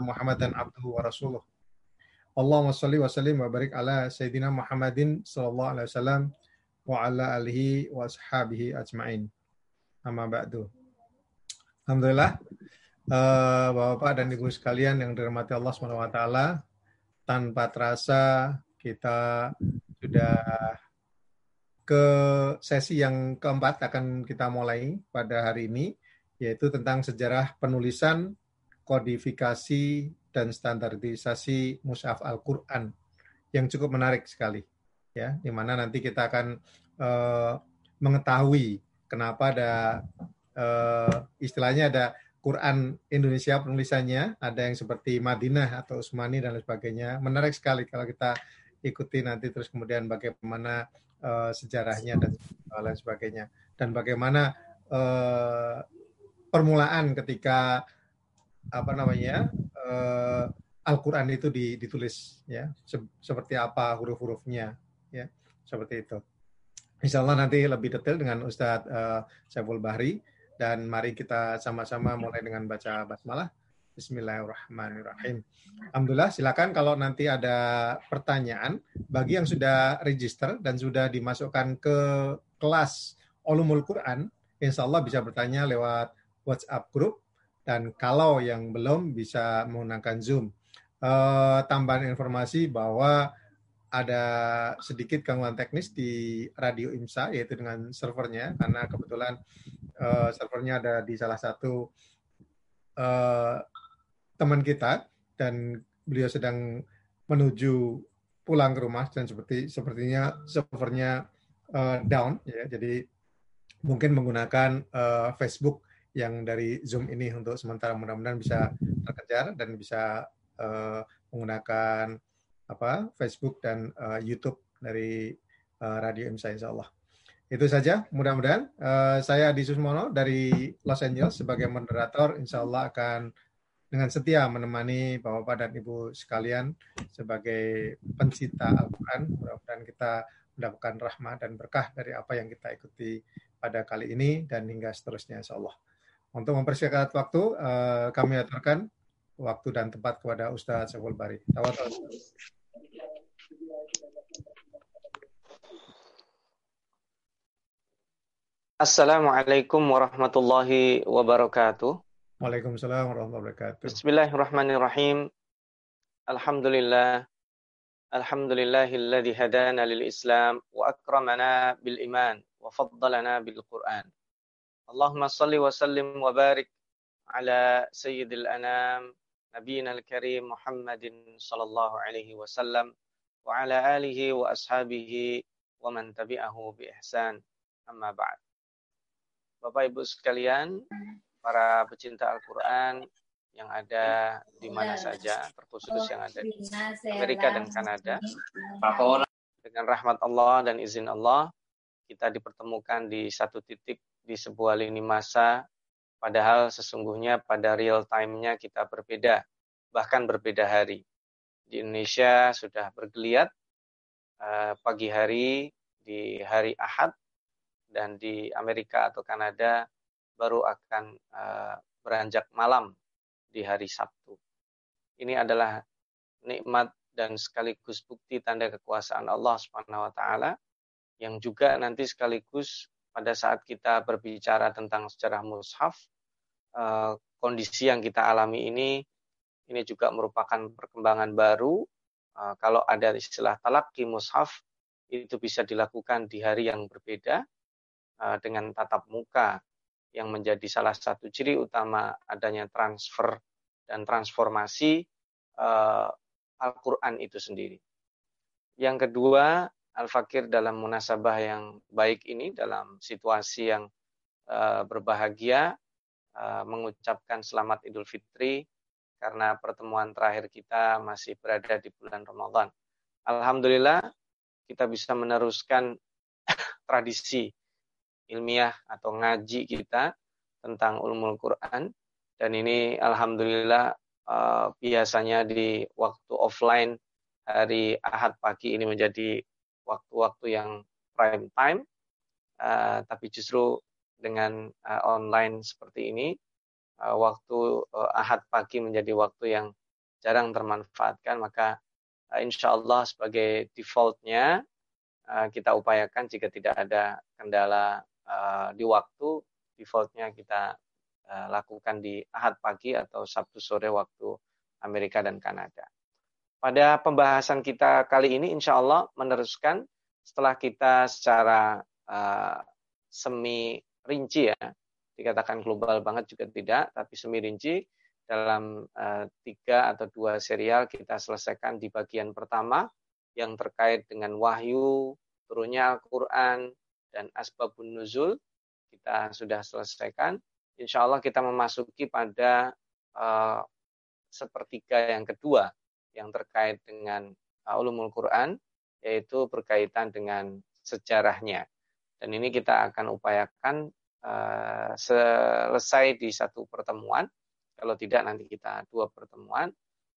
Muhammadan abduhu wa rasuluh. Allahumma salli wa sallim wa barik ala Sayyidina Muhammadin sallallahu alaihi wasallam wa ala alihi wa ashabihi ajma'in. Amma ba'du. Alhamdulillah, uh, Bapak dan Ibu sekalian yang dirahmati Allah SWT, tanpa terasa kita sudah ke sesi yang keempat akan kita mulai pada hari ini, yaitu tentang sejarah penulisan, kodifikasi, dan standarisasi mushaf Al-Quran yang cukup menarik sekali ya di mana nanti kita akan uh, mengetahui kenapa ada uh, istilahnya ada Quran Indonesia penulisannya ada yang seperti Madinah atau Usmani dan lain sebagainya. Menarik sekali kalau kita ikuti nanti terus kemudian bagaimana uh, sejarahnya dan lain sebagainya. Dan bagaimana permulaan ketika apa namanya uh, Al-Quran itu ditulis ya seperti apa huruf-hurufnya ya seperti itu. Insya Allah nanti lebih detail dengan Ustadz uh, Saiful Bahri dan mari kita sama-sama mulai dengan baca basmalah. Bismillahirrahmanirrahim. Alhamdulillah, silakan kalau nanti ada pertanyaan bagi yang sudah register dan sudah dimasukkan ke kelas Ulumul Quran, insya Allah bisa bertanya lewat WhatsApp group dan kalau yang belum bisa menggunakan Zoom. Uh, tambahan informasi bahwa ada sedikit gangguan teknis di Radio IMSA yaitu dengan servernya. Karena kebetulan uh, servernya ada di salah satu uh, teman kita. Dan beliau sedang menuju pulang ke rumah. Dan seperti sepertinya servernya uh, down ya. Jadi mungkin menggunakan uh, Facebook yang dari Zoom ini untuk sementara mudah-mudahan bisa terkejar dan bisa uh, menggunakan apa Facebook dan uh, YouTube dari uh, Radio IMSA insya Allah. Itu saja, mudah-mudahan uh, saya Adi Susmono dari Los Angeles sebagai moderator insya Allah akan dengan setia menemani Bapak-Bapak dan Ibu sekalian sebagai pencinta Al-Quran. Mudah-mudahan kita mendapatkan rahmah dan berkah dari apa yang kita ikuti pada kali ini dan hingga seterusnya insya Allah. Untuk mempersingkat waktu, uh, kami aturkan waktu dan tempat kepada Ustaz Syaful Bari. Assalamualaikum warahmatullahi wabarakatuh. Waalaikumsalam warahmatullahi wabarakatuh. Bismillahirrahmanirrahim. Alhamdulillah. Alhamdulillahilladzi hadana lil Islam wa akramana bil iman wa faddalana bil Qur'an. Allahumma salli wa sallim wa barik ala sayyidil anam nabiyina al-karim Muhammadin sallallahu alaihi wasallam wa ala alihi wa ashabihi wa man tabi'ahu bi ihsan amma ba'd. Bapak Ibu sekalian, para pecinta Al-Qur'an yang ada di mana saja, terkhusus yang ada di Amerika dan Kanada. Dengan rahmat Allah dan izin Allah, kita dipertemukan di satu titik di sebuah lini masa, padahal sesungguhnya pada real time-nya kita berbeda, bahkan berbeda hari. Di Indonesia sudah bergeliat uh, pagi hari di hari Ahad, dan di Amerika atau Kanada baru akan uh, beranjak malam di hari Sabtu. Ini adalah nikmat dan sekaligus bukti tanda kekuasaan Allah taala yang juga nanti sekaligus pada saat kita berbicara tentang sejarah mushaf, eh, kondisi yang kita alami ini, ini juga merupakan perkembangan baru. Eh, kalau ada istilah talaki mushaf, itu bisa dilakukan di hari yang berbeda eh, dengan tatap muka yang menjadi salah satu ciri utama adanya transfer dan transformasi Al-Quran itu sendiri. Yang kedua, Al-Fakir dalam munasabah yang baik ini, dalam situasi yang uh, berbahagia, uh, mengucapkan selamat Idul Fitri, karena pertemuan terakhir kita masih berada di bulan Ramadan. Alhamdulillah, kita bisa meneruskan tradisi ilmiah atau ngaji kita tentang ulumul Quran. Dan ini Alhamdulillah uh, biasanya di waktu offline hari Ahad pagi ini menjadi waktu-waktu yang prime time, uh, tapi justru dengan uh, online seperti ini, uh, waktu uh, ahad pagi menjadi waktu yang jarang termanfaatkan, maka uh, insya Allah sebagai defaultnya uh, kita upayakan jika tidak ada kendala uh, di waktu, defaultnya kita uh, lakukan di Ahad pagi atau Sabtu sore waktu Amerika dan Kanada. Pada pembahasan kita kali ini insya Allah meneruskan setelah kita secara uh, semi rinci ya, dikatakan global banget juga tidak, tapi semi rinci dalam uh, tiga atau dua serial kita selesaikan di bagian pertama yang terkait dengan wahyu, turunnya Al-Quran, dan asbabun nuzul. Kita sudah selesaikan. Insya Allah kita memasuki pada uh, sepertiga yang kedua yang terkait dengan uh, ulumul Quran, yaitu berkaitan dengan sejarahnya. Dan ini kita akan upayakan uh, selesai di satu pertemuan kalau tidak nanti kita dua pertemuan.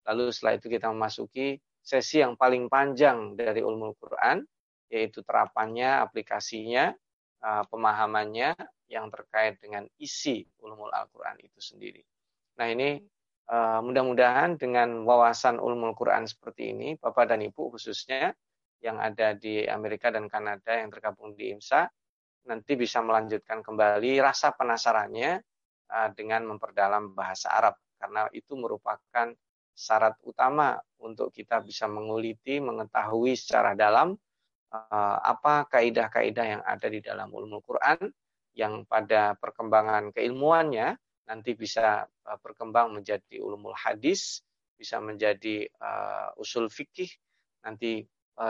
Lalu setelah itu kita memasuki sesi yang paling panjang dari ulumul Quran, yaitu terapannya, aplikasinya, uh, pemahamannya yang terkait dengan isi ulumul Al-Quran itu sendiri. Nah ini uh, mudah-mudahan dengan wawasan ulumul Quran seperti ini, Bapak dan Ibu khususnya yang ada di Amerika dan Kanada yang tergabung di IMSA, nanti bisa melanjutkan kembali rasa penasarannya Eh, dengan memperdalam bahasa Arab. Karena itu merupakan syarat utama untuk kita bisa menguliti, mengetahui secara dalam eh, apa kaidah-kaidah yang ada di dalam ulumul Quran yang pada perkembangan keilmuannya nanti bisa eh, berkembang menjadi ulumul hadis, bisa menjadi usul fikih, nanti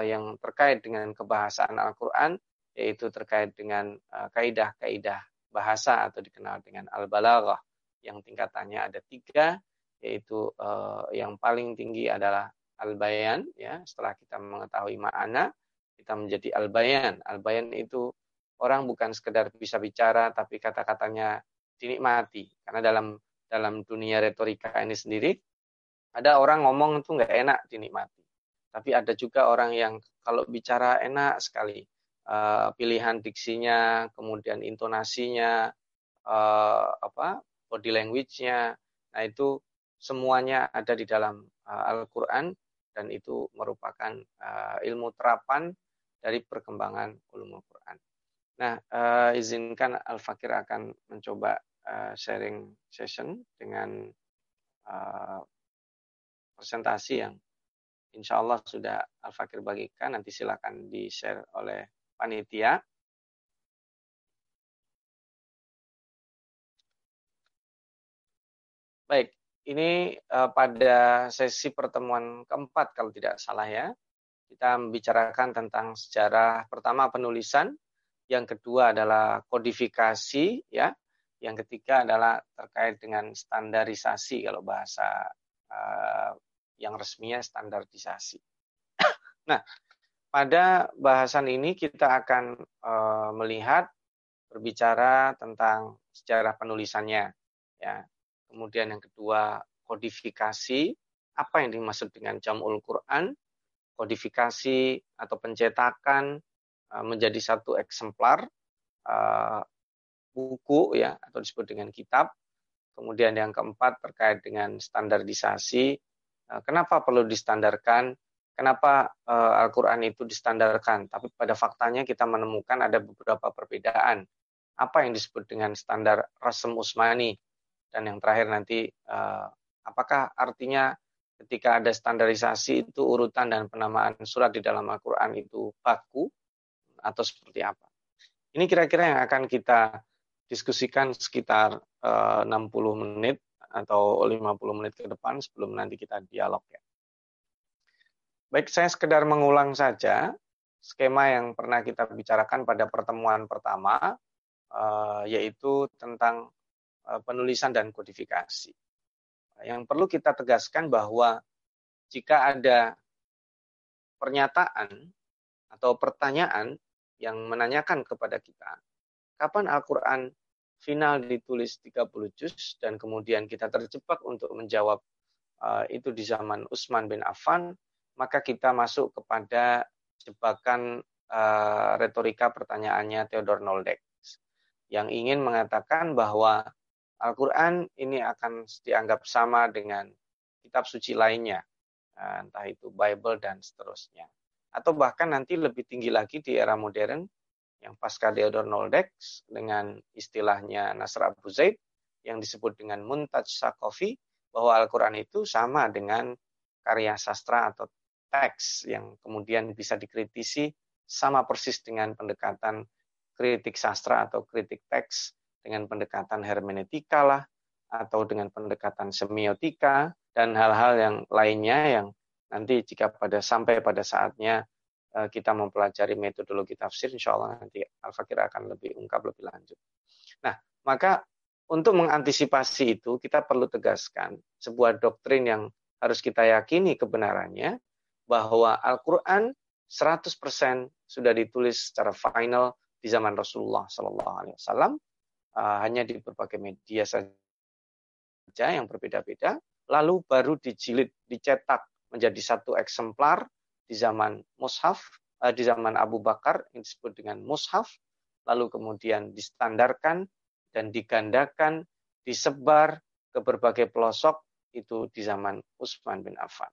yang terkait dengan kebahasaan Al-Quran, yaitu terkait dengan kaidah-kaidah bahasa atau dikenal dengan al-balaghah yang tingkatannya ada tiga yaitu uh, yang paling tinggi adalah al-bayan ya. Setelah kita mengetahui makna kita menjadi al-bayan. Al-bayan itu orang bukan sekedar bisa bicara tapi kata-katanya dinikmati karena dalam dalam dunia retorika ini sendiri ada orang ngomong itu nggak enak dinikmati tapi ada juga orang yang kalau bicara enak sekali uh, pilihan diksinya, kemudian intonasinya, uh, apa body language-nya. Nah, itu semuanya ada di dalam uh, Al-Qur'an dan itu merupakan uh, ilmu terapan dari perkembangan ulumul Quran. Nah, uh, izinkan Al-Fakir akan mencoba uh, sharing session dengan uh, presentasi yang insya Allah sudah Al-Fakir bagikan. Nanti silakan di-share oleh panitia. Baik, ini uh, pada sesi pertemuan keempat kalau tidak salah ya. Kita membicarakan tentang sejarah pertama penulisan, yang kedua adalah kodifikasi ya, yang ketiga adalah terkait dengan standarisasi kalau bahasa uh, yang resminya standarisasi. nah, pada bahasan ini kita akan uh, melihat berbicara tentang sejarah penulisannya ya. Kemudian yang kedua kodifikasi, apa yang dimaksud dengan jamul Quran? Kodifikasi atau pencetakan uh, menjadi satu eksemplar buku ya atau disebut dengan kitab. Kemudian yang keempat terkait dengan standarisasi. Kenapa perlu distandarkan? kenapa uh, Al-Quran itu distandarkan. Tapi pada faktanya kita menemukan ada beberapa perbedaan. Apa yang disebut dengan standar Rasem Usmani. Dan yang terakhir nanti, uh, apakah artinya ketika ada standarisasi itu urutan dan penamaan surat di dalam Al-Quran itu baku atau seperti apa. Ini kira-kira yang akan kita diskusikan sekitar uh, 60 menit atau 50 menit ke depan sebelum nanti kita dialog ya. Baik, saya sekedar mengulang saja skema yang pernah kita bicarakan pada pertemuan pertama, eh, yaitu tentang eh, penulisan dan kodifikasi. Yang perlu kita tegaskan bahwa jika ada pernyataan atau pertanyaan yang menanyakan kepada kita, kapan Al-Quran final ditulis 30 juz dan kemudian kita terjebak untuk menjawab uh, itu di zaman Utsman bin Affan, maka kita masuk kepada jebakan uh, retorika pertanyaannya Theodor Noldeck yang ingin mengatakan bahwa Al-Quran ini akan dianggap sama dengan kitab suci lainnya, entah itu Bible dan seterusnya. Atau bahkan nanti lebih tinggi lagi di era modern, yang pasca Theodor Noldex dengan istilahnya Nasr Abu Zaid, yang disebut dengan Muntaj Sakofi, bahwa Al-Quran itu sama dengan karya sastra atau teks yang kemudian bisa dikritisi sama persis dengan pendekatan kritik sastra atau kritik teks dengan pendekatan hermeneutika lah atau dengan pendekatan semiotika dan hal-hal yang lainnya yang nanti jika pada sampai pada saatnya kita mempelajari metodologi tafsir, insya Allah nanti Al-Fakir akan lebih ungkap lebih lanjut. Nah, maka untuk mengantisipasi itu kita perlu tegaskan sebuah doktrin yang harus kita yakini kebenarannya bahwa Al-Quran 100% sudah ditulis secara final di zaman Rasulullah Sallallahu Alaihi Wasallam uh, hanya di berbagai media saja yang berbeda-beda lalu baru dijilid dicetak menjadi satu eksemplar di zaman Mushaf uh, di zaman Abu Bakar yang disebut dengan Mushaf lalu kemudian distandarkan dan digandakan disebar ke berbagai pelosok itu di zaman Utsman bin Affan.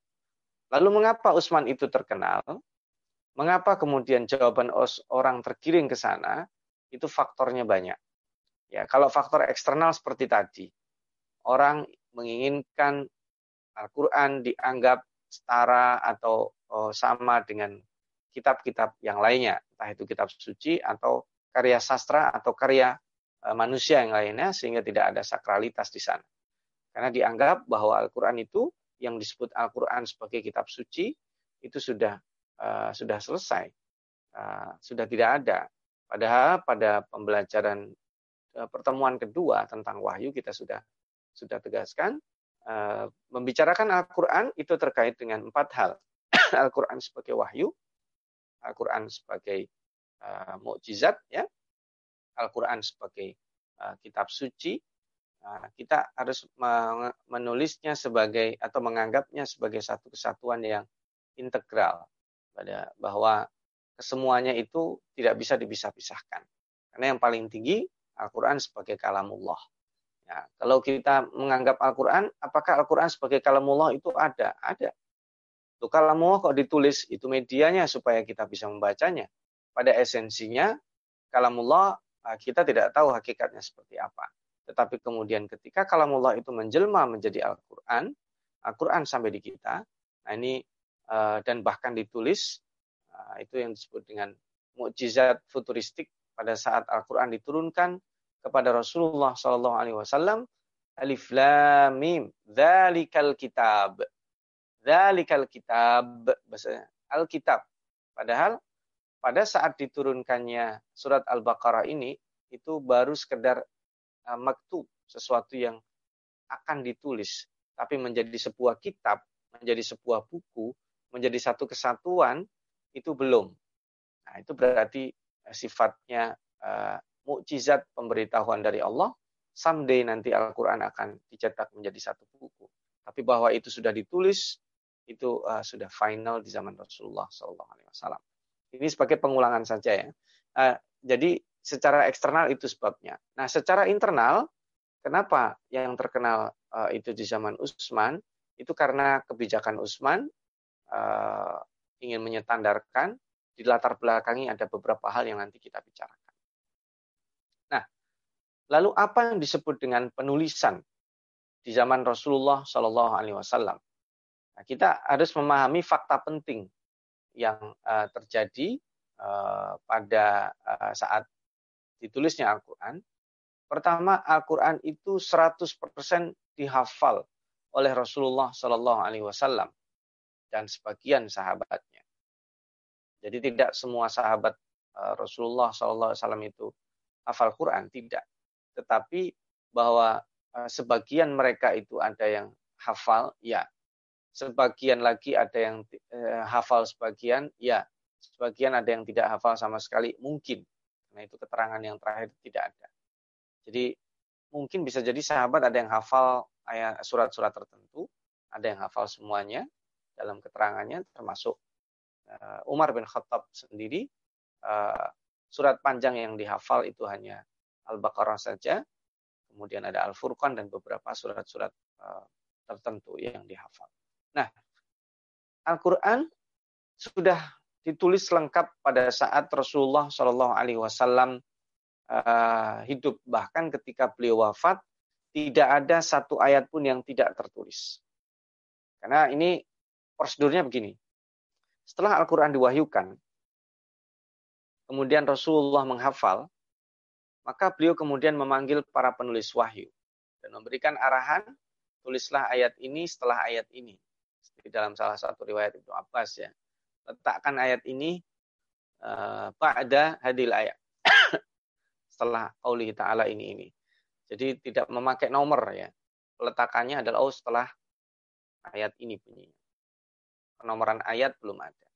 Lalu mengapa Utsman itu terkenal? Mengapa kemudian jawaban orang tergiring ke sana? Itu faktornya banyak. Ya, kalau faktor eksternal seperti tadi, orang menginginkan Al-Quran dianggap setara atau oh, sama dengan kitab-kitab yang lainnya, entah itu kitab suci atau karya sastra atau karya e, manusia yang lainnya, sehingga tidak ada sakralitas di sana. Karena dianggap bahwa Al-Quran itu yang disebut Al-Quran sebagai kitab suci itu sudah uh, sudah selesai, uh, sudah tidak ada. Padahal pada pembelajaran uh, pertemuan kedua tentang wahyu kita sudah sudah tegaskan membicarakan Al-Quran itu terkait dengan empat hal. Al-Quran sebagai wahyu, Al-Quran sebagai uh, mukjizat, ya, Al-Quran sebagai uh, kitab suci, Nah, kita harus menulisnya sebagai atau menganggapnya sebagai satu kesatuan yang integral pada bahwa kesemuanya itu tidak bisa dipisah-pisahkan. Karena yang paling tinggi Al-Qur'an sebagai kalamullah. Ya, kalau kita menganggap Al-Qur'an, apakah Al-Qur'an sebagai kalamullah itu ada? Ada. Itu kalamullah kok ditulis, itu medianya supaya kita bisa membacanya. Pada esensinya, kalamullah kita tidak tahu hakikatnya seperti apa. Tetapi kemudian ketika kalamullah itu menjelma menjadi Al-Quran, Al-Quran sampai di kita, nah ini uh, dan bahkan ditulis, uh, itu yang disebut dengan mukjizat futuristik pada saat Al-Quran diturunkan kepada Rasulullah Sallallahu Alaihi Wasallam, Alif Lam Mim, Dzalikal Kitab, Dzalikal Kitab, bahasa Alkitab. Padahal pada saat diturunkannya surat Al-Baqarah ini itu baru sekedar uh, maktub, sesuatu yang akan ditulis, tapi menjadi sebuah kitab, menjadi sebuah buku, menjadi satu kesatuan, itu belum. Nah, itu berarti uh, sifatnya uh, mukjizat pemberitahuan dari Allah. Someday nanti Al-Quran akan dicetak menjadi satu buku. Tapi bahwa itu sudah ditulis, itu uh, sudah final di zaman Rasulullah SAW. Ini sebagai pengulangan saja ya. Uh, jadi secara eksternal itu sebabnya. Nah, secara internal, kenapa yang terkenal uh, itu di zaman Utsman? Itu karena kebijakan Utsman uh, ingin menyetandarkan di latar belakangi ada beberapa hal yang nanti kita bicarakan. Nah, lalu apa yang disebut dengan penulisan di zaman Rasulullah Shallallahu Alaihi Wasallam? Nah, kita harus memahami fakta penting yang uh, terjadi uh, pada uh, saat ditulisnya Al-Quran, pertama Al-Quran itu 100% dihafal oleh Rasulullah Shallallahu Alaihi Wasallam dan sebagian sahabatnya. Jadi tidak semua sahabat Rasulullah Shallallahu Alaihi Wasallam itu hafal Quran, tidak. Tetapi bahwa sebagian mereka itu ada yang hafal, ya. Sebagian lagi ada yang eh, hafal sebagian, ya. Sebagian ada yang tidak hafal sama sekali, mungkin. Nah itu keterangan yang terakhir tidak ada. Jadi mungkin bisa jadi sahabat ada yang hafal ayat surat-surat tertentu, ada yang hafal semuanya dalam keterangannya, termasuk uh, Umar bin Khattab sendiri. Uh, surat panjang yang dihafal itu hanya Al-Baqarah saja, kemudian ada Al-Furqan dan beberapa surat-surat uh, tertentu yang dihafal. Nah, Al-Quran sudah ditulis lengkap pada saat Rasulullah Shallallahu Alaihi Wasallam eh, hidup. Bahkan ketika beliau wafat, tidak ada satu ayat pun yang tidak tertulis. Karena ini prosedurnya begini. Setelah Al-Quran diwahyukan, kemudian Rasulullah menghafal, maka beliau kemudian memanggil para penulis wahyu dan memberikan arahan, tulislah ayat ini setelah ayat ini. Di dalam salah satu riwayat Ibnu Abbas ya. Letakkan ayat ini uh, pada hadil ayat. setelah Allah Ta'ala ini ini. Jadi tidak memakai nomor ya. Peletakannya adalah oh setelah ayat ini bunyinya. Penomoran ayat belum ada.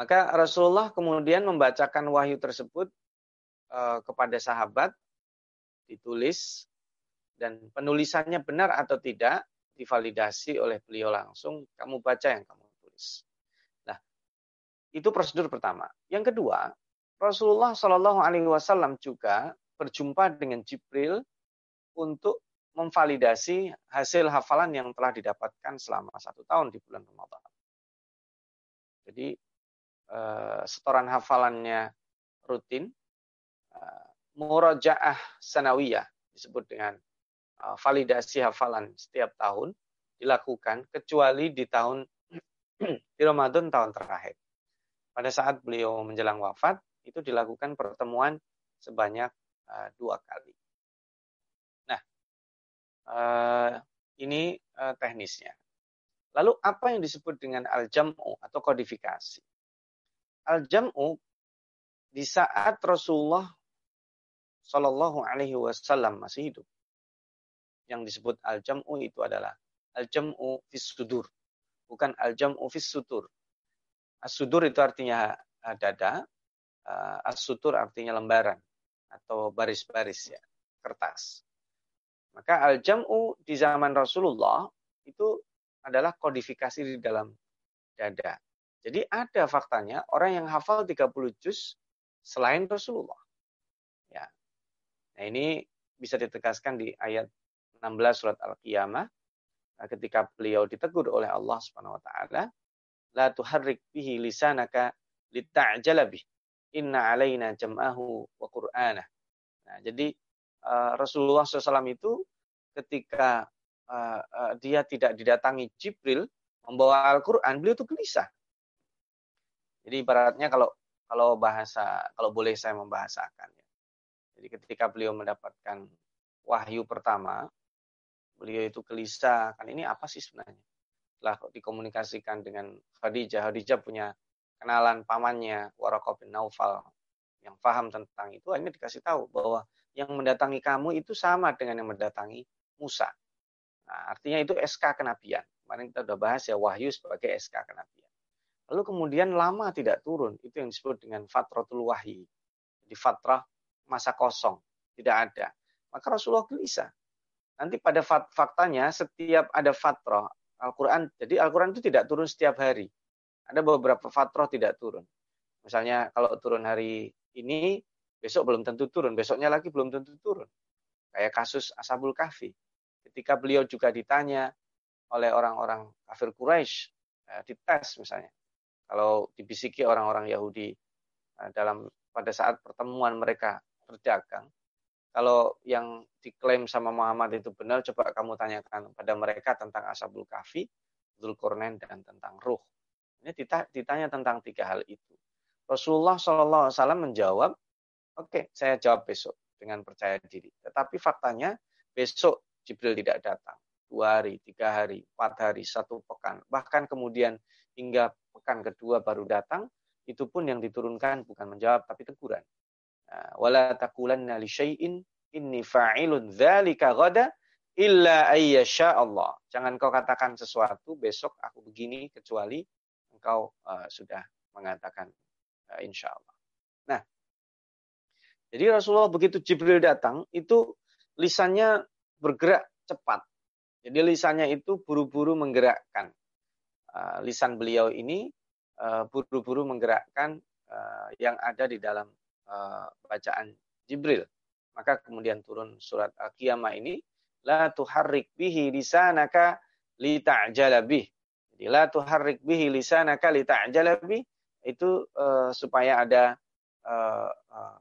Maka Rasulullah kemudian membacakan wahyu tersebut uh, kepada sahabat, ditulis, dan penulisannya benar atau tidak divalidasi oleh beliau langsung. Kamu baca yang kamu tulis. Nah, itu prosedur pertama. Yang kedua, Rasulullah Shallallahu Alaihi Wasallam juga berjumpa dengan Jibril untuk memvalidasi hasil hafalan yang telah didapatkan selama satu tahun di bulan Ramadan. Jadi uh, setoran hafalannya rutin, uh, murajaah sanawiyah disebut dengan validasi hafalan setiap tahun dilakukan kecuali di tahun di Ramadan tahun terakhir. Pada saat beliau menjelang wafat itu dilakukan pertemuan sebanyak uh, dua kali. Nah, uh, ini teknisnya. Lalu apa yang disebut dengan al-jam'u atau kodifikasi? al-jam'u di saat Rasulullah Shallallahu Alaihi Wasallam masih hidup. Yang disebut al-jam'u itu adalah al-jam'u fis sudur, bukan al-jam'u fis sutur. As-sudur itu artinya dada, eh, as-sutur artinya lembaran atau baris-baris ya, kertas. Maka al-jam'u di zaman Rasulullah itu adalah kodifikasi di dalam dada. Jadi ada faktanya orang yang hafal 30 juz selain Rasulullah. Ya. Nah, ini bisa ditegaskan di ayat 16 surat Al-Qiyamah nah, ketika beliau ditegur oleh Allah Subhanahu wa taala, la tuharrik bihi lisanaka lita'jala bih. Inna alaina jam'ahu wa qur'ana. Nah, jadi uh, Rasulullah SAW itu ketika uh, uh, dia tidak didatangi Jibril membawa Al-Qur'an, beliau itu gelisah. Jadi ibaratnya kalau kalau bahasa kalau boleh saya membahasakan ya. Jadi ketika beliau mendapatkan wahyu pertama, beliau itu gelisah kan ini apa sih sebenarnya? Setelah dikomunikasikan dengan Khadijah, Khadijah punya kenalan pamannya Waraqah bin Naufal yang paham tentang itu, ini dikasih tahu bahwa yang mendatangi kamu itu sama dengan yang mendatangi Musa. Nah, artinya itu SK kenabian. Kemarin kita sudah bahas ya wahyu sebagai SK kenabian. Lalu kemudian lama tidak turun. Itu yang disebut dengan fatratul wahyi. Di fatrah masa kosong. Tidak ada. Maka Rasulullah gelisah. Nanti pada faktanya setiap ada fatrah Al-Quran. Jadi Al-Quran itu tidak turun setiap hari. Ada beberapa fatrah tidak turun. Misalnya kalau turun hari ini, besok belum tentu turun. Besoknya lagi belum tentu turun. Kayak kasus Ashabul Kahfi. Ketika beliau juga ditanya oleh orang-orang kafir Quraisy, eh, dites misalnya kalau dibisiki orang-orang Yahudi eh, dalam pada saat pertemuan mereka berdagang, kalau yang diklaim sama Muhammad itu benar, coba kamu tanyakan pada mereka tentang Ashabul Kahfi, Dzulqarnain dan tentang ruh. Ini ditanya tentang tiga hal itu. Rasulullah SAW menjawab, oke, okay, saya jawab besok dengan percaya diri. Tetapi faktanya besok Jibril tidak datang. Dua hari, tiga hari, empat hari, satu pekan. Bahkan kemudian hingga pekan kedua baru datang, itu pun yang diturunkan bukan menjawab tapi teguran. Nah, Wala taqulanna li syai'in inni fa'ilun dzalika ghada illa ayyasha Allah. Jangan kau katakan sesuatu besok aku begini kecuali engkau uh, sudah mengatakan uh, insya Allah. Nah, jadi Rasulullah begitu Jibril datang itu lisannya bergerak cepat. Jadi lisannya itu buru-buru menggerakkan. Uh, lisan beliau ini uh, buru-buru menggerakkan uh, yang ada di dalam uh, bacaan Jibril. Maka kemudian turun surat Al-Qiyamah ini la tuharrik bihi lisanaka lita'jala bih. Jadi la tuharrik bihi lisanaka lita'jala bih itu uh, supaya ada uh, uh,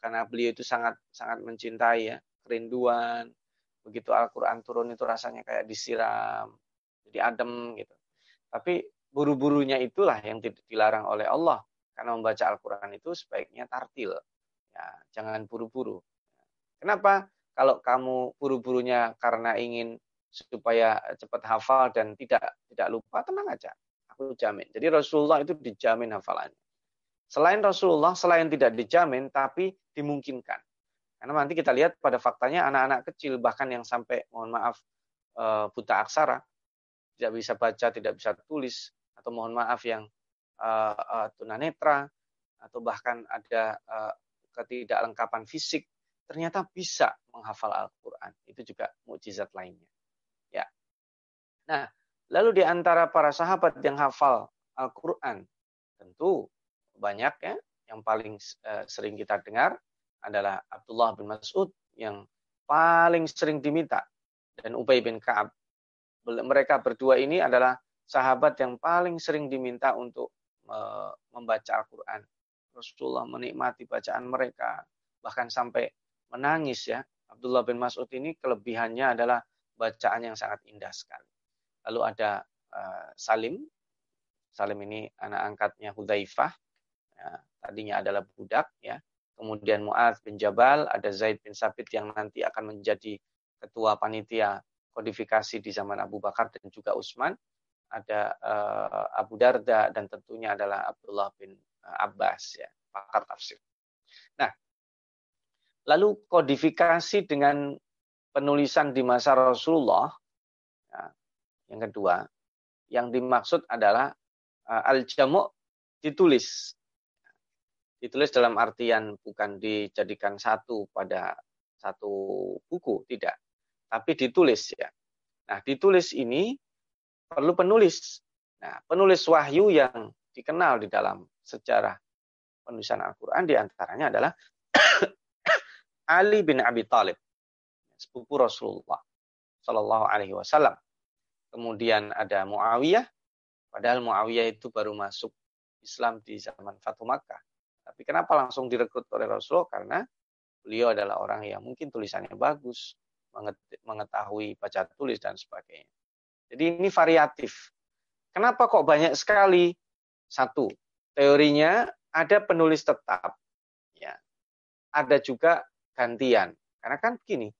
karena beliau itu sangat sangat mencintai ya, kerinduan. Begitu Al-Qur'an turun itu rasanya kayak disiram, jadi adem gitu. Tapi buru-burunya itulah yang dilarang oleh Allah karena membaca Al-Qur'an itu sebaiknya tartil. Ya, jangan buru-buru. Kenapa? Kalau kamu buru-burunya karena ingin supaya cepat hafal dan tidak tidak lupa, tenang aja. Aku jamin. Jadi Rasulullah itu dijamin hafalannya. Selain Rasulullah, selain tidak dijamin, tapi dimungkinkan. Karena nanti kita lihat pada faktanya anak-anak kecil, bahkan yang sampai, mohon maaf, eh, buta aksara, tidak bisa baca, tidak bisa tulis, atau mohon maaf yang uh, uh, tunanetra, atau bahkan ada uh, ketidaklengkapan fisik, ternyata bisa menghafal Al-Quran. Itu juga mukjizat lainnya. Ya. Nah, lalu di antara para sahabat yang hafal Al-Quran, tentu banyak ya. Yang paling uh, sering kita dengar adalah Abdullah bin Mas'ud yang paling sering diminta dan Ubay bin Ka'ab. Mereka berdua ini adalah sahabat yang paling sering diminta untuk membaca Al-Quran. Rasulullah menikmati bacaan mereka, bahkan sampai menangis ya. Abdullah bin Mas'ud ini kelebihannya adalah bacaan yang sangat indah sekali. Lalu ada uh, Salim. Salim ini anak angkatnya Hudzaifah ya, tadinya adalah budak ya. Kemudian Muaz bin Jabal, ada Zaid bin Sabit yang nanti akan menjadi ketua panitia kodifikasi di zaman Abu Bakar dan juga Utsman. Ada uh, Abu Darda dan tentunya adalah Abdullah bin uh, Abbas ya, pakar tafsir. Nah, lalu kodifikasi dengan penulisan di masa Rasulullah ya, yang kedua, yang dimaksud adalah uh, al-jamu' ditulis ditulis dalam artian bukan dijadikan satu pada satu buku, tidak. Tapi ditulis ya. Nah, ditulis ini perlu penulis. Nah, penulis wahyu yang dikenal di dalam sejarah penulisan Al-Quran di antaranya adalah Ali bin Abi Thalib, sepupu Rasulullah Shallallahu Alaihi Wasallam. Kemudian ada Muawiyah, padahal Muawiyah itu baru masuk Islam di zaman Fatu Makkah. Tapi kenapa langsung direkrut oleh Rasulullah? Karena beliau adalah orang yang mungkin tulisannya bagus, mengetahui baca tulis dan sebagainya. Jadi ini variatif. Kenapa kok banyak sekali? Satu, teorinya ada penulis tetap, ya. Ada juga gantian. Karena kan gini,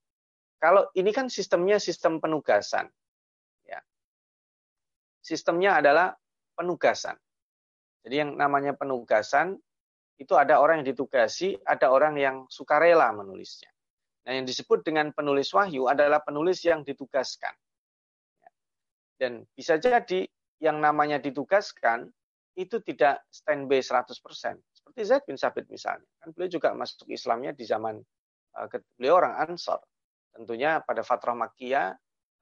kalau ini kan sistemnya sistem penugasan, ya. Sistemnya adalah penugasan. Jadi yang namanya penugasan itu ada orang yang ditugasi, ada orang yang sukarela menulisnya. Nah, yang disebut dengan penulis wahyu adalah penulis yang ditugaskan. Dan bisa jadi yang namanya ditugaskan itu tidak standby 100%. Seperti Zaid bin Sabit misalnya. Kan beliau juga masuk Islamnya di zaman uh, beliau orang Ansor. Tentunya pada Fatrah Makkiyah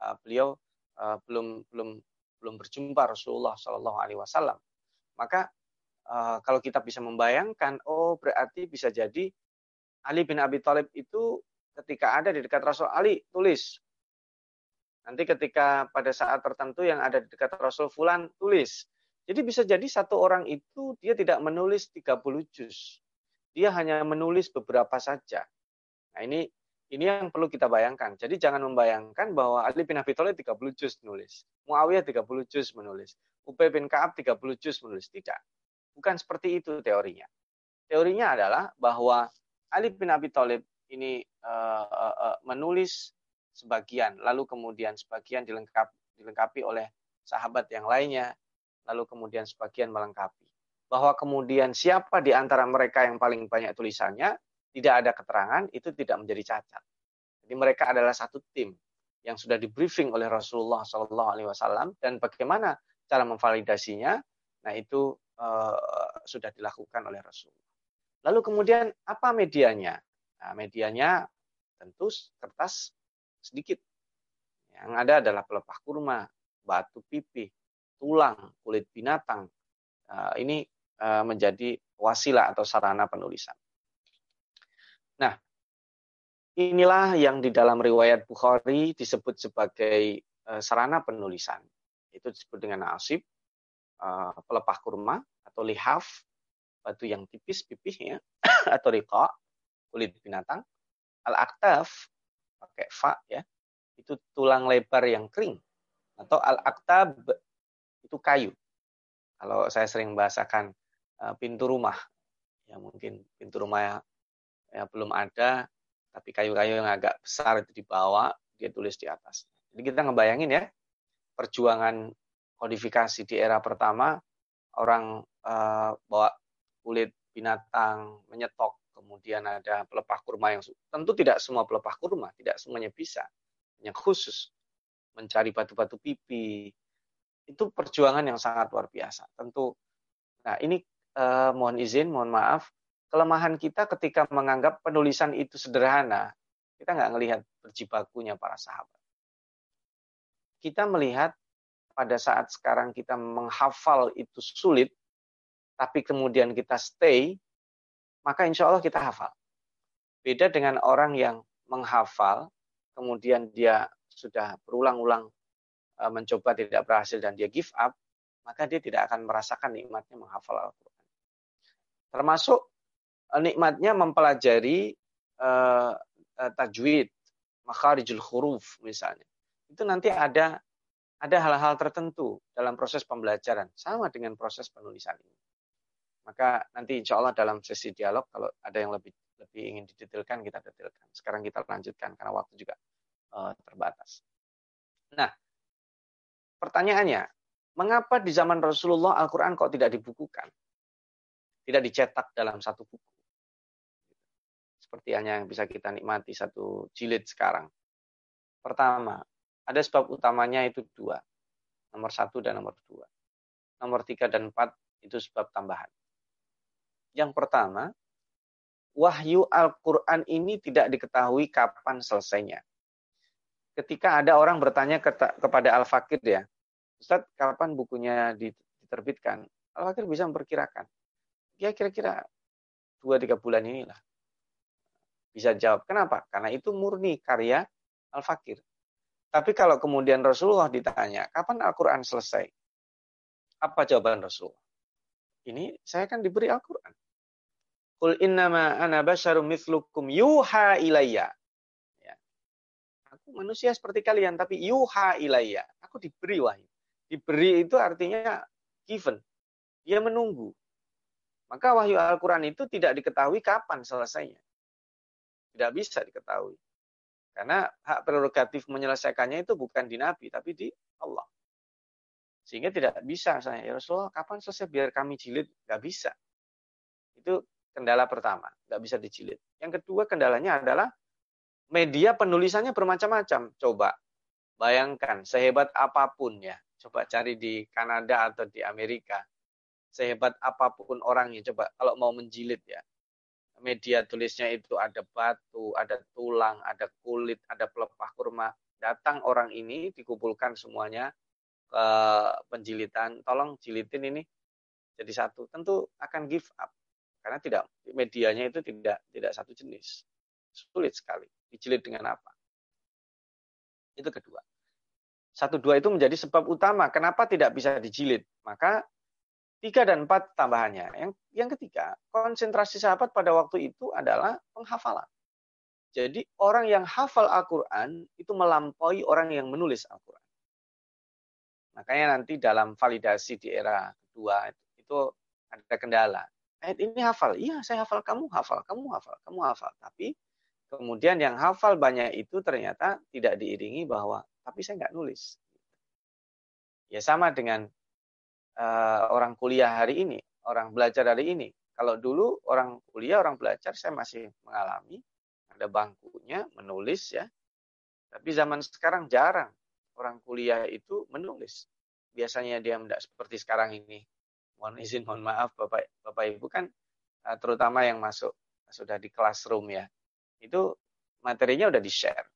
uh, beliau uh, belum belum belum berjumpa Rasulullah Shallallahu Alaihi Wasallam. Maka kalau kita bisa membayangkan, oh berarti bisa jadi Ali bin Abi Thalib itu ketika ada di dekat Rasul Ali tulis. Nanti ketika pada saat tertentu yang ada di dekat Rasul Fulan tulis. Jadi bisa jadi satu orang itu dia tidak menulis 30 juz. Dia hanya menulis beberapa saja. Nah ini ini yang perlu kita bayangkan. Jadi jangan membayangkan bahwa Ali bin Abi Thalib 30 juz menulis. Muawiyah 30 juz menulis. Ubay bin Ka'ab 30 juz menulis. Tidak. Bukan seperti itu teorinya. Teorinya adalah bahwa Ali bin Abi Thalib ini uh, uh, menulis sebagian, lalu kemudian sebagian dilengkapi, dilengkapi oleh sahabat yang lainnya, lalu kemudian sebagian melengkapi. Bahwa kemudian siapa di antara mereka yang paling banyak tulisannya, tidak ada keterangan, itu tidak menjadi cacat. Jadi mereka adalah satu tim yang sudah di briefing oleh Rasulullah SAW dan bagaimana cara memvalidasinya. Nah itu uh, sudah dilakukan oleh Rasulullah. Lalu kemudian apa medianya? Nah, medianya tentu kertas sedikit. Yang ada adalah pelepah kurma, batu pipih, tulang, kulit binatang. Uh, ini uh, menjadi wasilah atau sarana penulisan. Nah, inilah yang di dalam riwayat Bukhari disebut sebagai uh, sarana penulisan. Itu disebut dengan asib, pelepah kurma atau lihaf, batu yang tipis pipih ya, atau rika, kulit binatang. Al-aktaf, pakai fa ya, itu tulang lebar yang kering. Atau al-aktab, itu kayu. Kalau saya sering bahasakan uh, pintu rumah, ya mungkin pintu rumah ya, ya belum ada, tapi kayu-kayu yang agak besar itu dibawa, dia tulis di atas. Jadi kita ngebayangin ya, perjuangan kodifikasi di era pertama, orang uh, bawa kulit binatang, menyetok, kemudian ada pelepah kurma yang tentu tidak semua pelepah kurma, tidak semuanya bisa. Yang khusus mencari batu-batu pipi, itu perjuangan yang sangat luar biasa. Tentu, nah ini uh, mohon izin, mohon maaf, kelemahan kita ketika menganggap penulisan itu sederhana, kita nggak melihat berjibakunya para sahabat. Kita melihat pada saat sekarang kita menghafal itu sulit, tapi kemudian kita stay, maka insya Allah kita hafal. Beda dengan orang yang menghafal, kemudian dia sudah berulang-ulang e, mencoba tidak berhasil dan dia give up, maka dia tidak akan merasakan nikmatnya menghafal Al-Quran. Termasuk e, nikmatnya mempelajari uh, tajwid, makharijul huruf misalnya. Itu nanti ada ada hal-hal tertentu dalam proses pembelajaran sama dengan proses penulisan ini. Maka nanti insya Allah dalam sesi dialog kalau ada yang lebih lebih ingin didetailkan kita detailkan. Sekarang kita lanjutkan karena waktu juga uh, terbatas. Nah, pertanyaannya, mengapa di zaman Rasulullah Al-Quran kok tidak dibukukan? Tidak dicetak dalam satu buku. Seperti hanya yang bisa kita nikmati satu jilid sekarang. Pertama, ada sebab utamanya itu dua. Nomor satu dan nomor dua. Nomor tiga dan empat itu sebab tambahan. Yang pertama, wahyu Al-Quran ini tidak diketahui kapan selesainya. Ketika ada orang bertanya kepada Al-Fakir ya, Ustaz, kapan bukunya diterbitkan? Al-Fakir bisa memperkirakan. Ya kira-kira dua tiga bulan inilah. Bisa jawab. Kenapa? Karena itu murni karya Al-Fakir. Tapi kalau kemudian Rasulullah ditanya, kapan Al-Quran selesai? Apa jawaban Rasulullah? Ini saya kan diberi Al-Quran. Qul innama ana basyarum mithlukum yuha ilayya. Ya. Aku manusia seperti kalian, tapi yuha ilayya. Aku diberi wahyu. Diberi itu artinya given. Dia menunggu. Maka wahyu Al-Quran itu tidak diketahui kapan selesainya. Tidak bisa diketahui. Karena hak prerogatif menyelesaikannya itu bukan di Nabi, tapi di Allah. Sehingga tidak bisa saya, ya Rasulullah, kapan selesai biar kami jilid? Gak bisa. Itu kendala pertama, nggak bisa dijilid. Yang kedua kendalanya adalah media penulisannya bermacam-macam. Coba bayangkan sehebat apa pun ya, coba cari di Kanada atau di Amerika, sehebat apa pun orangnya, coba kalau mau menjilid ya, media tulisnya itu ada batu, ada tulang, ada kulit, ada pelepah kurma. Datang orang ini dikumpulkan semuanya ke penjilitan, tolong jilitin ini jadi satu. Tentu akan give up karena tidak medianya itu tidak tidak satu jenis. Sulit sekali. Dijilid dengan apa? Itu kedua. Satu dua itu menjadi sebab utama kenapa tidak bisa dijilid. Maka tiga dan empat tambahannya. Yang yang ketiga, konsentrasi sahabat pada waktu itu adalah penghafalan. Jadi orang yang hafal Al-Quran itu melampaui orang yang menulis Al-Quran. Makanya nanti dalam validasi di era kedua itu ada kendala ayat ini hafal. Iya, saya hafal, kamu hafal, kamu hafal, kamu hafal. Tapi kemudian yang hafal banyak itu ternyata tidak diiringi bahwa, tapi saya nggak nulis. Ya sama dengan uh, orang kuliah hari ini, orang belajar hari ini. Kalau dulu orang kuliah, orang belajar, saya masih mengalami ada bangkunya menulis ya. Tapi zaman sekarang jarang orang kuliah itu menulis. Biasanya dia tidak seperti sekarang ini mohon izin mohon maaf bapak bapak ibu kan eh, terutama yang masuk sudah di classroom ya itu materinya udah di share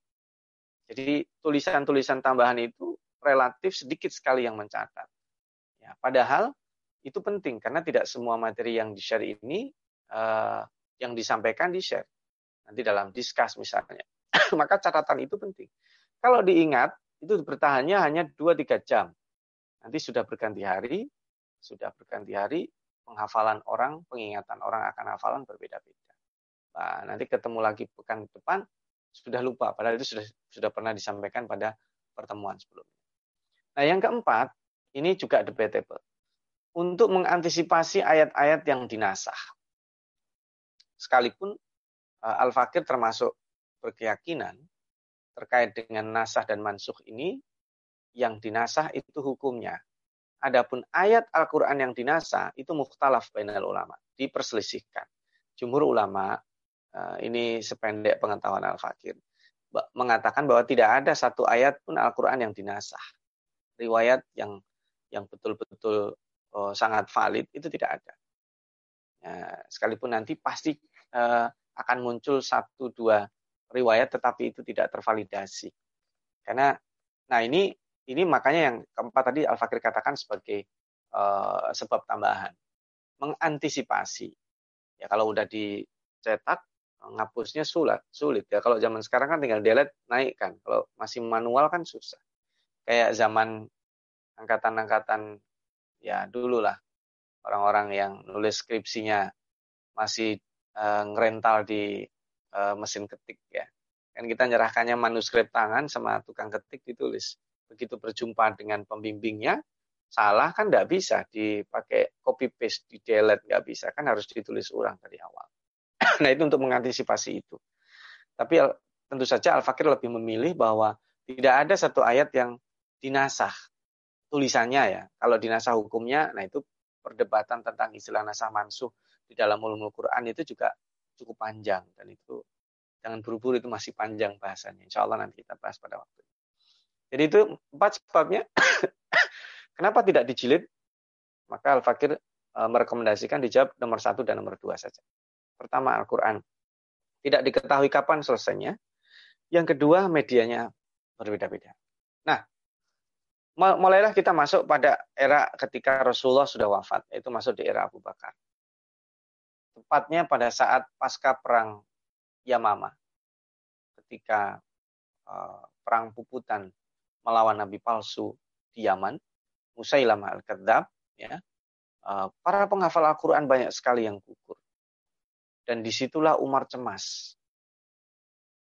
jadi tulisan-tulisan tambahan itu relatif sedikit sekali yang mencatat ya padahal itu penting karena tidak semua materi yang di share ini uh, yang disampaikan di share nanti dalam diskus misalnya. Maka catatan itu penting. Kalau diingat, itu bertahannya hanya 2-3 jam. Nanti sudah berganti hari, sudah berganti hari, penghafalan orang, pengingatan orang akan hafalan berbeda-beda. Nah, nanti ketemu lagi pekan depan, sudah lupa, padahal itu sudah sudah pernah disampaikan pada pertemuan sebelumnya. Nah, yang keempat, ini juga debatable. Untuk mengantisipasi ayat-ayat yang dinasah. Sekalipun eh, Al-Fakir termasuk berkeyakinan terkait dengan nasah dan mansuh ini, yang dinasah itu hukumnya. Adapun ayat Al-Quran yang dinasah itu mukhtalaf bainal ulama, diperselisihkan. Jumhur ulama, eh, ini sependek pengetahuan Al-Fakir, mengatakan bahwa tidak ada satu ayat pun Al-Quran yang dinasah. Riwayat yang yang betul-betul oh, sangat valid itu tidak ada. Ya, sekalipun nanti pasti uh, akan muncul satu dua riwayat, tetapi itu tidak tervalidasi. Karena, nah ini ini makanya yang keempat tadi Al Fakir katakan sebagai uh, sebab tambahan, mengantisipasi. Ya kalau udah dicetak ngapusnya sulit, sulit ya. Kalau zaman sekarang kan tinggal delete naik kan. Kalau masih manual kan susah. Kayak zaman angkatan-angkatan ya dulu lah orang-orang yang nulis skripsinya masih uh, ngerental di uh, mesin ketik ya. Kan kita nyerahkannya manuskrip tangan sama tukang ketik ditulis. Begitu berjumpa dengan pembimbingnya, salah kan nggak bisa dipakai copy paste di delete nggak bisa kan harus ditulis ulang dari awal. nah itu untuk mengantisipasi itu. Tapi tentu saja Al-Fakir lebih memilih bahwa tidak ada satu ayat yang dinasah tulisannya ya. Kalau dinasah hukumnya, nah itu perdebatan tentang istilah nasah mansuh di dalam ulumul Quran itu juga cukup panjang dan itu jangan buru-buru itu masih panjang bahasanya. Insya Allah nanti kita bahas pada waktu. Jadi itu empat sebabnya. Kenapa tidak dijilid? Maka Al-Fakir e, merekomendasikan dijawab nomor satu dan nomor dua saja. Pertama Al-Quran. Tidak diketahui kapan selesainya. Yang kedua medianya berbeda-beda. Nah, mulailah kita masuk pada era ketika Rasulullah sudah wafat, yaitu masuk di era Abu Bakar. Tepatnya pada saat pasca perang Yamama, ketika uh, perang puputan melawan Nabi palsu di Yaman, Musailamah al-Kadzab, ya, uh, para penghafal Al-Quran banyak sekali yang gugur. Dan di situlah Umar cemas.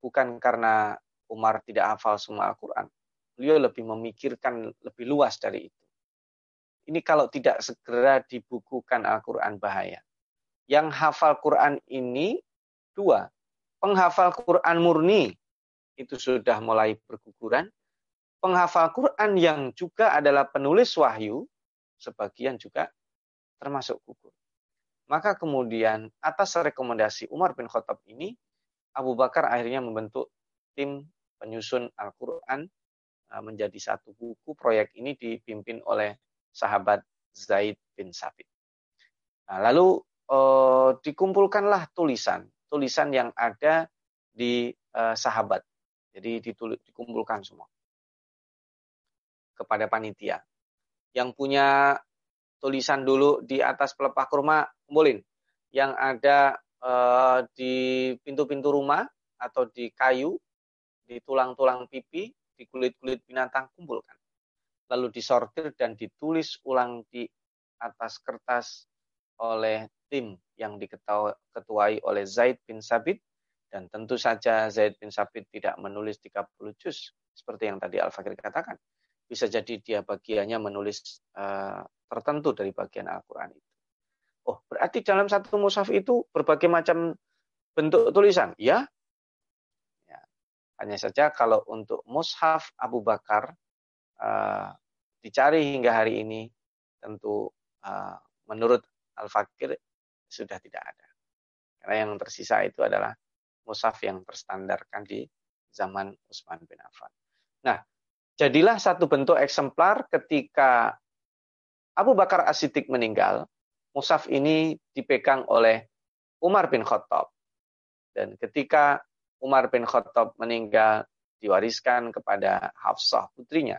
Bukan karena Umar tidak hafal semua Al-Quran, beliau lebih memikirkan lebih luas dari itu. Ini kalau tidak segera dibukukan Al-Quran bahaya. Yang hafal Quran ini dua. Penghafal Quran murni itu sudah mulai berguguran. Penghafal Quran yang juga adalah penulis wahyu, sebagian juga termasuk gugur. Maka kemudian atas rekomendasi Umar bin Khattab ini, Abu Bakar akhirnya membentuk tim penyusun Al-Quran Uh, menjadi satu buku. Proyek ini dipimpin oleh sahabat Zaid bin Sabit. Nah, lalu eh, dikumpulkanlah tulisan, tulisan yang ada di eh, sahabat. Jadi ditulis, dikumpulkan semua kepada panitia. Yang punya tulisan dulu di atas pelepah kurma, kumpulin. Yang ada eh, di pintu-pintu rumah atau di kayu, di tulang-tulang pipi, di kulit-kulit binatang kumpulkan. Lalu disortir dan ditulis ulang di atas kertas oleh tim yang diketuai oleh Zaid bin Sabit dan tentu saja Zaid bin Sabit tidak menulis 30 juz seperti yang tadi Al-Fakir katakan. Bisa jadi dia bagiannya menulis uh, tertentu dari bagian Al-Quran itu. Oh, berarti dalam satu mushaf itu berbagai macam bentuk tulisan. Ya, hanya saja kalau untuk mushaf Abu Bakar uh, dicari hingga hari ini tentu uh, menurut Al-Fakir sudah tidak ada. Karena yang tersisa itu adalah mushaf yang terstandarkan di zaman Utsman bin Affan. Nah, jadilah satu bentuk eksemplar ketika Abu Bakar As-Siddiq meninggal, mushaf ini dipegang oleh Umar bin Khattab. Dan ketika Umar bin Khattab meninggal diwariskan kepada Hafsah putrinya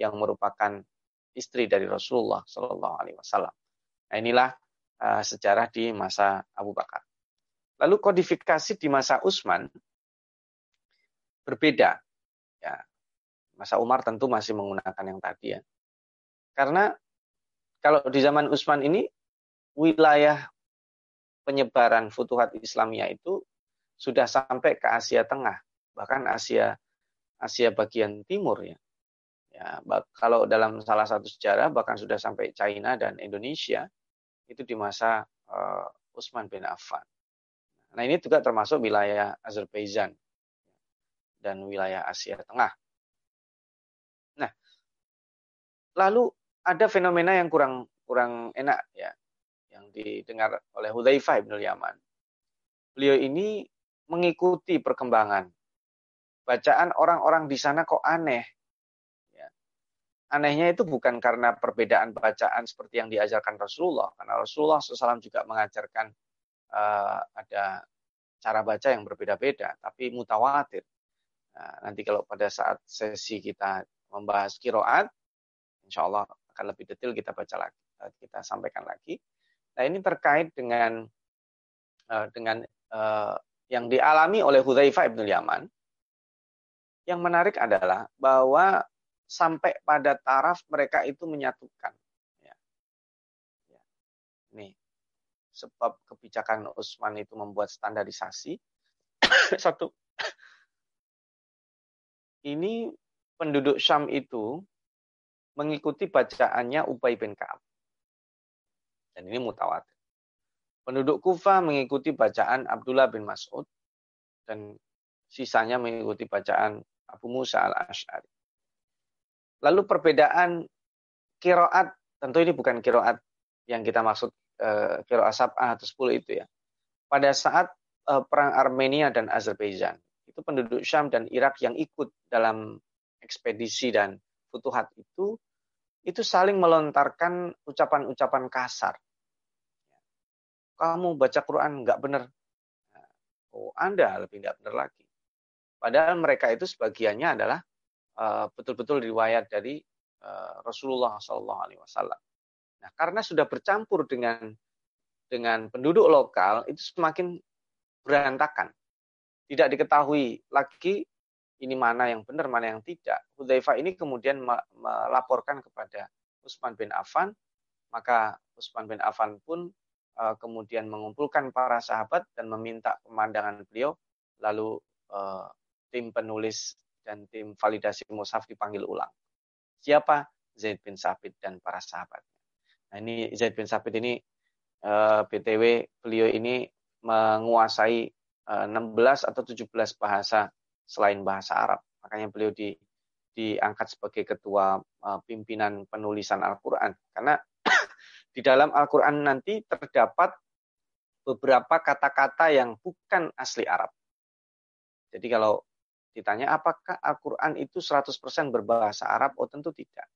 yang merupakan istri dari Rasulullah Shallallahu Alaihi Wasallam. Nah inilah uh, sejarah di masa Abu Bakar. Lalu kodifikasi di masa Utsman berbeda. Ya. Masa Umar tentu masih menggunakan yang tadi ya. Karena kalau di zaman Utsman ini wilayah penyebaran futuhat Islamiyah itu sudah sampai ke Asia Tengah, bahkan Asia Asia bagian timur ya. Ya, kalau dalam salah satu sejarah bahkan sudah sampai China dan Indonesia itu di masa uh, Utsman bin Affan. Nah, ini juga termasuk wilayah Azerbaijan dan wilayah Asia Tengah. Nah, lalu ada fenomena yang kurang kurang enak ya yang didengar oleh Hudzaifah bin Yaman. Beliau ini mengikuti perkembangan bacaan orang-orang di sana kok aneh. Ya. Anehnya itu bukan karena perbedaan bacaan seperti yang diajarkan Rasulullah, karena Rasulullah SAW juga mengajarkan uh, ada cara baca yang berbeda-beda, tapi mutawatir. Nah, nanti kalau pada saat sesi kita membahas kiroat, insya Allah akan lebih detail kita baca lagi, eh, kita sampaikan lagi. Nah ini terkait dengan uh, dengan uh, yang dialami oleh Hudzaifah ibn Yaman yang menarik adalah bahwa sampai pada taraf mereka itu menyatukan. Ya. Ya. Nih, sebab kebijakan Utsman itu membuat standarisasi. Satu, ini penduduk Syam itu mengikuti bacaannya Ubay bin Ka'ab. Dan ini mutawatir. Penduduk Kufa mengikuti bacaan Abdullah bin Mas'ud dan sisanya mengikuti bacaan Abu Musa al-Ash'ari. Lalu perbedaan kiroat, tentu ini bukan kiroat yang kita maksud uh, kiroat sab'ah atau 10 itu ya. Pada saat uh, perang Armenia dan Azerbaijan, itu penduduk Syam dan Irak yang ikut dalam ekspedisi dan futuhat itu, itu saling melontarkan ucapan-ucapan kasar. Kamu baca Quran nggak benar. Oh, Anda lebih nggak benar lagi. Padahal mereka itu sebagiannya adalah uh, betul-betul riwayat dari uh, Rasulullah Wasallam. Nah, karena sudah bercampur dengan dengan penduduk lokal itu semakin berantakan. Tidak diketahui lagi ini mana yang benar, mana yang tidak. Hudzaifah ini kemudian melaporkan kepada Utsman bin Affan, maka Utsman bin Affan pun uh, kemudian mengumpulkan para sahabat dan meminta pemandangan beliau, lalu uh, tim penulis dan tim validasi mushaf dipanggil ulang. Siapa? Zaid bin Sabit dan para sahabatnya. Nah ini Zaid bin Sabit ini uh, eh, BTW beliau ini menguasai uh, eh, 16 atau 17 bahasa selain bahasa Arab. Makanya beliau di, diangkat sebagai ketua uh, pimpinan penulisan Al-Quran. Karena di dalam Al-Quran nanti terdapat beberapa kata-kata yang bukan asli Arab. Jadi kalau Ditanya apakah Al-Quran itu 100% berbahasa Arab? Oh tentu tidak.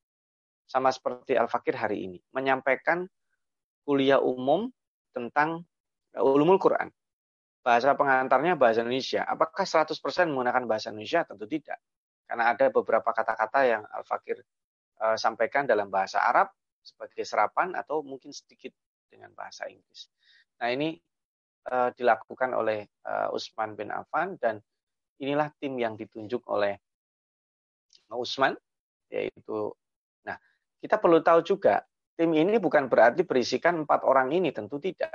Sama seperti Al-Fakir hari ini. Menyampaikan kuliah umum tentang ulumul Quran. Bahasa pengantarnya bahasa Indonesia. Apakah 100% menggunakan bahasa Indonesia? Tentu tidak. Karena ada beberapa kata-kata yang Al-Fakir uh, sampaikan dalam bahasa Arab sebagai serapan atau mungkin sedikit dengan bahasa Inggris. Nah ini uh, dilakukan oleh uh, Utsman bin Affan dan inilah tim yang ditunjuk oleh Usman yaitu nah kita perlu tahu juga tim ini bukan berarti berisikan empat orang ini tentu tidak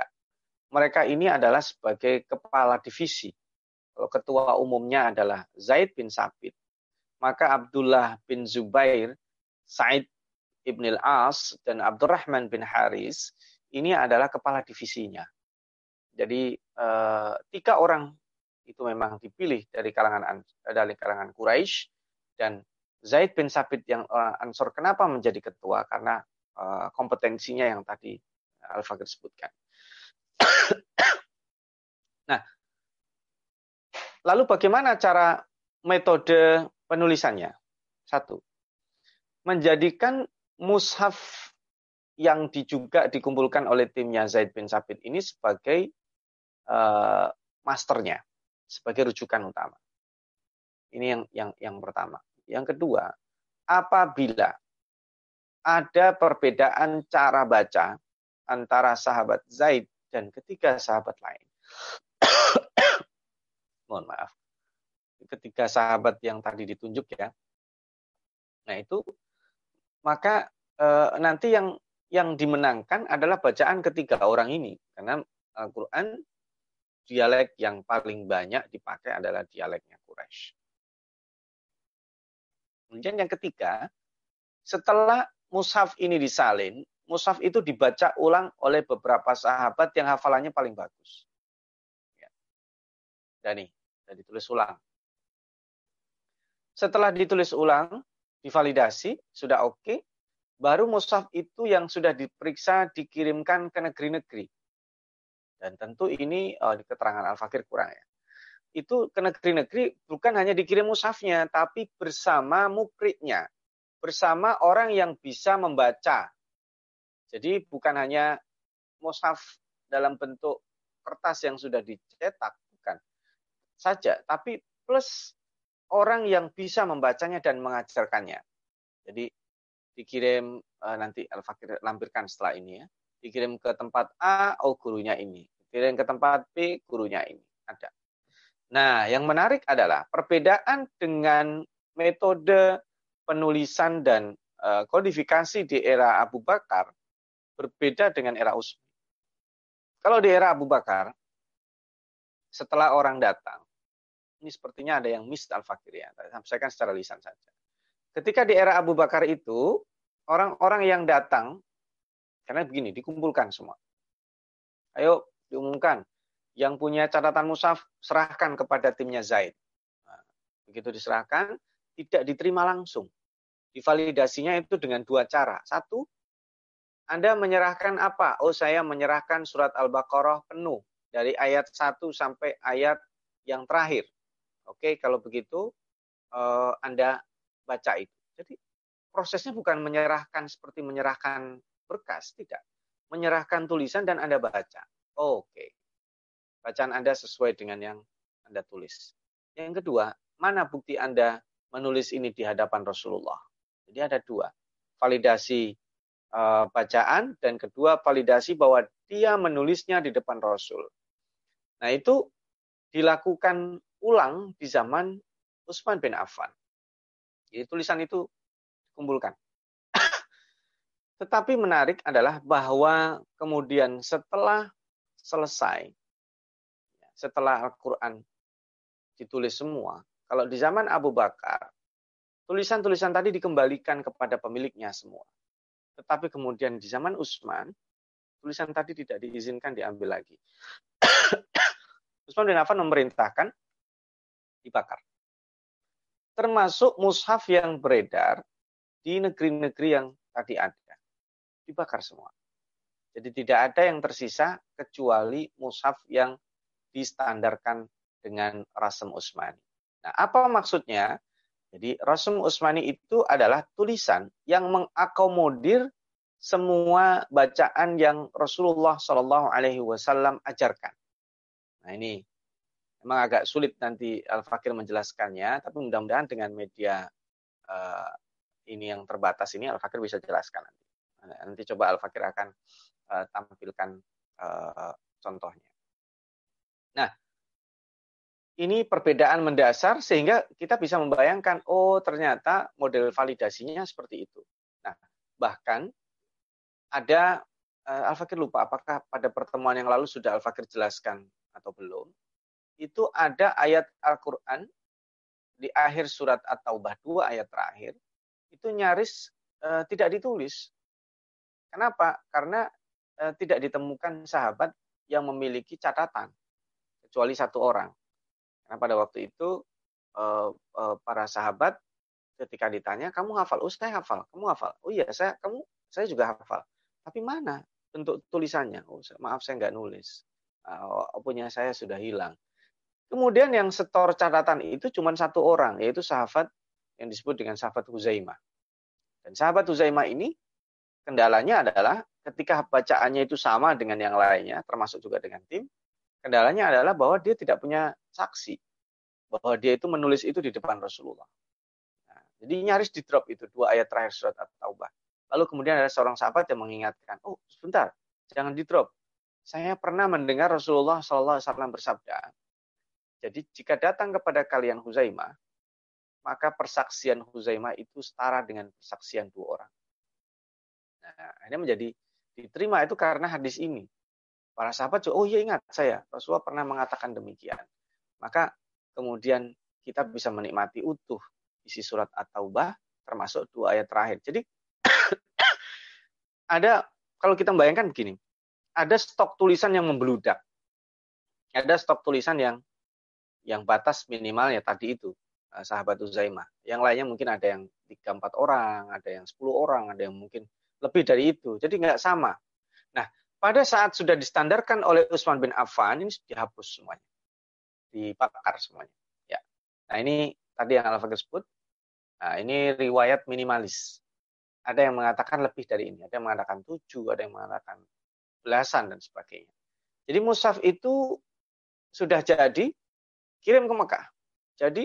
mereka ini adalah sebagai kepala divisi. Kalau ketua umumnya adalah Zaid bin Sabit maka Abdullah bin Zubair Said ibn al-As dan Abdurrahman bin Haris ini adalah kepala divisinya. Jadi eh, tiga orang itu memang dipilih dari kalangan dari kalangan Quraisy dan Zaid bin Sabit yang orang Ansor kenapa menjadi ketua? Karena uh, kompetensinya yang tadi Al-Fakir sebutkan. Nah, lalu bagaimana cara metode penulisannya? Satu, menjadikan mushaf yang juga dikumpulkan oleh timnya Zaid bin Sabit ini sebagai uh, masternya sebagai rujukan utama. Ini yang yang yang pertama. Yang kedua, apabila ada perbedaan cara baca antara sahabat Zaid dan ketiga sahabat lain, mohon maaf. Ketiga sahabat yang tadi ditunjuk ya. Nah, itu maka e, nanti yang yang dimenangkan adalah bacaan ketiga orang ini karena Al-Qur'an dialek yang paling banyak dipakai adalah dialeknya Quraisy. Kemudian yang ketiga, setelah mushaf ini disalin, mushaf itu dibaca ulang oleh beberapa sahabat yang hafalannya paling bagus. Ya. Dan nih, dan ditulis ulang. Setelah ditulis ulang, divalidasi, sudah oke, okay, baru mushaf itu yang sudah diperiksa dikirimkan ke negeri-negeri. Dan tentu ini oh, keterangan Al-Fakir kurang ya. Itu ke negeri-negeri bukan hanya dikirim mushafnya, tapi bersama mukriknya. Bersama orang yang bisa membaca. Jadi bukan hanya mushaf dalam bentuk kertas yang sudah dicetak, bukan saja, tapi plus orang yang bisa membacanya dan mengajarkannya. Jadi dikirim uh, nanti Al-Fakir lampirkan setelah ini ya. Dikirim ke tempat A, oh gurunya ini. Dikirim ke tempat B, gurunya ini. Ada. Nah, yang menarik adalah perbedaan dengan metode penulisan dan uh, kodifikasi di era Abu Bakar berbeda dengan era Utsman. Kalau di era Abu Bakar, setelah orang datang, ini sepertinya ada yang miss Al-Fakir ya. Saya sampaikan secara lisan saja. Ketika di era Abu Bakar itu, orang-orang yang datang, karena begini, dikumpulkan semua. Ayo diumumkan, yang punya catatan musaf serahkan kepada timnya Zaid. Nah, begitu diserahkan, tidak diterima langsung. Divalidasinya itu dengan dua cara. Satu, Anda menyerahkan apa? Oh, saya menyerahkan surat Al-Baqarah penuh dari ayat 1 sampai ayat yang terakhir. Oke, kalau begitu eh, Anda baca itu. Jadi prosesnya bukan menyerahkan seperti menyerahkan berkas, tidak. Menyerahkan tulisan dan Anda baca. Oke. Bacaan Anda sesuai dengan yang Anda tulis. Yang kedua, mana bukti Anda menulis ini di hadapan Rasulullah? Jadi ada dua. Validasi bacaan dan kedua validasi bahwa dia menulisnya di depan Rasul. Nah, itu dilakukan ulang di zaman Utsman bin Affan. Jadi tulisan itu kumpulkan. Tetapi menarik adalah bahwa kemudian setelah selesai, setelah Al-Quran ditulis semua, kalau di zaman Abu Bakar, tulisan-tulisan tadi dikembalikan kepada pemiliknya semua. Tetapi kemudian di zaman Utsman, tulisan tadi tidak diizinkan diambil lagi. Utsman bin Affan memerintahkan dibakar. Termasuk mushaf yang beredar di negeri-negeri yang tadi ada. Dibakar semua. Jadi tidak ada yang tersisa kecuali mushaf yang distandarkan dengan Rasem Usmani. Nah, apa maksudnya? Jadi Rasem Usmani itu adalah tulisan yang mengakomodir semua bacaan yang Rasulullah Shallallahu Alaihi Wasallam ajarkan. Nah ini memang agak sulit nanti Al Fakir menjelaskannya, tapi mudah-mudahan dengan media uh, ini yang terbatas ini Al-Fakir bisa jelaskan nanti. Nanti coba Al-Fakir akan uh, tampilkan uh, contohnya. Nah, ini perbedaan mendasar sehingga kita bisa membayangkan, oh ternyata model validasinya seperti itu. Nah, bahkan ada uh, Al-Fakir lupa apakah pada pertemuan yang lalu sudah Al-Fakir jelaskan atau belum. Itu ada ayat Al-Quran di akhir surat At-Taubah 2 ayat terakhir itu nyaris uh, tidak ditulis. Kenapa? Karena uh, tidak ditemukan sahabat yang memiliki catatan kecuali satu orang. Karena pada waktu itu uh, uh, para sahabat ketika ditanya, kamu hafal? Oh, saya hafal. Kamu hafal? Oh iya, saya kamu saya juga hafal. Tapi mana bentuk tulisannya? Oh, maaf saya nggak nulis. Uh, punya saya sudah hilang. Kemudian yang setor catatan itu cuma satu orang, yaitu sahabat yang disebut dengan sahabat Huzaimah. Dan sahabat Huzaimah ini kendalanya adalah ketika bacaannya itu sama dengan yang lainnya, termasuk juga dengan tim, kendalanya adalah bahwa dia tidak punya saksi bahwa dia itu menulis itu di depan Rasulullah. Nah, jadi nyaris di drop itu dua ayat terakhir surat At-Taubah. Lalu kemudian ada seorang sahabat yang mengingatkan, oh sebentar, jangan di drop. Saya pernah mendengar Rasulullah SAW bersabda, Jadi jika datang kepada kalian Huzaimah, maka persaksian Huzaimah itu setara dengan persaksian dua orang. Nah, ini menjadi diterima itu karena hadis ini. Para sahabat juga, oh iya ingat saya, Rasulullah pernah mengatakan demikian. Maka kemudian kita bisa menikmati utuh isi surat At-Taubah termasuk dua ayat terakhir. Jadi ada kalau kita bayangkan begini, ada stok tulisan yang membeludak. Ada stok tulisan yang yang batas minimalnya tadi itu eh, sahabat Uzaimah. Yang lainnya mungkin ada yang tiga empat orang, ada yang sepuluh orang, ada yang mungkin lebih dari itu. Jadi nggak sama. Nah, pada saat sudah distandarkan oleh Utsman bin Affan ini dihapus semuanya, dibakar semuanya. Ya. Nah ini tadi yang Al-Fakir sebut. Nah, ini riwayat minimalis. Ada yang mengatakan lebih dari ini, ada yang mengatakan tujuh, ada yang mengatakan belasan dan sebagainya. Jadi mushaf itu sudah jadi kirim ke Mekah. Jadi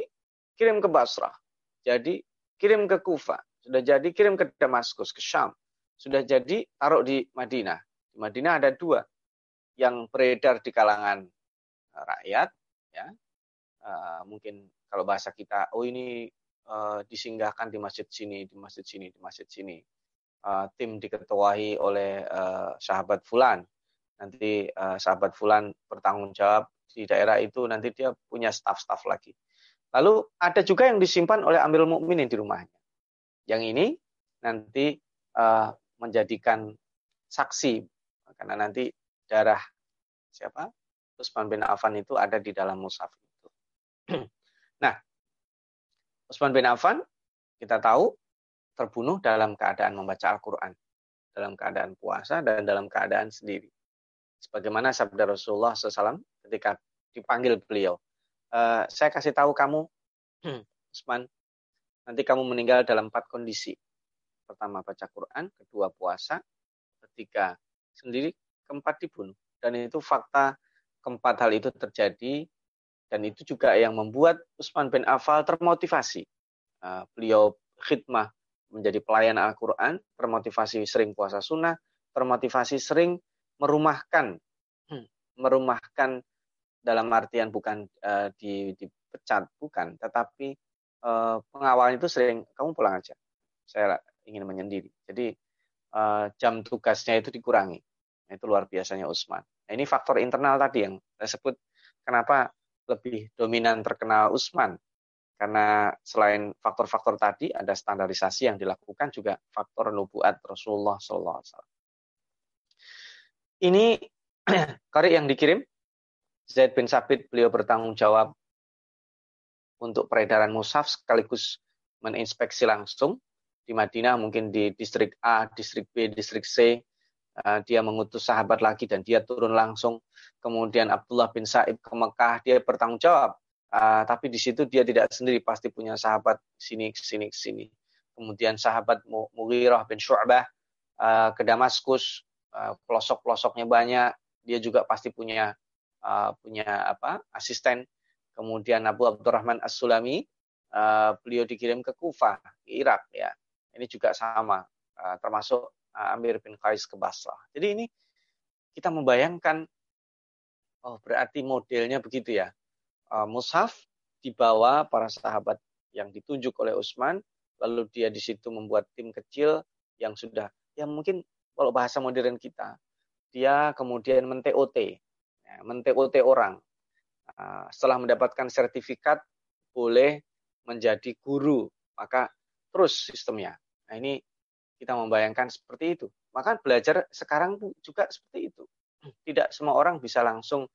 kirim ke Basrah. Jadi kirim ke Kufa. Sudah jadi kirim ke Damaskus, ke Syam. Sudah jadi taruh di Madinah. Di Madinah ada dua yang beredar di kalangan eh, rakyat, ya. Uh, mungkin kalau bahasa kita, oh ini uh, disinggahkan di masjid sini, di masjid sini, di masjid sini. Uh, tim diketuai oleh uh, sahabat Fulan. Nanti uh, sahabat Fulan bertanggung jawab di daerah itu nanti dia punya staff-staff lagi. Lalu ada juga yang disimpan oleh Amirul Mukminin di rumahnya. Yang ini nanti uh, menjadikan saksi karena nanti darah siapa Utsman bin Affan itu ada di dalam mushaf itu. nah, Utsman bin Affan kita tahu terbunuh dalam keadaan membaca Al-Qur'an, dalam keadaan puasa dan dalam keadaan sendiri. Sebagaimana sabda Rasulullah SAW ketika dipanggil beliau. Uh, saya kasih tahu kamu, Usman, nanti kamu meninggal dalam empat kondisi. Pertama baca Quran, kedua puasa, ketiga sendiri, keempat dibunuh. Dan itu fakta keempat hal itu terjadi dan itu juga yang membuat Usman bin Affan termotivasi. Uh, beliau khidmah menjadi pelayan Al-Quran, termotivasi sering puasa sunnah, termotivasi sering merumahkan hmm, merumahkan dalam artian bukan uh, di, dipecat bukan. Tetapi uh, pengawal itu sering kamu pulang aja saya ingin menyendiri. Jadi uh, jam tugasnya itu dikurangi. Itu luar biasanya Usman nah, ini faktor internal tadi yang saya sebut kenapa lebih dominan terkenal Usman. Karena selain faktor-faktor tadi ada standarisasi yang dilakukan juga faktor nubuat Rasulullah SAW ini kari yang dikirim. Zaid bin Sabit beliau bertanggung jawab untuk peredaran mushaf sekaligus meninspeksi langsung di Madinah mungkin di distrik A, distrik B, distrik C uh, dia mengutus sahabat lagi dan dia turun langsung. Kemudian Abdullah bin Sa'ib ke Mekah dia bertanggung jawab. Uh, tapi di situ dia tidak sendiri pasti punya sahabat sini sini sini kemudian sahabat Mughirah bin Syu'bah uh, ke Damaskus. Eh, pelosok-pelosoknya banyak, dia juga pasti punya uh, punya apa asisten. Kemudian Abu Abdurrahman As-Sulami, uh, beliau dikirim ke Kufah, Irak ya. Ini juga sama, uh, termasuk uh, Amir bin Qais ke Basrah. Jadi ini kita membayangkan, oh berarti modelnya begitu ya. Uh, Mushaf dibawa para sahabat yang ditunjuk oleh Utsman, lalu dia di situ membuat tim kecil yang sudah yang mungkin kalau bahasa modern kita, dia kemudian men-TOT, ya, men-TOT orang. Ah, setelah mendapatkan sertifikat, boleh menjadi guru, maka terus sistemnya. Nah ini kita membayangkan seperti itu. Maka belajar sekarang juga seperti itu. Tidak semua orang bisa langsung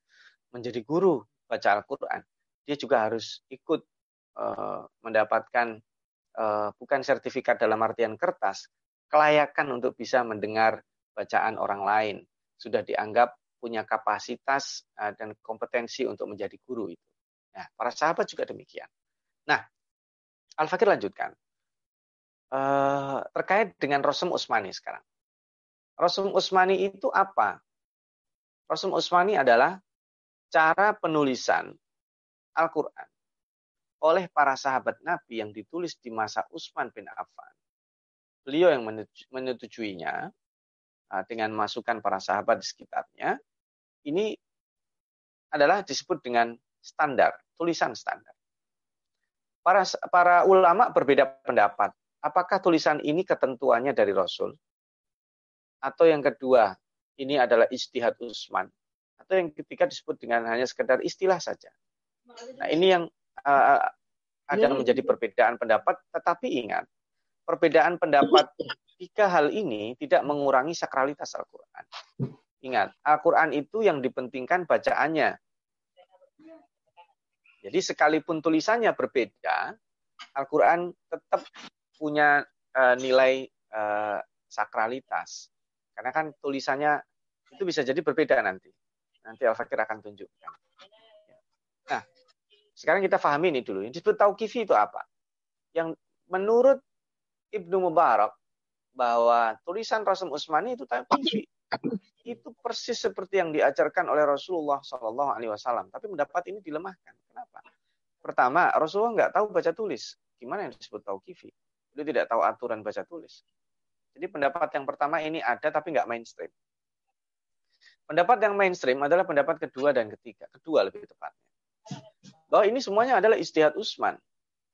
menjadi guru baca Al-Quran. Dia juga harus ikut uh, mendapatkan uh, bukan sertifikat dalam artian kertas, kelayakan untuk bisa mendengar bacaan orang lain. Sudah dianggap punya kapasitas eh, dan kompetensi untuk menjadi guru itu. Nah, para sahabat juga demikian. Nah, Al-Fakir lanjutkan. Uh, terkait dengan Rasul Usmani sekarang. Rasul Usmani itu apa? Rasul Usmani adalah cara penulisan Al-Quran oleh para sahabat Nabi yang ditulis di masa Utsman bin Affan beliau yang menyetujuinya ah, dengan masukan para sahabat di sekitarnya, ini adalah disebut dengan standar, tulisan standar. Para para ulama berbeda pendapat. Apakah tulisan ini ketentuannya dari Rasul? Atau yang kedua, ini adalah istihad Utsman. Atau yang ketiga disebut dengan hanya sekedar istilah saja. Nah, ini yang uh, akan menjadi perbedaan pendapat, tetapi ingat, perbedaan pendapat tiga hal ini tidak mengurangi sakralitas Al-Quran. Ingat, Al-Quran itu yang dipentingkan bacaannya. Jadi sekalipun tulisannya berbeda, Al-Quran tetap punya uh, nilai uh, sakralitas. Karena kan tulisannya itu bisa jadi berbeda nanti. Nanti Al-Fakir akan tunjukkan. Nah, sekarang kita pahami ini dulu. Yang disebut tauqifi itu apa? Yang menurut Ibnu Mubarak, bahwa tulisan Rasul Utsmani itu tauqifi. Itu persis seperti yang diajarkan oleh Rasulullah Wasallam. Tapi pendapat ini dilemahkan. Kenapa? Pertama, Rasulullah nggak tahu baca tulis. Gimana yang disebut tauqifi? Dia tidak tahu aturan baca tulis. Jadi pendapat yang pertama ini ada tapi nggak mainstream. Pendapat yang mainstream adalah pendapat kedua dan ketiga. Kedua lebih tepatnya. Bahwa ini semuanya adalah istihad Utsman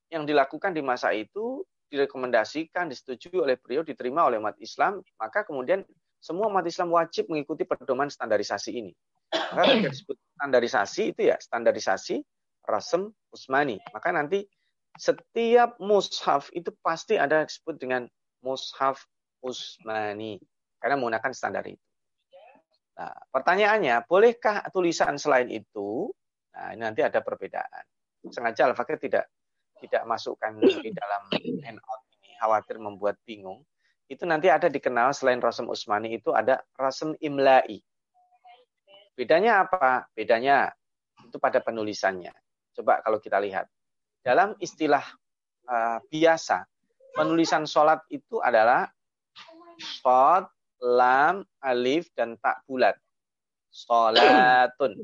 yang dilakukan di masa itu direkomendasikan, disetujui oleh beliau, diterima oleh umat Islam, maka kemudian semua umat Islam wajib mengikuti pedoman standarisasi ini. Maka disebut standarisasi itu ya standarisasi Rasem Usmani. Maka nanti setiap mushaf itu pasti ada disebut dengan mushaf Usmani karena menggunakan standar itu. Nah, pertanyaannya, bolehkah tulisan selain itu? Nah, ini nanti ada perbedaan. Sengaja Al-Fakir tidak tidak masukkan di dalam handout ini. Khawatir membuat bingung. Itu nanti ada dikenal selain rasem usmani itu ada rasem imla'i. Bedanya apa? Bedanya itu pada penulisannya. Coba kalau kita lihat dalam istilah uh, biasa penulisan sholat itu adalah shod lam alif dan tak bulat sholatun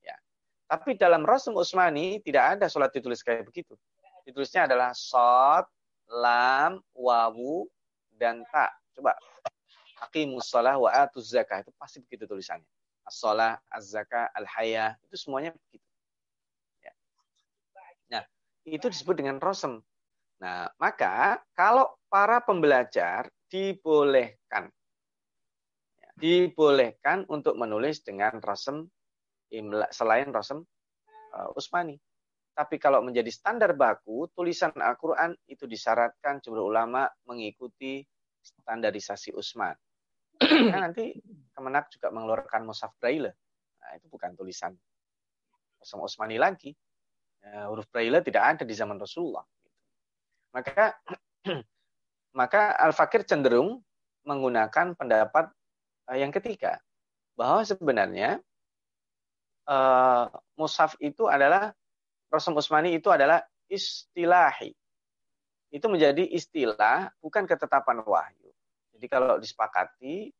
ya tapi dalam rasem usmani tidak ada sholat ditulis kayak begitu ditulisnya adalah sod, lam, wawu, dan ta. Coba. Aqimus shalah wa atuz zakah. Itu pasti begitu tulisannya. As-shalah, az-zakah, al-haya. Itu semuanya begitu. Nah, itu disebut dengan rosem. Nah, maka kalau para pembelajar dibolehkan ya, dibolehkan untuk menulis dengan rosem selain rosem uh, usmani. Tapi kalau menjadi standar baku, tulisan Al-Quran itu disyaratkan jumhur ulama mengikuti standarisasi Usman. Karena nanti Kemenak juga mengeluarkan Musaf Braille. Nah, itu bukan tulisan Usman Usmani lagi. Ya, huruf Braille tidak ada di zaman Rasulullah. Maka maka Al-Fakir cenderung menggunakan pendapat eh, yang ketiga. Bahwa sebenarnya uh, Musaf itu adalah Rasul Usmani itu adalah istilahi. Itu menjadi istilah, bukan ketetapan wahyu. Jadi kalau disepakati,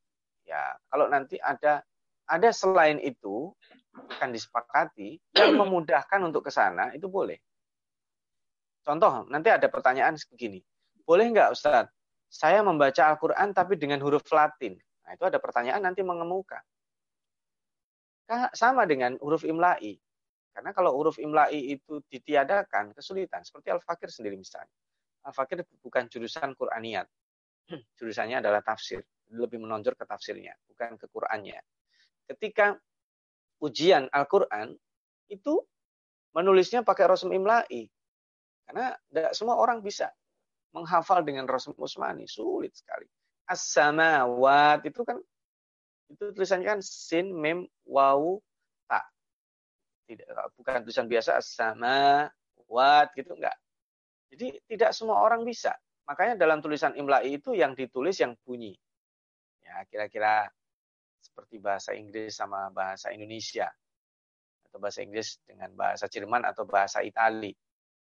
ya kalau nanti ada ada selain itu akan disepakati yang memudahkan untuk ke sana itu boleh. Contoh, nanti ada pertanyaan begini. Boleh nggak Ustadz, saya membaca Al-Quran tapi dengan huruf Latin? Nah, itu ada pertanyaan nanti mengemuka. Sama dengan huruf imla'i. Karena kalau huruf imla'i itu ditiadakan, kesulitan. Seperti Al-Fakir sendiri misalnya. Al-Fakir bukan jurusan Qur'aniyat. Jurusannya adalah tafsir. Lebih menonjol ke tafsirnya, bukan ke Qur'annya. Ketika ujian Al-Quran, itu menulisnya pakai rosm imla'i. Karena tidak semua orang bisa menghafal dengan rosm usmani. Sulit sekali. As-samawat itu kan itu tulisannya kan sin, mem, wawu, tidak bukan tulisan biasa sama wat gitu enggak. Jadi tidak semua orang bisa. Makanya dalam tulisan imla'i itu yang ditulis yang bunyi. Ya, kira-kira seperti bahasa Inggris sama bahasa Indonesia atau bahasa Inggris dengan bahasa Jerman atau bahasa Itali.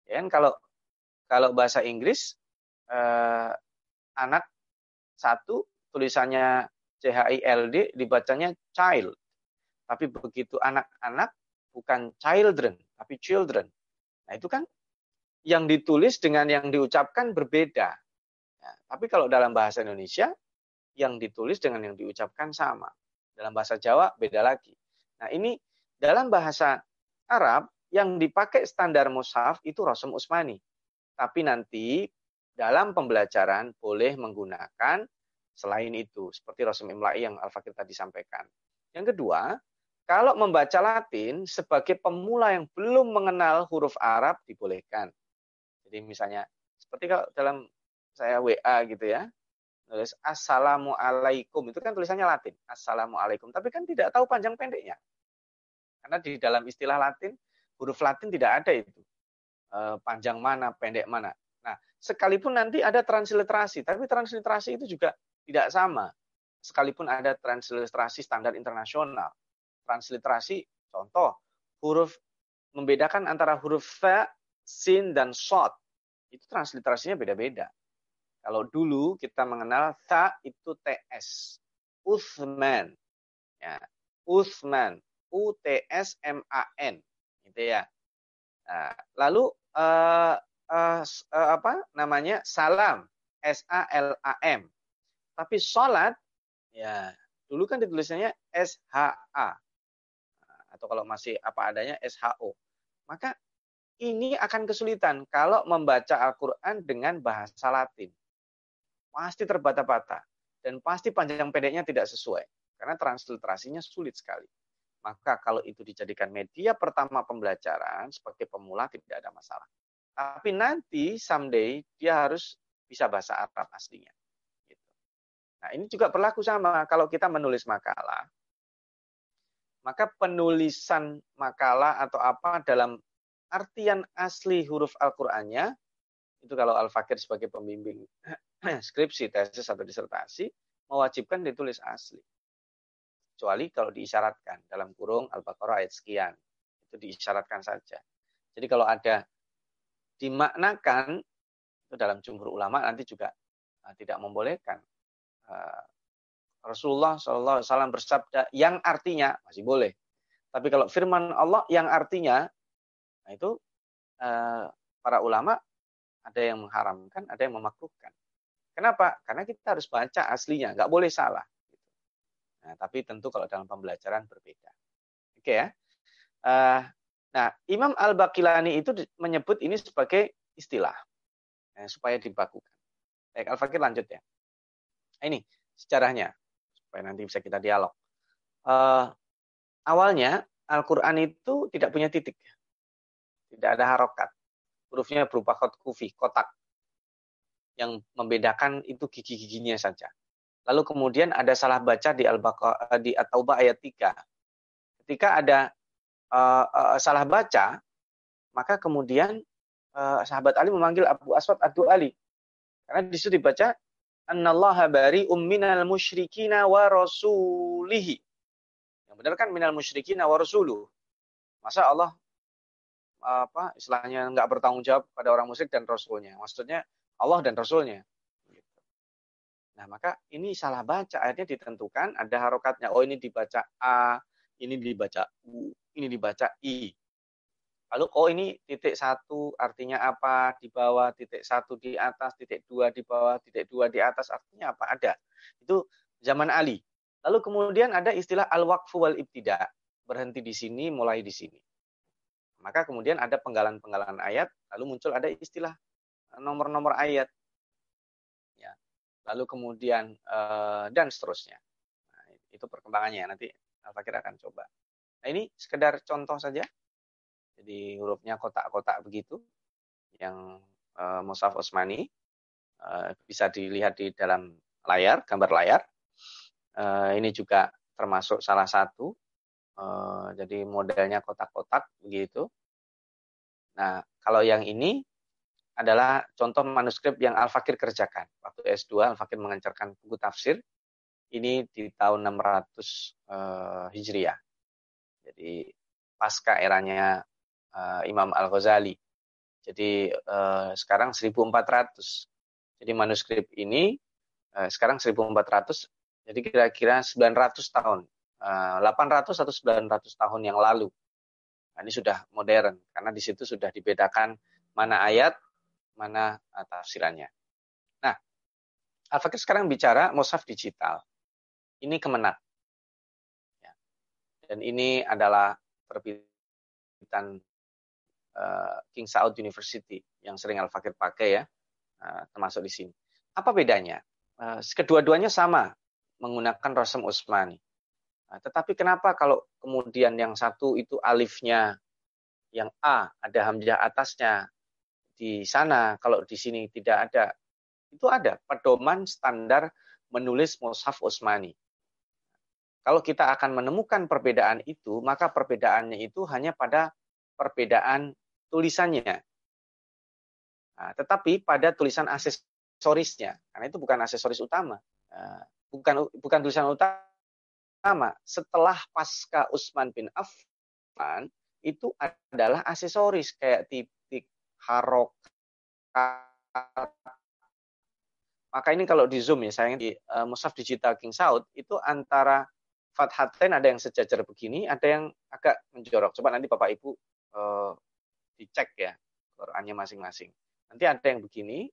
Ya kan kalau kalau bahasa Inggris eh, anak satu tulisannya C H I L D dibacanya child. Tapi begitu anak-anak bukan children, tapi children. Nah, itu kan yang ditulis dengan yang diucapkan berbeda. Ya, tapi kalau dalam bahasa Indonesia, yang ditulis dengan yang diucapkan sama. Dalam bahasa Jawa beda lagi. Nah, ini dalam bahasa Arab yang dipakai standar mushaf itu Rasul Usmani. Tapi nanti dalam pembelajaran boleh menggunakan selain itu. Seperti Rasul Imla'i yang Al-Fakir tadi sampaikan. Yang kedua, kalau membaca Latin sebagai pemula yang belum mengenal huruf Arab dibolehkan. Jadi misalnya, seperti kalau dalam saya WA gitu ya, nulis Assalamualaikum, itu kan tulisannya Latin. Assalamualaikum, tapi kan tidak tahu panjang pendeknya. Karena di dalam istilah Latin, huruf Latin tidak ada itu. E, panjang mana, pendek mana. Nah, sekalipun nanti ada transliterasi, tapi transliterasi itu juga tidak sama. Sekalipun ada transliterasi standar internasional. Transliterasi, contoh, huruf membedakan antara huruf fa, sin, dan shot. Itu transliterasinya beda-beda. Kalau dulu kita mengenal tha itu TS. Uthman. Ya. Uthman. U T S M A N gitu ya. Nah, lalu uh, uh, uh, apa namanya salam S A L A M. Tapi sholat ya dulu kan ditulisannya S H A atau kalau masih apa adanya S H O. Maka ini akan kesulitan kalau membaca Al-Quran dengan bahasa Latin. Pasti terbata-bata dan pasti panjang pendeknya tidak sesuai karena transliterasinya sulit sekali. Maka kalau itu dijadikan media pertama pembelajaran sebagai pemula tidak ada masalah. Tapi nanti someday dia harus bisa bahasa Arab aslinya. Gitu. Nah ini juga berlaku sama kalau kita menulis makalah. Maka penulisan makalah atau apa dalam artian asli huruf Al-Qur'annya itu kalau Al-Fakir sebagai pembimbing skripsi, tesis atau disertasi mewajibkan ditulis asli kecuali kalau diisyaratkan dalam kurung Al-Baqarah ayat sekian. Itu diisyaratkan saja. Jadi kalau ada dimaknakan itu dalam jumhur ulama nanti juga uh, tidak membolehkan. Uh, Rasulullah SAW bersabda yang artinya masih boleh. Tapi kalau firman Allah yang artinya, nah itu uh, para ulama ada yang mengharamkan, ada yang memakruhkan. Kenapa? Karena kita harus baca aslinya, nggak boleh salah. Nah, tapi tentu kalau dalam pembelajaran berbeda. Oke ya. Uh, nah, Imam Al-Baqilani itu menyebut ini sebagai istilah ya, supaya dibakukan. Baik, Al-Fakir lanjut ya. Nah, ini sejarahnya supaya nanti bisa kita dialog. Uh, awalnya Al-Quran itu tidak punya titik. Tidak ada harokat. Hurufnya berupa kot kufi, kotak. Yang membedakan itu gigi-giginya saja. Lalu kemudian ada salah baca di Al-Baqarah di At-Taubah ayat 3. Ketika ada uh, uh, salah baca, maka kemudian uh, sahabat Ali memanggil Abu Aswad Adu Ali. Karena di situ dibaca annallaha bari'um minal musyrikina wa rasulihi. Yang benar kan minal musyrikina wa rasuluh. Masa Allah apa istilahnya nggak bertanggung jawab pada orang musyrik dan rasulnya. Maksudnya Allah dan rasulnya. Nah, maka ini salah baca. Akhirnya ditentukan ada harokatnya. Oh, ini dibaca A, ini dibaca U, ini dibaca I. Lalu, oh ini titik satu artinya apa di bawah, titik satu di atas, titik dua di bawah, titik dua di atas artinya apa? Ada. Itu zaman Ali. Lalu kemudian ada istilah al-waqfu wal ibtida. Berhenti di sini, mulai di sini. Maka kemudian ada penggalan-penggalan ayat, lalu muncul ada istilah nomor-nomor ayat lalu kemudian uh, dan seterusnya. Nah, itu perkembangannya nanti Al-Fakir akan coba. Nah, ini sekedar contoh saja. Jadi hurufnya kotak-kotak begitu yang uh, Musaf Osmani uh, bisa dilihat di dalam layar, gambar layar. Uh, ini juga termasuk salah satu. Uh, jadi modelnya kotak-kotak begitu. Nah, kalau yang ini adalah contoh manuskrip yang Al-Fakir kerjakan. Waktu S2 Al-Fakir mengencarkan buku tafsir. Ini di tahun 600 uh, eh, Hijriah. Jadi pasca eranya uh, Imam Al-Ghazali. Jadi uh, sekarang 1400. Jadi manuskrip ini uh, sekarang 1400. Jadi kira-kira 900 tahun. Uh, 800 atau 900 tahun yang lalu. Nah, ini sudah modern karena di situ sudah dibedakan mana ayat, mana uh, tafsirannya. Nah, Al-Fakir sekarang bicara mushaf digital. Ini kemenak. Ya. Dan ini adalah terbitan uh, King Saud University yang sering Al-Fakir pakai ya, uh, termasuk di sini. Apa bedanya? Kedua-duanya sama menggunakan Rasam Utsmani. Nah, tetapi kenapa kalau kemudian yang satu itu alifnya yang A ada hamzah atasnya di sana, kalau di sini tidak ada. Itu ada pedoman standar menulis mushaf Utsmani. Kalau kita akan menemukan perbedaan itu, maka perbedaannya itu hanya pada perbedaan tulisannya. Nah, tetapi pada tulisan aksesorisnya, karena itu bukan aksesoris utama, nah, bukan bukan tulisan utama. Setelah pasca Utsman bin Affan itu adalah aksesoris kayak titik, harok, maka ini kalau di zoom ya, sayang di uh, Musaf Digital King Saud itu antara fathatain ada yang sejajar begini, ada yang agak menjorok. Coba nanti Bapak Ibu uh, dicek ya Qurannya masing-masing. Nanti ada yang begini,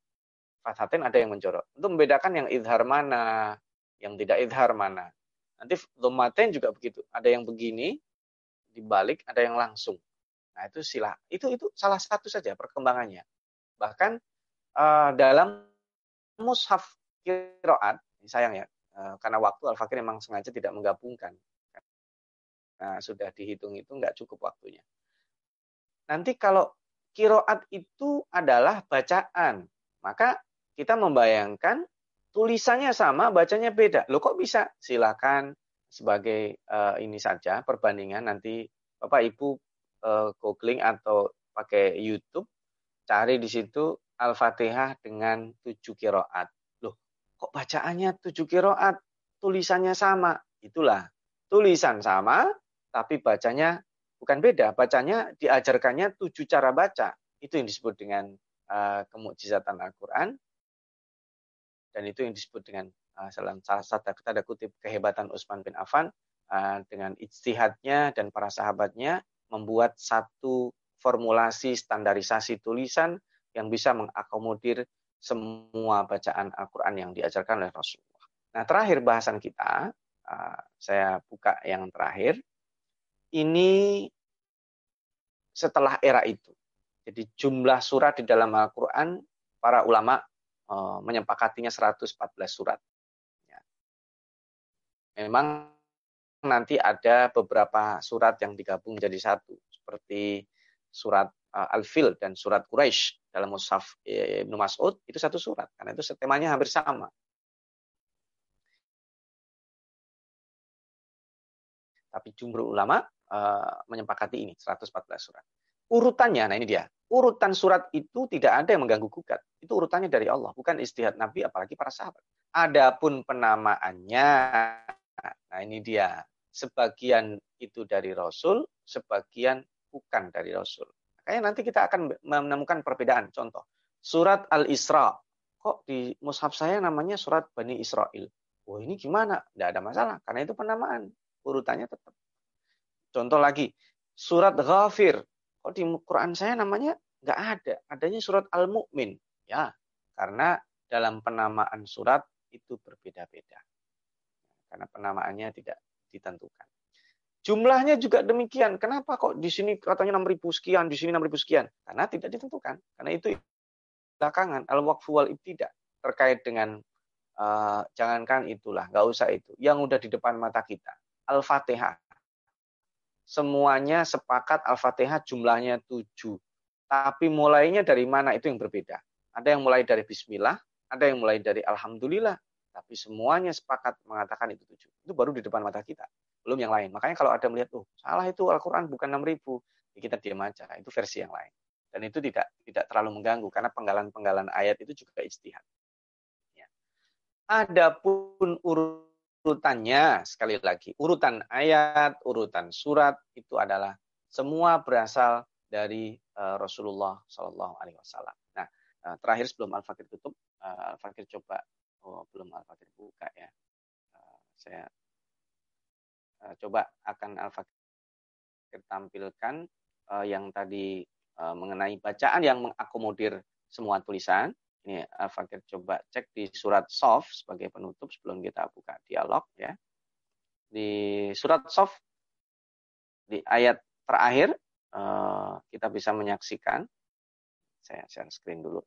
fathatain ada yang menjorok. Untuk membedakan yang idhar mana, yang tidak idhar mana. Nanti dhammatain juga begitu. Ada yang begini, dibalik, ada yang langsung. Nah itu sila. Itu itu salah satu saja perkembangannya. Bahkan uh, dalam mushaf kiroat, sayang ya, Eh, karena waktu Al-Fakir memang sengaja tidak menggabungkan. Nah, sudah dihitung itu nggak cukup waktunya. Nanti kalau kiroat itu adalah bacaan, maka kita membayangkan tulisannya sama, bacanya beda. Loh kok bisa? Silakan sebagai uh, ini saja perbandingan nanti Bapak Ibu uh, googling atau pakai YouTube cari di situ Al-Fatihah dengan tujuh kiroat kok bacaannya tujuh kiroat, tulisannya sama. Itulah, tulisan sama, tapi bacanya bukan beda. Bacanya diajarkannya tujuh cara baca. Itu yang disebut dengan uh, kemukjizatan Al-Quran. Dan itu yang disebut dengan uh, salah satu tanda kutip kehebatan Utsman bin Affan uh, dengan ijtihadnya dan para sahabatnya membuat satu formulasi standarisasi tulisan yang bisa mengakomodir semua bacaan Al-Quran yang diajarkan oleh Rasulullah. Nah, terakhir bahasan kita, uh, saya buka yang terakhir. Ini setelah era itu. Jadi jumlah surat di dalam Al-Quran, para ulama uh, menyepakatinya 114 surat. Ya. Memang nanti ada beberapa surat yang digabung jadi satu. Seperti surat uh, Al-Fil dan surat Quraisy dalam Mushaf eh, Ibnu Mas'ud itu satu surat karena itu temanya hampir sama. Tapi jumhur ulama uh, menyepakati ini 114 surat. Urutannya, nah ini dia. Urutan surat itu tidak ada yang mengganggu gugat. Itu urutannya dari Allah, bukan istihad Nabi apalagi para sahabat. Adapun penamaannya, nah ini dia. Sebagian itu dari Rasul, sebagian bukan dari Rasul. Makanya nanti kita akan menemukan perbedaan. Contoh, surat Al-Isra. Kok di mushaf saya namanya surat Bani Israel? Oh ini gimana? Tidak ada masalah, karena itu penamaan. Urutannya tetap. Contoh lagi, surat Ghafir. Kok di Quran saya namanya nggak ada. Adanya surat Al-Mu'min. Ya, karena dalam penamaan surat itu berbeda-beda. Karena penamaannya tidak ditentukan. Jumlahnya juga demikian. Kenapa kok di sini katanya 6.000 sekian, di sini 6.000 sekian? Karena tidak ditentukan. Karena itu belakangan al-waqfu wal ibtida terkait dengan uh, jangankan itulah, nggak usah itu. Yang udah di depan mata kita, Al-Fatihah. Semuanya sepakat Al-Fatihah jumlahnya 7. Tapi mulainya dari mana itu yang berbeda. Ada yang mulai dari bismillah, ada yang mulai dari alhamdulillah, tapi semuanya sepakat mengatakan itu tujuh. Itu baru di depan mata kita belum yang lain. Makanya kalau ada melihat, oh salah itu Al-Quran bukan 6000, ya kita diam aja. Itu versi yang lain. Dan itu tidak tidak terlalu mengganggu karena penggalan-penggalan ayat itu juga istihad. Ya. Adapun urutannya sekali lagi, urutan ayat, urutan surat itu adalah semua berasal dari uh, Rasulullah Shallallahu Alaihi Wasallam. Nah, uh, terakhir sebelum Al-Fakir tutup, uh, Al-Fakir coba, oh belum Al-Fakir buka ya. Uh, saya uh, coba akan Al-Fakir tampilkan uh, yang tadi uh, mengenai bacaan yang mengakomodir semua tulisan. Ini Al-Fakir coba cek di surat Sof sebagai penutup sebelum kita buka dialog ya. Di surat Sof di ayat terakhir uh, kita bisa menyaksikan. Saya share screen dulu.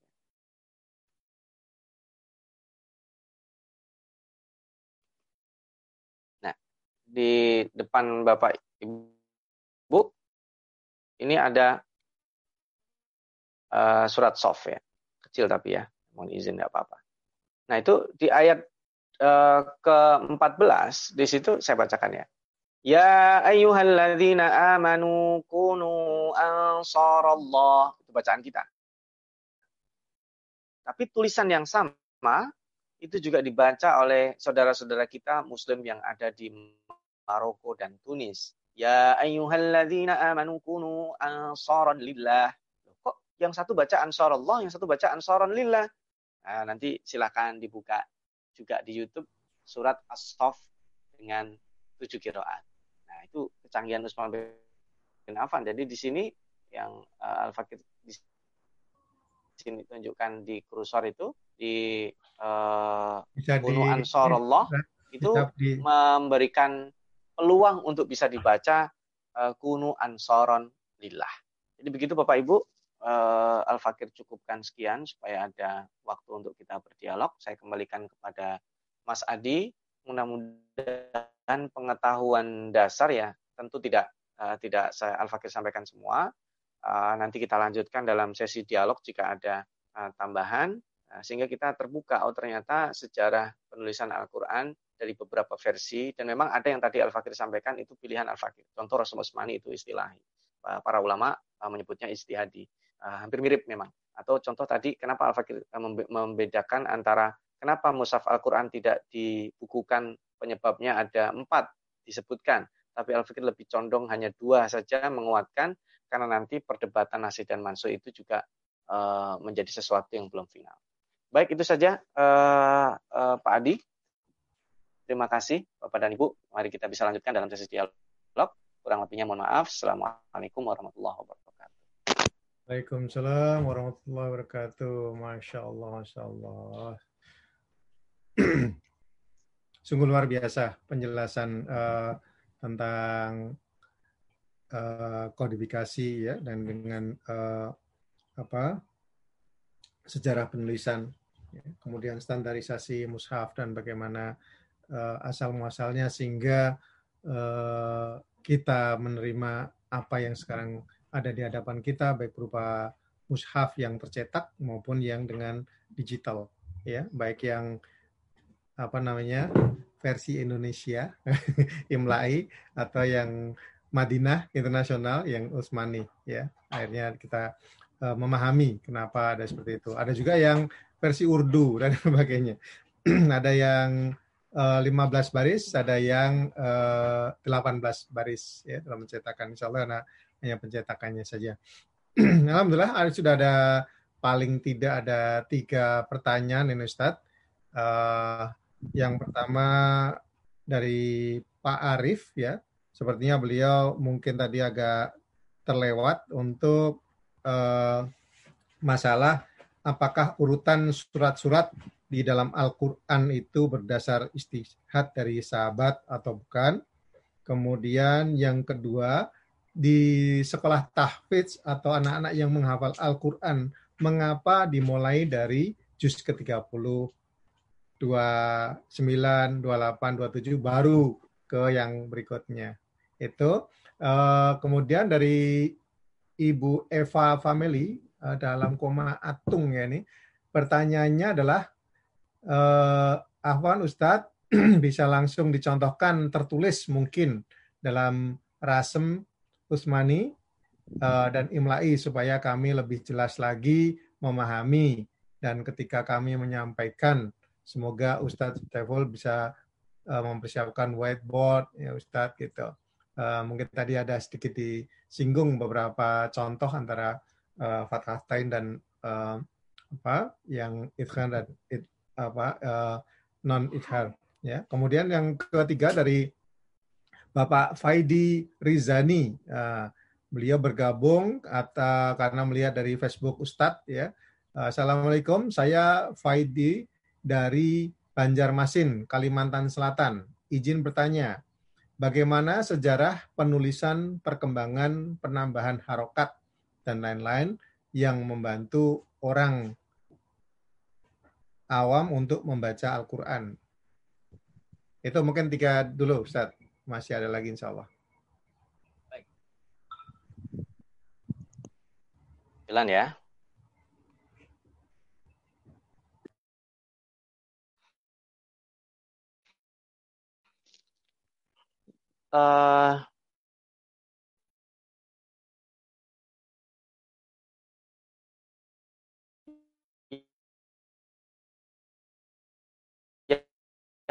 Di depan Bapak Ibu, ini ada uh, surat soft ya. Kecil tapi ya, mohon izin tidak apa-apa. Nah itu di ayat uh, ke-14, di situ saya bacakan ya. Ya ayyuhalladzina amanu kunu ansarallah. Itu bacaan kita. Tapi tulisan yang sama itu juga dibaca oleh saudara-saudara kita muslim yang ada di Maroko dan Tunis. Ya ayyuhalladzina amanu kunu ansaran lillah. Kok yang satu baca ansarallah, yang satu baca ansaran lillah? Nah, nanti silahkan dibuka juga di YouTube surat As-Saff dengan tujuh kiroat itu kecanggihan Usman bin Affan. Jadi di sini yang uh, Al-Fakir di sini tunjukkan di kursor itu di uh, Gunung Ansarullah itu di... memberikan peluang untuk bisa dibaca uh, Kunu Ansoron Lillah. Jadi begitu Bapak Ibu, uh, Al-Fakir cukupkan sekian supaya ada waktu untuk kita berdialog. Saya kembalikan kepada Mas Adi. Mudah-mudahan pengetahuan dasar ya tentu tidak uh, tidak saya Al-Fakir sampaikan semua. Nanti kita lanjutkan dalam sesi dialog jika ada tambahan uh, sehingga kita terbuka oh ternyata sejarah penulisan Al-Qur'an dari beberapa versi dan memang ada yang tadi Al-Fakir sampaikan itu pilihan Al-Fakir. Contoh Rasul Usmani itu istilahi. Para ulama uh, menyebutnya istihadi. Uh, hampir mirip memang. Atau contoh tadi kenapa Al-Fakir uh, membedakan antara kenapa mushaf Al-Qur'an tidak dibukukan penyebabnya ada empat disebutkan, tapi Al-Fikir lebih condong hanya dua saja menguatkan karena nanti perdebatan nasi dan mansu itu juga menjadi sesuatu yang belum final. Baik itu saja uh, uh, Pak Adi. Terima kasih Bapak dan Ibu. Mari kita bisa lanjutkan dalam sesi dialog. Kurang lebihnya mohon maaf. Assalamualaikum warahmatullahi wabarakatuh. Waalaikumsalam warahmatullahi wabarakatuh. Masya Allah, Masya Allah. sungguh luar biasa penjelasan uh, tentang uh, kodifikasi ya dan dengan uh, apa sejarah penulisan. Kemudian standarisasi mushaf dan bagaimana uh, asal muasalnya sehingga uh, kita menerima apa yang sekarang ada di hadapan kita baik berupa mushaf yang tercetak maupun yang dengan digital ya. Baik yang apa namanya versi Indonesia Imlai atau yang Madinah internasional yang Utsmani ya. Akhirnya kita uh, memahami kenapa ada seperti itu. Ada juga yang versi Urdu dan sebagainya. Ada yang uh, eh, 15 baris ada yang uh, eh, 18 baris ya dalam pencetakan Insya Allah nah, hanya pencetakannya saja. Alhamdulillah sudah ada paling tidak ada tiga pertanyaan ini Ustadz. Uh, yang pertama dari Pak Arif ya, sepertinya beliau mungkin tadi agak terlewat untuk uh, masalah apakah urutan surat-surat di dalam Al-Quran itu berdasar istihad dari sahabat atau bukan. Kemudian yang kedua, di sekolah tahfidz atau anak-anak yang menghafal Al-Quran, mengapa dimulai dari juz ke-30 29, 28, 27 baru ke yang berikutnya. Itu uh, kemudian dari Ibu Eva Family dalam koma atung ya ini pertanyaannya adalah uh, Ahwan Ustadz bisa langsung dicontohkan tertulis mungkin dalam Rasem Usmani uh, dan Imlai supaya kami lebih jelas lagi memahami dan ketika kami menyampaikan Semoga Ustadz Tefol bisa uh, mempersiapkan whiteboard ya Ustadz gitu. Uh, mungkin tadi ada sedikit disinggung beberapa contoh antara uh, dan uh, apa yang idhar dan it, apa uh, non idhar ya. Kemudian yang ketiga dari Bapak Faidi Rizani uh, beliau bergabung atau karena melihat dari Facebook Ustadz ya. Assalamualaikum, saya Faidi dari Banjarmasin, Kalimantan Selatan. Izin bertanya, bagaimana sejarah penulisan, perkembangan, penambahan harokat, dan lain-lain yang membantu orang awam untuk membaca Al-Quran. Itu mungkin tiga dulu, Ustaz. Masih ada lagi insya Allah. Jalan ya. Uh,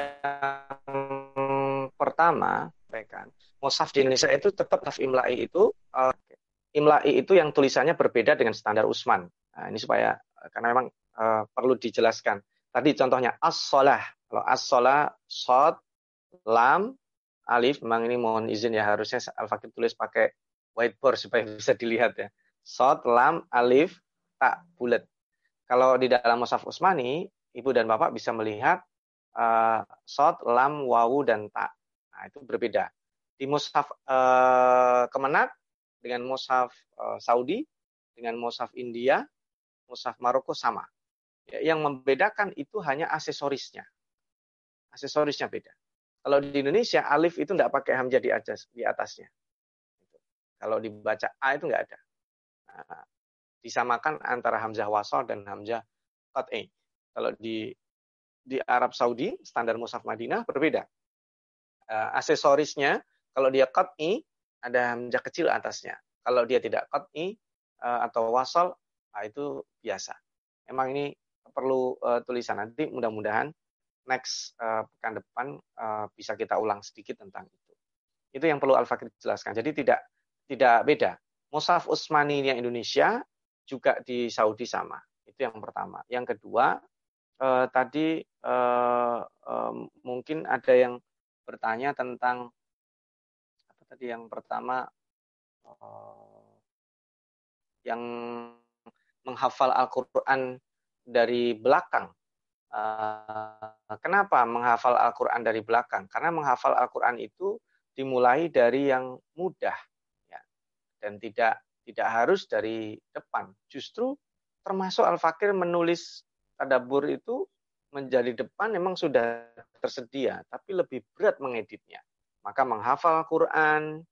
yang pertama, kan, Musaf di Indonesia itu tetap taf imla'i itu uh, imla'i itu yang tulisannya berbeda dengan standar Usman. Nah, ini supaya karena memang uh, perlu dijelaskan. Tadi contohnya as-shalah. Kalau as-shalah shad, lam, alif, memang ini mohon izin ya harusnya Al-Fakir tulis pakai whiteboard supaya bisa dilihat ya. Shad, lam, alif, tak bulat. Kalau di dalam Musaf Usmani, Ibu dan Bapak bisa melihat uh, sod, lam, wawu, dan ta. Nah, itu berbeda. Di mushaf uh, Kemenak dengan mushaf uh, Saudi, dengan mushaf India, mushaf Maroko sama. Ya, yang membedakan itu hanya aksesorisnya. Aksesorisnya beda. Kalau di Indonesia, alif itu tidak pakai hamzah di di atasnya. Kalau dibaca A itu nggak ada. Nah, disamakan antara hamzah wasal dan hamzah qat'i. Kalau di di Arab Saudi, standar Musaf Madinah berbeda. Uh, aksesorisnya, kalau dia qat'i, ada hamzah kecil atasnya. Kalau dia tidak qat'i uh, atau wasal, nah itu biasa. Emang ini perlu uh, tulisan nanti mudah-mudahan next pekan depan bisa kita ulang sedikit tentang itu. Itu yang perlu Al-Fakir jelaskan. Jadi tidak tidak beda. Musaf Utsmani yang Indonesia juga di Saudi sama. Itu yang pertama. Yang kedua, eh, tadi eh, eh, mungkin ada yang bertanya tentang apa tadi yang pertama eh, yang menghafal Al-Quran dari belakang. Eh, kenapa menghafal Al-Quran dari belakang? Karena menghafal Al-Quran itu dimulai dari yang mudah ya, dan tidak tidak harus dari depan. Justru termasuk Al-Fakir menulis tadabur itu menjadi depan memang sudah tersedia, tapi lebih berat mengeditnya. Maka menghafal Quran,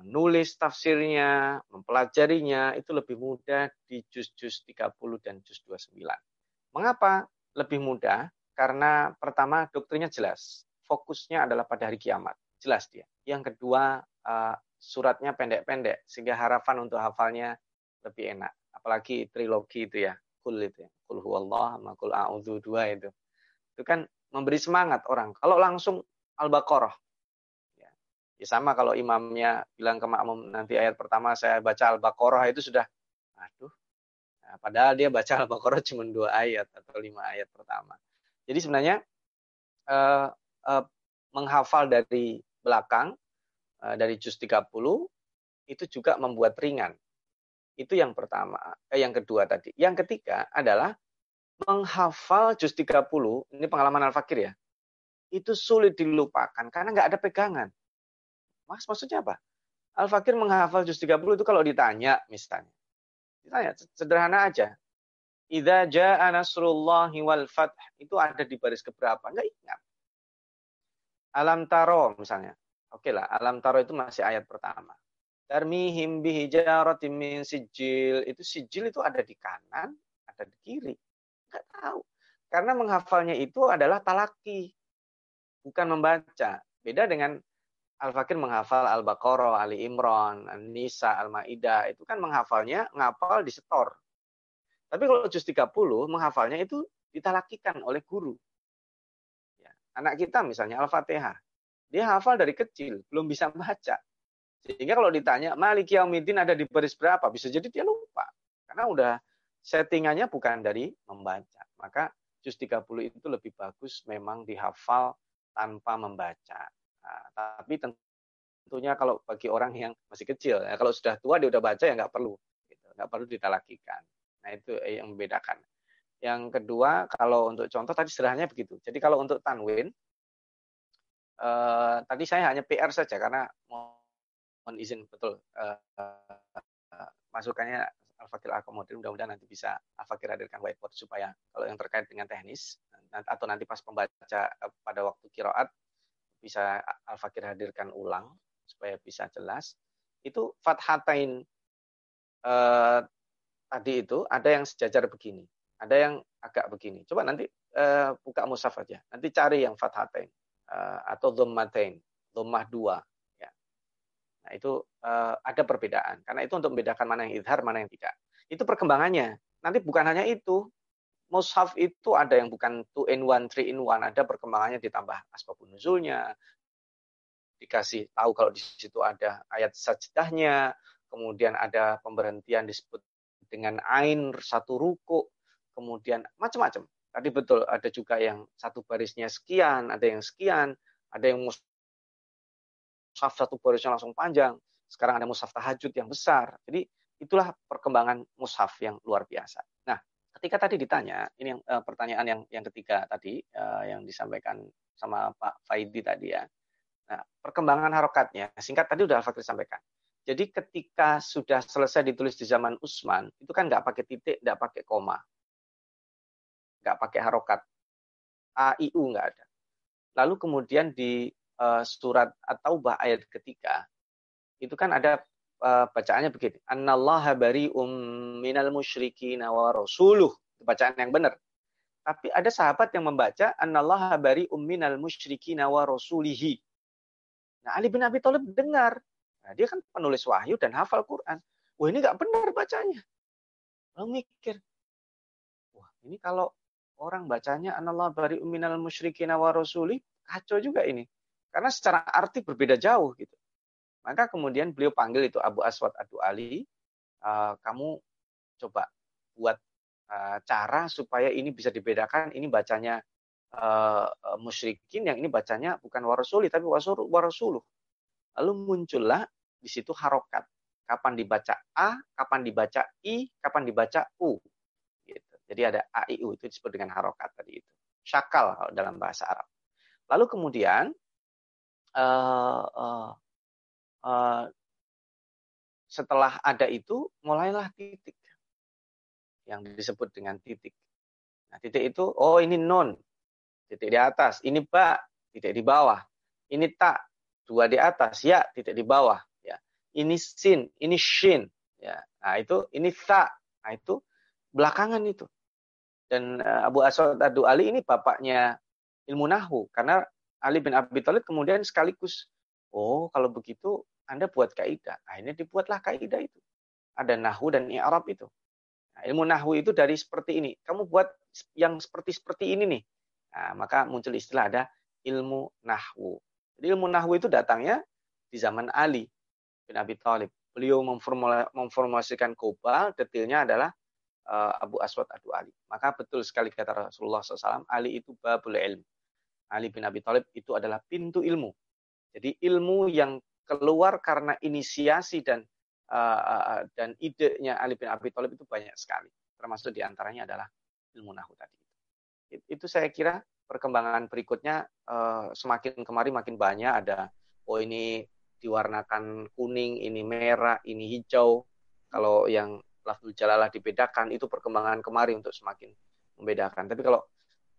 menulis tafsirnya, mempelajarinya itu lebih mudah di juz-juz 30 dan juz 29. Mengapa lebih mudah? Karena pertama doktrinnya jelas, fokusnya adalah pada hari kiamat, jelas dia. Yang kedua uh, suratnya pendek-pendek sehingga harapan untuk hafalnya lebih enak. Apalagi trilogi itu ya, kul itu ya. Kul huwallah sama kul a'udzu dua itu. Itu kan memberi semangat orang. Kalau langsung Al-Baqarah. Ya. ya sama kalau imamnya bilang ke makmum nanti ayat pertama saya baca Al-Baqarah itu sudah aduh. Nah, padahal dia baca Al-Baqarah cuma dua ayat atau lima ayat pertama. Jadi sebenarnya uh, uh, menghafal dari belakang uh, dari juz 30 itu juga membuat ringan itu yang pertama, eh, yang kedua tadi. Yang ketiga adalah menghafal juz 30, ini pengalaman Al-Fakir ya. Itu sulit dilupakan karena nggak ada pegangan. Mas, maksudnya apa? Al-Fakir menghafal juz 30 itu kalau ditanya misalnya. Ditanya, sederhana aja. Idza jaa nasrullahi wal fath itu ada di baris keberapa? Enggak ingat. Alam taro misalnya. Oke lah, alam taro itu masih ayat pertama. Tarmihim bihijaratim min sijil. Itu sijil itu ada di kanan, ada di kiri. Enggak tahu. Karena menghafalnya itu adalah talaki. Bukan membaca. Beda dengan Al-Fakir menghafal Al-Baqarah, Ali Imran, An-Nisa, Al-Ma'idah. Itu kan menghafalnya, ngapal di setor. Tapi kalau juz 30, menghafalnya itu ditalakikan oleh guru. Ya. Anak kita misalnya Al-Fatihah. Dia hafal dari kecil, belum bisa baca. Sehingga kalau ditanya Malik Yaumiddin ada di baris berapa, bisa jadi dia lupa. Karena udah settingannya bukan dari membaca. Maka juz 30 itu lebih bagus memang dihafal tanpa membaca. Nah, tapi tentunya kalau bagi orang yang masih kecil, ya, kalau sudah tua dia udah baca ya nggak perlu, gitu. nggak perlu ditalakikan. Nah itu yang membedakan. Yang kedua, kalau untuk contoh tadi sederhananya begitu. Jadi kalau untuk tanwin, uh, tadi saya hanya PR saja karena mohon izin betul. Uh, uh, masukannya Al-Fakir akomodir mudah-mudahan nanti bisa Al-Fakir hadirkan whiteboard supaya kalau yang terkait dengan teknis atau nanti pas pembaca pada waktu kiroat bisa Al-Fakir hadirkan ulang supaya bisa jelas. Itu fathatain eh, tadi itu ada yang sejajar begini ada yang agak begini. Coba nanti eh, buka musaf aja. Nanti cari yang fathatain eh, atau dhammatain dhammah dua nah itu eh, ada perbedaan. Karena itu untuk membedakan mana yang idhar mana yang tidak. Itu perkembangannya. Nanti bukan hanya itu. Mushaf itu ada yang bukan two in one, three in one, ada perkembangannya ditambah asbabun nuzulnya, dikasih tahu kalau di situ ada ayat sajdahnya, kemudian ada pemberhentian disebut dengan ain satu ruku, kemudian macam-macam. Tadi betul ada juga yang satu barisnya sekian, ada yang sekian, ada yang mushaf satu barisnya langsung panjang. Sekarang ada mushaf tahajud yang besar. Jadi itulah perkembangan mushaf yang luar biasa. Nah, ketika tadi ditanya, ini yang uh, pertanyaan yang yang ketiga tadi uh, yang disampaikan sama Pak Faidi tadi ya. Nah, perkembangan harokatnya, singkat tadi udah Al-Fakir sampaikan. Jadi ketika sudah selesai ditulis di zaman Utsman, itu kan nggak pakai titik, nggak pakai koma, nggak pakai harokat, AIU nggak ada. Lalu kemudian di uh, surat atau bah ayat ketiga, itu kan ada uh, bacaannya begini, Annallaha bari'um minal musyrikin wa rasuluh. Bacaan yang benar. Tapi ada sahabat yang membaca Annallaha bari'um minal musyrikin wa rasulihi. Nah, Ali bin Abi Thalib dengar. Nah, dia kan penulis wahyu dan hafal Quran. Wah, ini nggak benar bacanya. Lalu mikir, wah, ini kalau orang bacanya anallah bari uminal musyrikin wa rasuli, kacau juga ini. Karena secara arti berbeda jauh gitu. Maka kemudian beliau panggil itu Abu Aswad Adu Ali, uh, kamu coba buat uh, cara supaya ini bisa dibedakan, ini bacanya uh, musyrikin yang ini bacanya bukan warasuli tapi warasuluh. Lalu muncullah di situ harokat. Kapan dibaca A, kapan dibaca I, kapan dibaca U. Gitu. Jadi ada A, I, U itu disebut dengan harokat tadi itu. Syakal dalam bahasa Arab. Lalu kemudian uh, uh, setelah ada itu mulailah titik yang disebut dengan titik. Nah, titik itu oh ini non titik di atas. Ini ba, titik di bawah. Ini tak, dua di atas. Ya, titik di bawah. Ya. Ini sin, ini shin. Ya. Nah, itu ini ta. Nah, itu belakangan itu. Dan Abu Aswad Adu Ali ini bapaknya ilmu nahu. Karena Ali bin Abi Thalib kemudian sekaligus, oh kalau begitu Anda buat kaidah. Akhirnya dibuatlah kaidah itu. Ada nahu dan i'rab itu. Nah, ilmu nahu itu dari seperti ini. Kamu buat yang seperti seperti ini nih. Nah, maka muncul istilah ada ilmu nahwu. Jadi ilmu nahwu itu datangnya di zaman Ali bin Abi Thalib. Beliau memformulasikan kobal, detailnya adalah uh, Abu Aswad Adu Ali. Maka betul sekali kata Rasulullah SAW, Ali itu babul ilmu. Ali bin Abi Thalib itu adalah pintu ilmu. Jadi ilmu yang keluar karena inisiasi dan uh, dan idenya Ali bin Abi Thalib itu banyak sekali. Termasuk di antaranya adalah ilmu nahwu tadi itu saya kira perkembangan berikutnya uh, semakin kemari makin banyak ada oh ini diwarnakan kuning, ini merah, ini hijau. Kalau yang lafzul jalalah dibedakan itu perkembangan kemari untuk semakin membedakan. Tapi kalau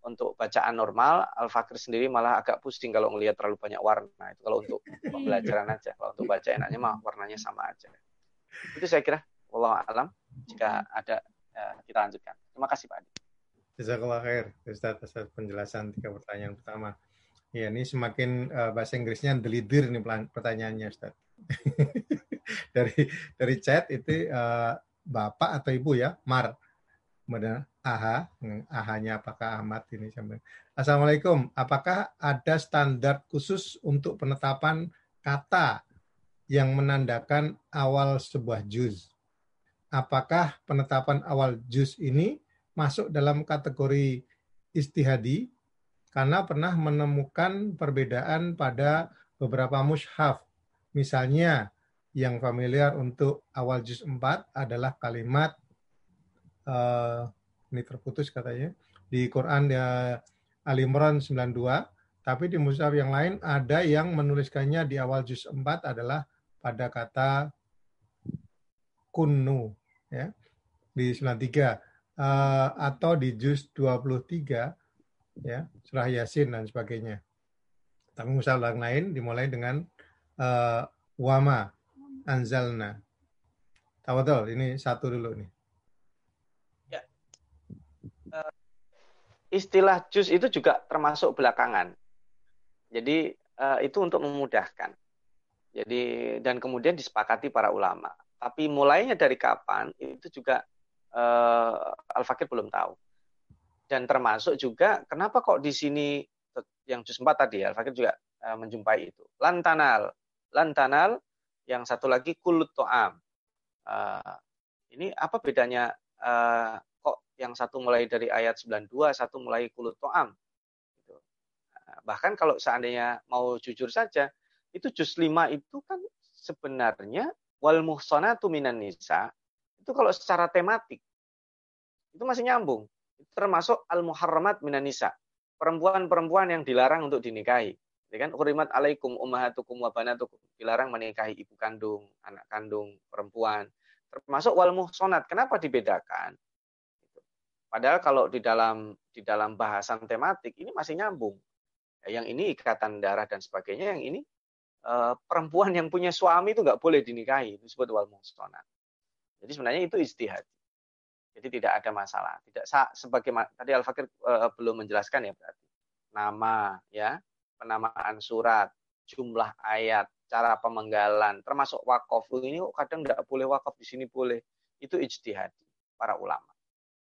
untuk bacaan normal, Al-Fakir sendiri malah agak pusing kalau melihat terlalu banyak warna. Itu kalau untuk pembelajaran aja. Kalau untuk baca enaknya mah warnanya sama aja. Itu saya kira, Allah alam. Jika ada, ya, kita lanjutkan. Terima kasih Pak Adi. Jazakallah khair, Ustaz, atas penjelasan tiga pertanyaan pertama. Ya, ini semakin uh, bahasa Inggrisnya delidir nih pertanyaannya, Ustaz. dari dari chat itu uh, Bapak atau Ibu ya, Mar. Kemudian AHA, AHA-nya apakah Ahmad ini sampai. Assalamualaikum, apakah ada standar khusus untuk penetapan kata yang menandakan awal sebuah juz? Apakah penetapan awal juz ini masuk dalam kategori istihadi karena pernah menemukan perbedaan pada beberapa mushaf. Misalnya yang familiar untuk awal juz 4 adalah kalimat uh, ini terputus katanya di Quran ya Ali Imran 92 Tapi di mushaf yang lain ada yang menuliskannya di awal juz 4 adalah pada kata kunnu ya di 93 uh, eh, atau di juz 23 ya surah yasin dan sebagainya. Tapi mushaf yang lain dimulai dengan uh, wama anzalna. Tawadol, ini satu dulu nih. Ya. Uh, istilah juz itu juga termasuk belakangan. Jadi uh, itu untuk memudahkan. Jadi dan kemudian disepakati para ulama. Tapi mulainya dari kapan itu juga uh, Al-Fakir belum tahu. Dan termasuk juga kenapa kok di sini yang juz 4 tadi Al-Fakir juga uh, menjumpai itu. Lantanal. Lantanal yang satu lagi kulut to'am. Uh, ini apa bedanya uh, yang satu mulai dari ayat 92, satu mulai kulut to'am? Gitu. Uh, bahkan kalau seandainya mau jujur saja, itu juz 5 itu kan sebenarnya wal muhsanatu minan nisa itu kalau secara tematik itu masih nyambung. Termasuk al muharramat minan nisa. Perempuan-perempuan yang dilarang untuk dinikahi. Ya kan? Urimat alaikum ummahatukum wa banatukum. Dilarang menikahi ibu kandung, anak kandung, perempuan. Termasuk wal muhsanat. Kenapa dibedakan? Padahal kalau di dalam di dalam bahasan tematik ini masih nyambung. Ya, yang ini ikatan darah dan sebagainya, yang ini eh, perempuan yang punya suami itu nggak boleh dinikahi, disebut wal muhsanat. Jadi sebenarnya itu istihad. Jadi tidak ada masalah. Tidak sebagai tadi Al Fakir uh, belum menjelaskan ya berarti nama ya penamaan surat, jumlah ayat, cara pemenggalan, termasuk wakaf. Ini kok kadang tidak boleh wakaf di sini boleh. Itu ijtihad para ulama.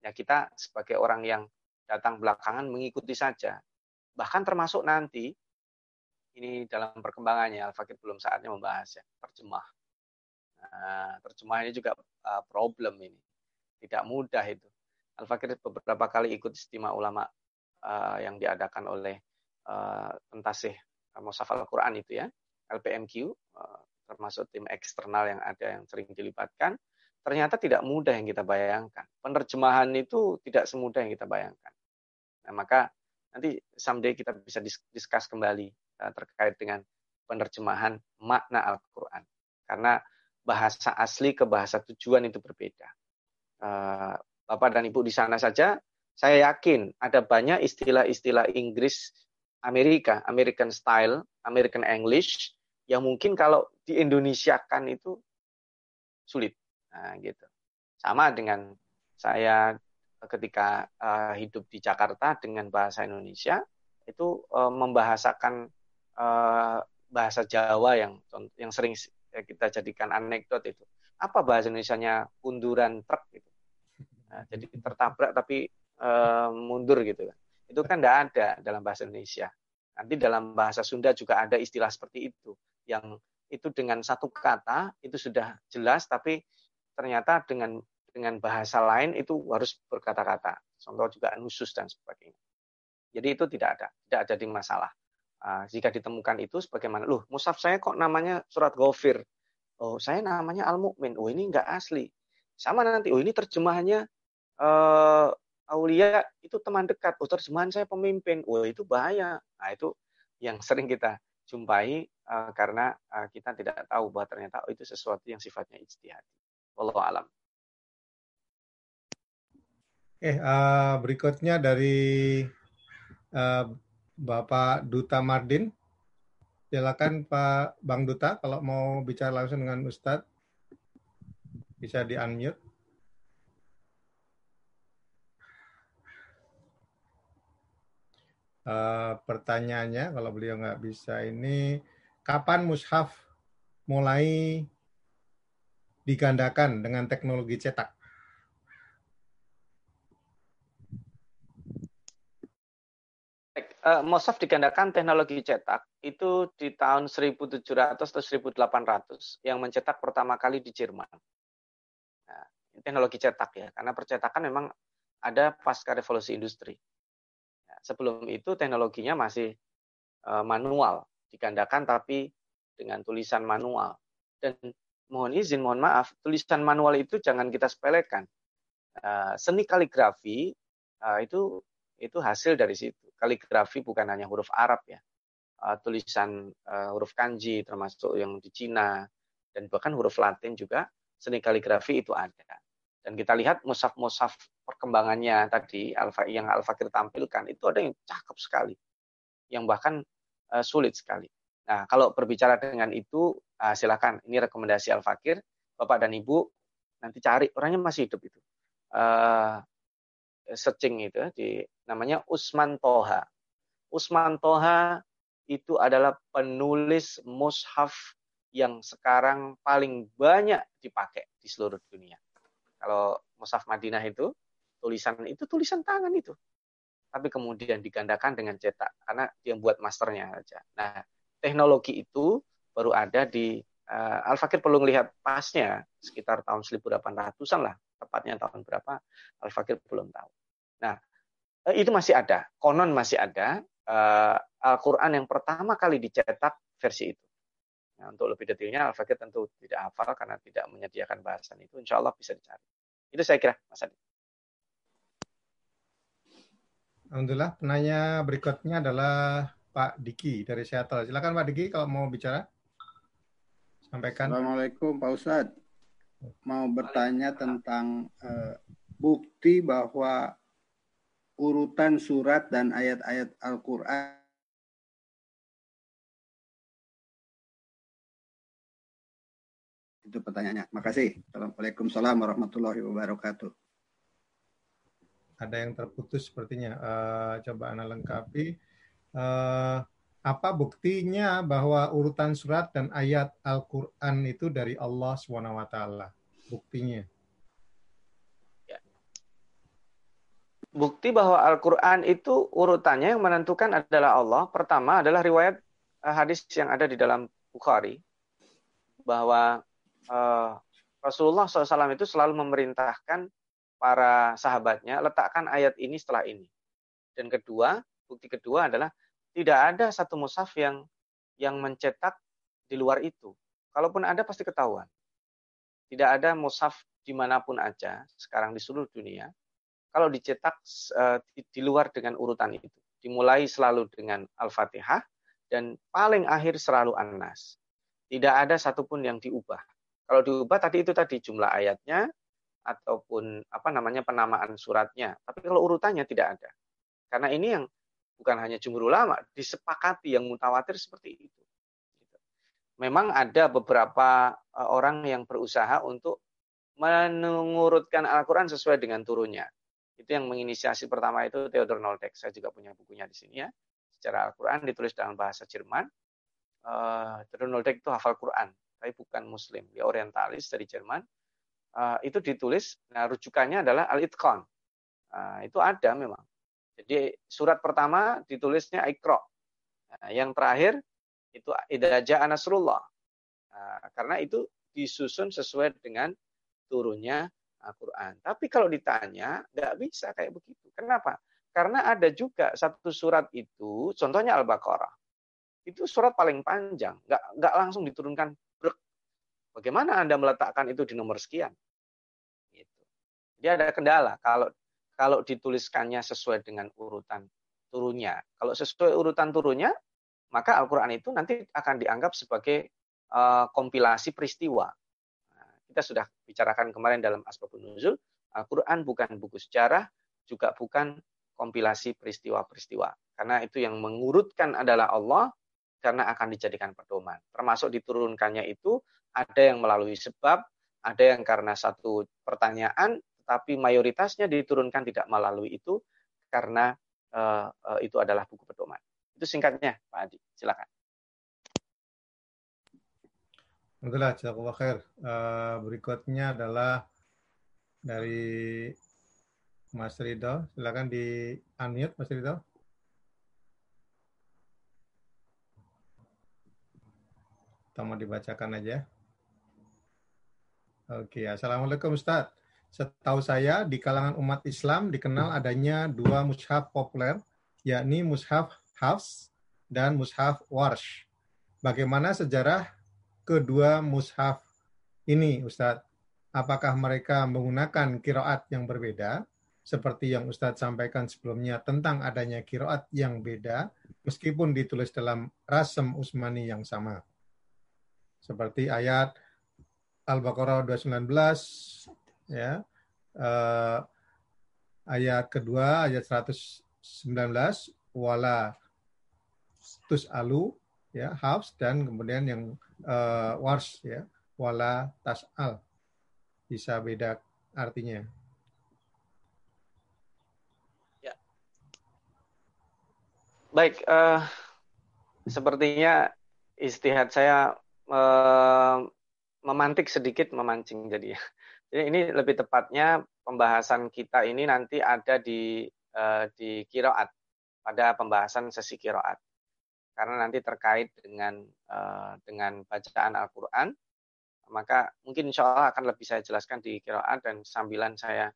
Ya kita sebagai orang yang datang belakangan mengikuti saja. Bahkan termasuk nanti ini dalam perkembangannya Al-Fakir belum saatnya membahas ya terjemah. Nah, terjemah ini juga uh, problem ini. Tidak mudah itu. Al-Fakir beberapa kali ikut istimewa ulama uh, yang diadakan oleh uh, pentasih Musaf Al-Quran itu ya, LPMQ, termasuk tim eksternal yang ada yang sering dilibatkan, ternyata tidak mudah yang kita bayangkan. Penerjemahan itu tidak semudah yang kita bayangkan. Nah, maka nanti someday kita bisa diskus kembali uh, terkait dengan penerjemahan makna Al-Quran. Karena bahasa asli ke bahasa tujuan itu berbeda. Uh, Bapak dan Ibu di sana saja, saya yakin ada banyak istilah-istilah Inggris Amerika, American style, American English yang mungkin kalau di Indonesia kan itu sulit. Nah, gitu. Sama dengan saya ketika uh, hidup di Jakarta dengan bahasa Indonesia itu uh, membahasakan uh, bahasa Jawa yang yang sering kita jadikan anekdot itu. Apa bahasa Indonesia-nya kunduran truk gitu. Nah, jadi tertabrak tapi mundur gitu kan itu kan tidak ada dalam bahasa Indonesia. Nanti dalam bahasa Sunda juga ada istilah seperti itu, yang itu dengan satu kata itu sudah jelas, tapi ternyata dengan dengan bahasa lain itu harus berkata-kata. Contoh juga nusus dan sebagainya. Jadi itu tidak ada, tidak ada di masalah. Uh, jika ditemukan itu sebagaimana, loh, musaf saya kok namanya surat Ghafir. Oh, saya namanya Al-Mu'min. Oh, ini enggak asli. Sama nanti, oh ini terjemahannya uh, aulia itu teman dekat. Oh, terjemahan saya pemimpin. Oh, itu bahaya. Nah, itu yang sering kita jumpai uh, karena uh, kita tidak tahu bahwa ternyata oh, itu sesuatu yang sifatnya ijtihad. Wallahu alam. Eh, berikutnya dari uh, Bapak Duta Mardin. Silakan Pak Bang Duta kalau mau bicara langsung dengan Ustadz bisa di-unmute. Uh, pertanyaannya, kalau beliau nggak bisa ini, kapan mushaf mulai digandakan dengan teknologi cetak? Uh, mushaf digandakan teknologi cetak itu di tahun 1700 atau 1800 yang mencetak pertama kali di Jerman. Nah, teknologi cetak ya, karena percetakan memang ada pasca revolusi industri sebelum itu teknologinya masih uh, manual, digandakan tapi dengan tulisan manual. Dan mohon izin, mohon maaf, tulisan manual itu jangan kita sepelekan. Uh, seni kaligrafi uh, itu itu hasil dari situ. Kaligrafi bukan hanya huruf Arab ya, uh, tulisan huruf kanji termasuk yang di Cina dan bahkan huruf Latin juga seni kaligrafi itu ada. Dan kita lihat musaf-musaf perkembangannya tadi alfa yang Al-Fakir tampilkan itu ada yang cakep sekali. Yang bahkan sulit sekali. Nah, kalau berbicara dengan itu uh, silakan ini rekomendasi Al-Fakir, Bapak dan Ibu nanti cari orangnya masih hidup itu. Uh, searching itu di namanya Usman Toha. Usman Toha itu adalah penulis mushaf yang sekarang paling banyak dipakai di seluruh dunia. Kalau Mushaf Madinah itu tulisan itu tulisan tangan itu. Tapi kemudian digandakan dengan cetak karena dia buat masternya saja. Nah, teknologi itu baru ada di uh, Al-Fakir perlu melihat pasnya sekitar tahun 1800-an lah, tepatnya tahun berapa Al-Fakir belum tahu. Nah, uh, itu masih ada, konon masih ada uh, Al-Qur'an yang pertama kali dicetak versi itu. Nah, untuk lebih detailnya Al-Fakir tentu tidak hafal karena tidak menyediakan bahasan itu. Insya Allah bisa dicari. Itu saya kira, Mas Adi. Alhamdulillah, penanya berikutnya adalah Pak Diki dari Seattle. Silakan Pak Diki kalau mau bicara. Sampaikan. Assalamualaikum Pak Ustadz. Mau bertanya tentang uh, bukti bahwa urutan surat dan ayat-ayat Al-Quran Itu pertanyaannya. Makasih. Assalamualaikum warahmatullahi wabarakatuh. Ada yang terputus sepertinya. Uh, coba Anda lengkapi. Uh, apa buktinya bahwa urutan surat dan ayat Al-Quran itu dari Allah SWT? Buktinya. Ya. Bukti bahwa Al-Quran itu urutannya yang menentukan adalah Allah. Pertama adalah riwayat eh, hadis yang ada di dalam Bukhari. Bahwa uh, Rasulullah SAW itu selalu memerintahkan para sahabatnya letakkan ayat ini setelah ini. Dan kedua, bukti kedua adalah tidak ada satu mushaf yang yang mencetak di luar itu. Kalaupun ada pasti ketahuan. Tidak ada mushaf di mana pun aja sekarang di seluruh dunia. Kalau dicetak uh, di, di luar dengan urutan itu. Dimulai selalu dengan Al-Fatihah dan paling akhir selalu An-Nas. Tidak ada satupun yang diubah. Kalau diubah tadi itu tadi jumlah ayatnya ataupun apa namanya penamaan suratnya. Tapi kalau urutannya tidak ada. Karena ini yang bukan hanya jumhur ulama, disepakati yang mutawatir seperti itu. Memang ada beberapa e, orang yang berusaha untuk mengurutkan Al-Quran sesuai dengan turunnya. Itu yang menginisiasi pertama itu Theodor Noldek. Saya juga punya bukunya di sini ya. Secara Al-Quran ditulis dalam bahasa Jerman. Uh, Theodor Noldek itu hafal Quran tapi bukan Muslim, dia orientalis dari Jerman. Uh, itu ditulis, nah rujukannya adalah Al-Itqan. Uh, itu ada memang. Jadi surat pertama ditulisnya Iqra. Nah, yang terakhir itu Idaja Anasrullah. Nah, karena itu disusun sesuai dengan turunnya Al-Quran. Tapi kalau ditanya, nggak bisa kayak begitu. Kenapa? Karena ada juga satu surat itu, contohnya Al-Baqarah. Itu surat paling panjang, nggak, nggak langsung diturunkan Bagaimana Anda meletakkan itu di nomor sekian? Gitu. Dia ada kendala kalau kalau dituliskannya sesuai dengan urutan turunnya. Kalau sesuai urutan turunnya, maka Al-Quran itu nanti akan dianggap sebagai uh, kompilasi peristiwa. Nah, kita sudah bicarakan kemarin dalam Asbabun Nuzul, Al-Quran bukan buku sejarah, juga bukan kompilasi peristiwa-peristiwa. Karena itu yang mengurutkan adalah Allah, karena akan dijadikan pedoman. Termasuk diturunkannya itu ada yang melalui sebab, ada yang karena satu pertanyaan, tetapi mayoritasnya diturunkan tidak melalui itu karena uh, uh, itu adalah buku pedoman. Itu singkatnya, Pak Adi. Silakan. Alhamdulillah, jazakallah khair. Uh, berikutnya adalah dari Mas Ridho. Silakan di unmute, Mas Ridho. Kita mau dibacakan aja. Oke, Assalamualaikum Ustaz. Setahu saya, di kalangan umat Islam dikenal adanya dua mushaf populer, yakni mushaf Hafs dan mushaf Warsh. Bagaimana sejarah kedua mushaf ini, Ustaz? Apakah mereka menggunakan kiroat yang berbeda? seperti yang Ustadz sampaikan sebelumnya tentang adanya kiroat yang beda meskipun ditulis dalam rasem Usmani yang sama. Seperti ayat Al-Baqarah 219 ya. Uh, ayat kedua ayat 119 wala tus alu ya hafs dan kemudian yang uh, wars ya wala tas al bisa beda artinya Baik, uh, sepertinya istihad saya uh, memantik sedikit memancing jadi. Jadi ini lebih tepatnya pembahasan kita ini nanti ada di uh, di kiroat pada pembahasan sesi kiroat. Karena nanti terkait dengan uh, dengan bacaan Al-Quran maka mungkin insya Allah akan lebih saya jelaskan di kiroat dan sambilan saya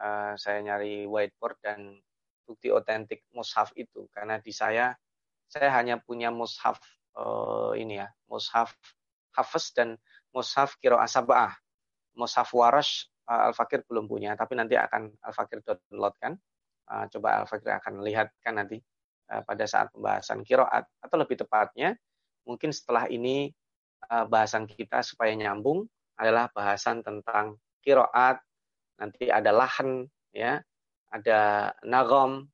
uh, saya nyari whiteboard dan bukti otentik mushaf itu. Karena di saya saya hanya punya mushaf uh, ini ya mushaf hafes dan mushaf kiro asabah mushaf warash uh, al fakir belum punya tapi nanti akan al fakir download kan uh, coba al fakir akan lihat kan nanti uh, pada saat pembahasan kiroat atau lebih tepatnya mungkin setelah ini bahasan kita supaya nyambung adalah bahasan tentang kiroat nanti ada lahan ya ada nagom,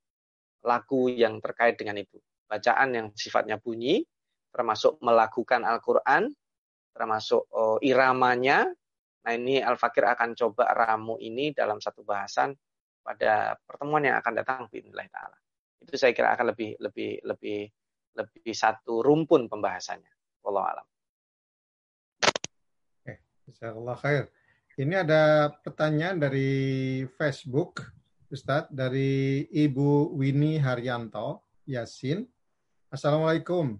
lagu yang terkait dengan itu. Bacaan yang sifatnya bunyi, termasuk melakukan Al-Quran, termasuk oh, iramanya. Nah ini Al-Fakir akan coba ramu ini dalam satu bahasan pada pertemuan yang akan datang Bismillah taala. Itu saya kira akan lebih lebih lebih lebih satu rumpun pembahasannya. Wallahu alam. Oke, Allah khair. Ini ada pertanyaan dari Facebook Ustadz dari Ibu Winnie Haryanto Yasin. Assalamualaikum.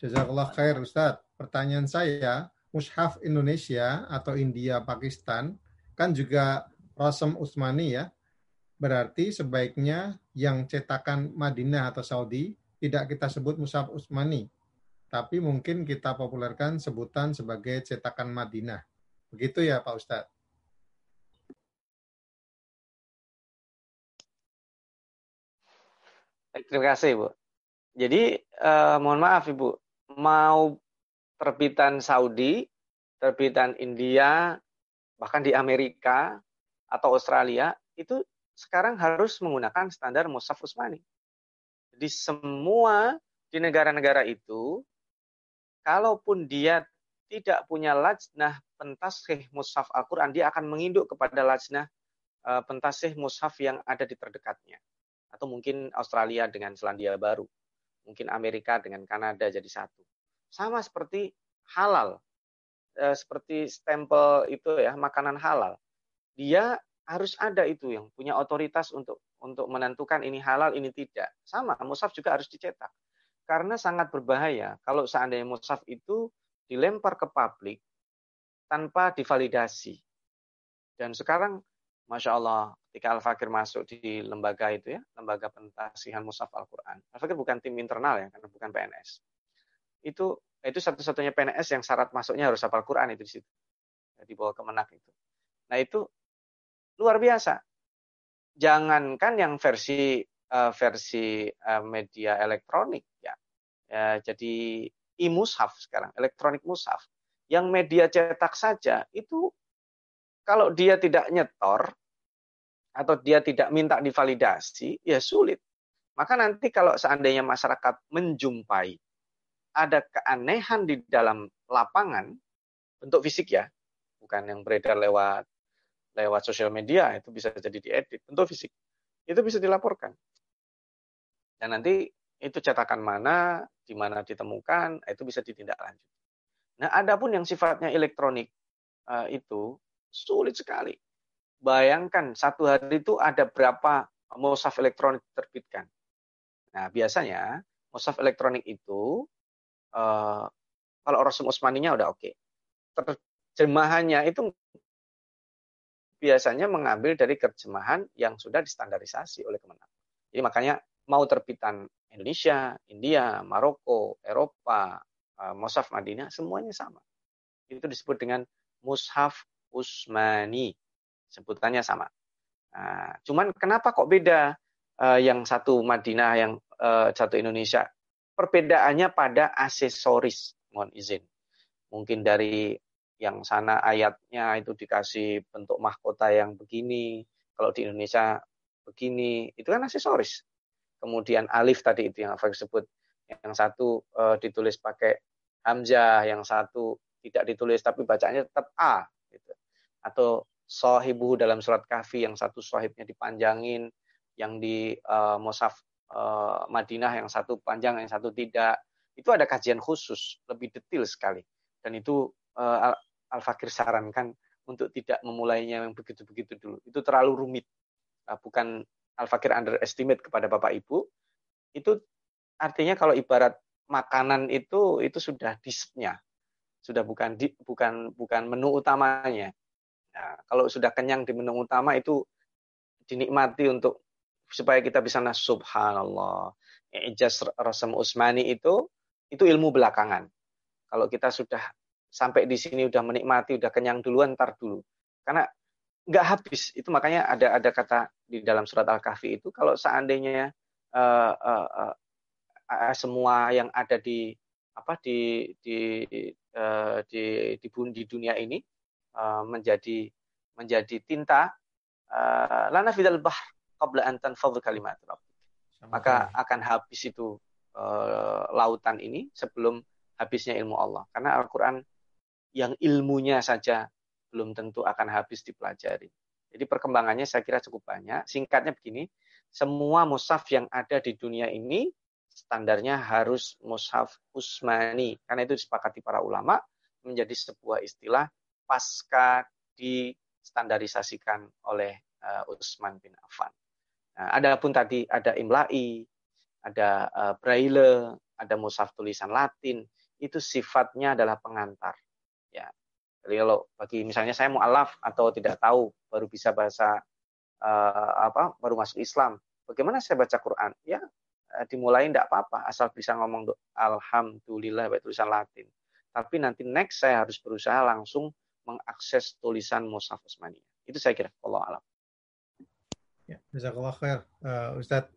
Jazakallah khair Ustadz. Pertanyaan saya, Mushaf Indonesia atau India Pakistan kan juga Rasem Usmani ya. Berarti sebaiknya yang cetakan Madinah atau Saudi tidak kita sebut Mushaf Usmani. Tapi mungkin kita populerkan sebutan sebagai cetakan Madinah. Begitu ya Pak Ustadz? Terima kasih, Bu. Jadi, eh, mohon maaf, Ibu. Mau terbitan Saudi, terbitan India, bahkan di Amerika atau Australia, itu sekarang harus menggunakan standar Musaf Usmani. Jadi semua di negara-negara itu, kalaupun dia tidak punya lajnah pentasih mushaf Al-Quran, dia akan menginduk kepada lajnah uh, pentasih mushaf yang ada di terdekatnya atau mungkin Australia dengan Selandia Baru, mungkin Amerika dengan Kanada jadi satu. Sama seperti halal, eh, seperti stempel itu ya makanan halal, dia harus ada itu yang punya otoritas untuk untuk menentukan ini halal ini tidak. Sama, musaf juga harus dicetak. Karena sangat berbahaya kalau seandainya musaf itu dilempar ke publik tanpa divalidasi. Dan sekarang Masya Allah, ketika Al-Fakir masuk di lembaga itu ya, lembaga pentasihan Musaf Al-Quran. Al-Fakir bukan tim internal ya, karena bukan PNS. Itu itu satu-satunya PNS yang syarat masuknya harus hafal Quran itu di situ. Di bawah kemenak itu. Nah itu luar biasa. Jangankan yang versi uh, versi uh, media elektronik ya. ya jadi e-mushaf sekarang, elektronik mushaf. Yang media cetak saja itu kalau dia tidak nyetor atau dia tidak minta divalidasi, ya sulit. Maka nanti kalau seandainya masyarakat menjumpai ada keanehan di dalam lapangan, bentuk fisik ya, bukan yang beredar lewat lewat sosial media, itu bisa jadi diedit, bentuk fisik. Itu bisa dilaporkan. Dan nanti itu cetakan mana, di mana ditemukan, itu bisa ditindaklanjuti. Nah, ada pun yang sifatnya elektronik eh, itu Sulit sekali. Bayangkan satu hari itu ada berapa musaf elektronik diterbitkan. Nah, biasanya musaf elektronik itu uh, kalau Rasul Usmaninya udah oke. Okay. Terjemahannya itu biasanya mengambil dari terjemahan yang sudah distandarisasi oleh Kemenang. Jadi makanya mau terbitan Indonesia, India, Maroko, Eropa, uh, Mushaf Madinah, semuanya sama. Itu disebut dengan mushaf Usmani. Sebutannya sama. Nah, cuman kenapa kok beda uh, yang satu Madinah, yang uh, satu Indonesia? Perbedaannya pada aksesoris, mohon izin. Mungkin dari yang sana ayatnya itu dikasih bentuk mahkota yang begini, kalau di Indonesia begini, itu kan aksesoris. Kemudian alif tadi itu yang Afak sebut, yang satu uh, ditulis pakai hamzah, yang satu tidak ditulis tapi bacanya tetap a, gitu. Atau sohibu dalam surat kahfi yang satu sohibnya dipanjangin, yang di uh, Musaf uh, Madinah yang satu panjang, yang satu tidak. Itu ada kajian khusus, lebih detail sekali. Dan itu uh, Al-Fakir sarankan untuk tidak memulainya yang begitu-begitu dulu. Itu terlalu rumit. Uh, bukan Al-Fakir underestimate kepada Bapak Ibu. Itu artinya kalau ibarat makanan itu itu sudah disepnya. Sudah bukan di, bukan bukan menu utamanya. Nah, kalau sudah kenyang di menu utama itu dinikmati untuk supaya kita bisa nas subhanallah. Ijaz Rasam Usmani itu itu ilmu belakangan. Kalau kita sudah sampai di sini udah menikmati, udah kenyang duluan, ntar dulu. Karena nggak habis. Itu makanya ada ada kata di dalam surat Al-Kahfi itu kalau seandainya uh, uh, uh, uh, semua yang ada di apa di di uh, di, di, di dunia ini uh, menjadi menjadi tinta uh, lana fidal bahr qabla an tanfadhu kalimat Maka akan habis itu uh, lautan ini sebelum habisnya ilmu Allah. Karena Al-Qur'an yang ilmunya saja belum tentu akan habis dipelajari. Jadi perkembangannya saya kira cukup banyak. Singkatnya begini, semua mushaf yang ada di dunia ini standarnya harus mushaf Usmani. Karena itu disepakati para ulama menjadi sebuah istilah pasca distandarisasikan oleh uh, Utsman bin Affan. Nah, ada pun tadi ada imla'i, ada uh, braille, ada mushaf tulisan Latin, itu sifatnya adalah pengantar ya. Jadi kalau bagi misalnya saya mau alaf atau tidak tahu baru bisa bahasa uh, apa baru masuk Islam bagaimana saya baca Quran? Ya uh, dimulai tidak apa-apa asal bisa ngomong alhamdulillah baik tulisan Latin. Tapi nanti next saya harus berusaha langsung mengakses tulisan Mushaf Usmani itu saya kira Allah alam ya jazakallah uh, Ustadz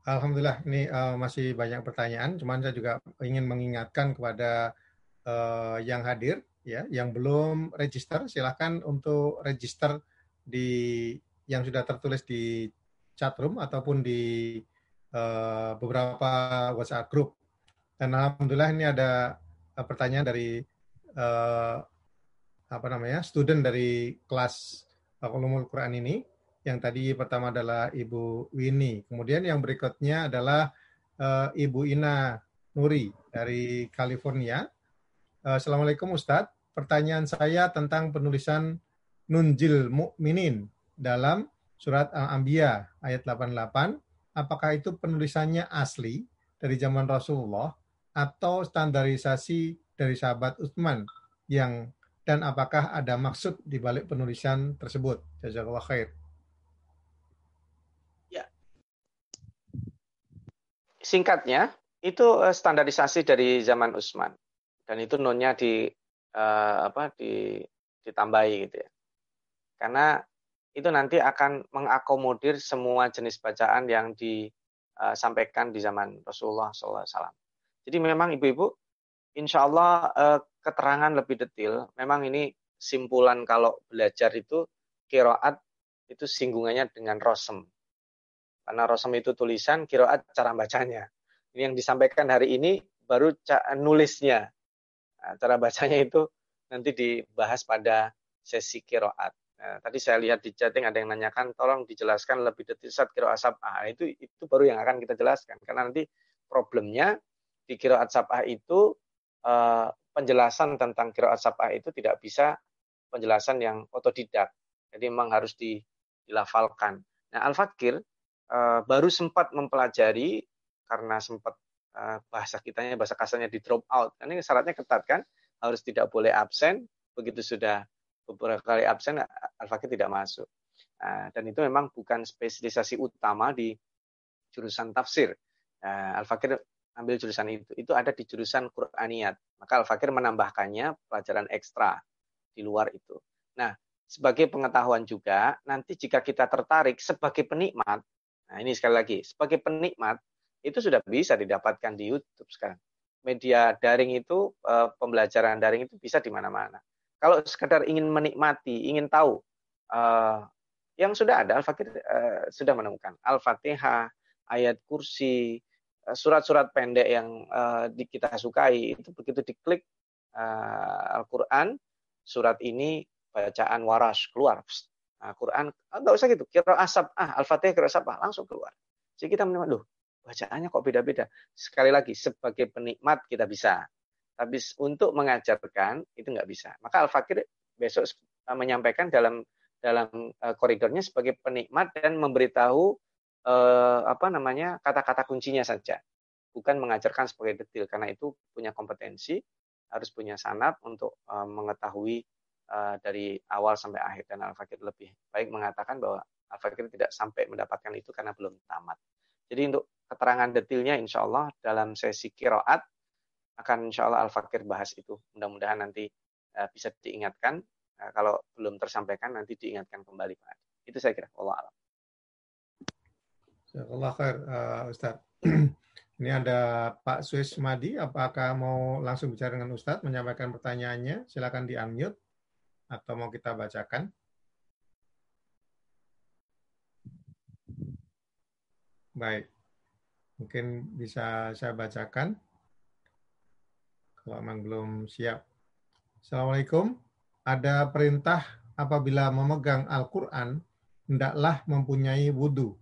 Alhamdulillah ini uh, masih banyak pertanyaan, cuman saya juga ingin mengingatkan kepada uh, yang hadir ya yang belum register silahkan untuk register di yang sudah tertulis di chat room ataupun di uh, beberapa WhatsApp group. Dan alhamdulillah ini ada pertanyaan dari uh, apa namanya student dari kelas Ulumul Quran ini. Yang tadi pertama adalah Ibu Winnie. Kemudian yang berikutnya adalah uh, Ibu Ina Nuri dari California. Uh, Assalamualaikum Ustadz. Pertanyaan saya tentang penulisan Nunjil Mukminin dalam surat Al-Anbiya ayat 88. Apakah itu penulisannya asli dari zaman Rasulullah atau standarisasi dari sahabat Utsman yang dan apakah ada maksud di balik penulisan tersebut? Jazakallah khair. Ya. Singkatnya, itu eh, standarisasi dari zaman Utsman dan itu nonnya di uh, apa di ditambahi gitu ya. Karena itu nanti akan mengakomodir semua jenis bacaan yang disampaikan di zaman Rasulullah SAW. Jadi memang ibu-ibu, insya Allah keterangan lebih detail. Memang ini simpulan kalau belajar itu kiroat itu singgungannya dengan rosem. Karena rosem itu tulisan, kiroat cara bacanya. Ini yang disampaikan hari ini baru nulisnya. Nah, cara bacanya itu nanti dibahas pada sesi kiroat. Nah, tadi saya lihat di chatting ada yang nanyakan, tolong dijelaskan lebih detail saat kiroat sabah. Itu itu baru yang akan kita jelaskan karena nanti problemnya di kiroat sabah itu eh, penjelasan tentang kiroat sabah itu tidak bisa penjelasan yang otodidak. Jadi memang harus dilafalkan. Nah, Al-Fakir eh, baru sempat mempelajari karena sempat Eh, bahasa kitanya bahasa kasarnya di drop out. Karena syaratnya ketat kan, harus tidak boleh absen. Begitu sudah beberapa kali absen, Al-Fakir tidak masuk. Nah, dan itu memang bukan spesialisasi utama di jurusan tafsir. Nah, Al-Fakir ambil jurusan itu. Itu ada di jurusan Qur'aniyat. Maka Al-Fakir menambahkannya pelajaran ekstra di luar itu. Nah, sebagai pengetahuan juga, nanti jika kita tertarik sebagai penikmat, nah ini sekali lagi, sebagai penikmat, itu sudah bisa didapatkan di YouTube sekarang. Media daring itu, eh, pembelajaran daring itu bisa di mana-mana. Kalau sekedar ingin menikmati, ingin tahu, eh, yang sudah ada, Al-Fakir eh, sudah menemukan. Al-Fatihah, ayat kursi, surat-surat pendek yang kita sukai, itu begitu diklik Al-Quran, surat ini bacaan waras keluar. Nah, Quran enggak ah, usah gitu. Kira asap ah Al-Fatihah kira asap ah langsung keluar. Jadi kita menikmati loh bacaannya kok beda-beda. Sekali lagi sebagai penikmat kita bisa. Tapi untuk mengajarkan itu nggak bisa. Maka Al-Fakir besok eh, menyampaikan dalam dalam uh, koridornya sebagai penikmat dan memberitahu uh, apa namanya kata-kata kuncinya saja, bukan mengajarkan sebagai detail karena itu punya kompetensi harus punya sanat untuk uh, mengetahui uh, dari awal sampai akhir dan Al-Fakir lebih baik mengatakan bahwa Al-Fakir tidak sampai mendapatkan itu karena belum tamat. Jadi untuk keterangan detailnya insya Allah dalam sesi kiroat akan insya Allah Al-Fakir bahas itu. Mudah-mudahan nanti uh, bisa diingatkan. Uh, kalau belum tersampaikan nanti diingatkan kembali Pak Itu saya kira. Allah alam. Allah khair, uh, Ustaz. Ini ada Pak Suis Madi, apakah mau langsung bicara dengan Ustadz, menyampaikan pertanyaannya? Silakan di-unmute atau mau kita bacakan? Baik, mungkin bisa saya bacakan. Kalau memang belum siap. Assalamualaikum. Ada perintah apabila memegang Al-Quran, hendaklah mempunyai wudhu.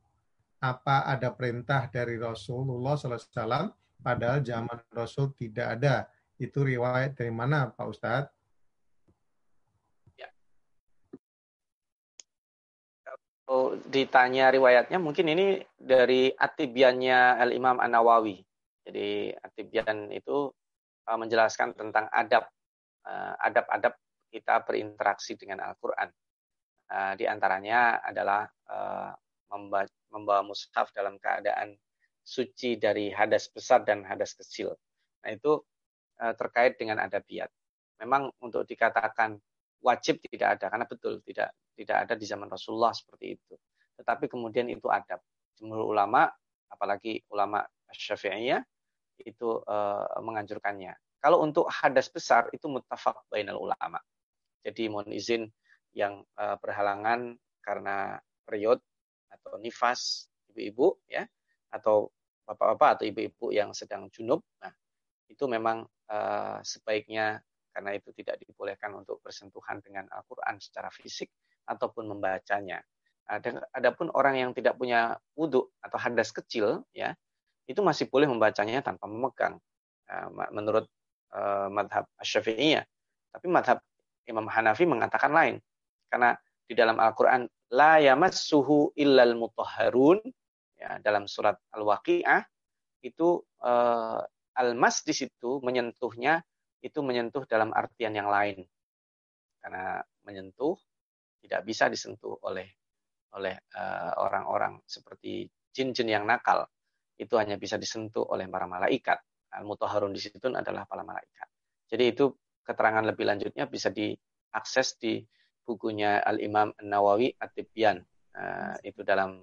Apa ada perintah dari Rasulullah SAW, padahal zaman Rasul tidak ada. Itu riwayat dari mana Pak Ustadz? Oh, ditanya riwayatnya mungkin ini dari atibiannya Al Imam An Nawawi. Jadi atibian itu uh, menjelaskan tentang adab uh, adab-adab kita berinteraksi dengan Al-Qur'an. Uh, di antaranya adalah uh, membawa mushaf dalam keadaan suci dari hadas besar dan hadas kecil. Nah, itu uh, terkait dengan adabiat. Memang untuk dikatakan wajib tidak ada karena betul tidak tidak ada di zaman Rasulullah seperti itu. Tetapi kemudian itu adab. Jumhur ulama, apalagi ulama Syafi'iyah itu uh, menganjurkannya. Kalau untuk hadas besar itu muttafaq bainal ulama. Jadi mohon izin yang uh, berhalangan karena period atau nifas ibu-ibu ya atau bapak-bapak atau ibu-ibu yang sedang junub. Nah, itu memang uh, sebaiknya karena itu tidak dibolehkan untuk bersentuhan dengan Al-Qur'an secara fisik ataupun membacanya. Ada adapun orang yang tidak punya wudhu atau hadas kecil ya, itu masih boleh membacanya tanpa memegang. Uh, menurut uh, madhab Syafi'iyah. Tapi madhab Imam Hanafi mengatakan lain. Karena di dalam Al-Quran, la yamassuhu illal mutahharun, ya, dalam surat Al-Waqi'ah, itu uh, al-mas di situ menyentuhnya itu menyentuh dalam artian yang lain. Karena menyentuh tidak bisa disentuh oleh oleh eh, orang-orang uh, seperti jin-jin yang nakal. Itu hanya bisa disentuh oleh para malaikat. Al-Mutahharun di situ adalah para malaikat. Jadi itu keterangan lebih lanjutnya bisa diakses di bukunya Al-Imam An-Nawawi At-Tibyan. Uh, itu dalam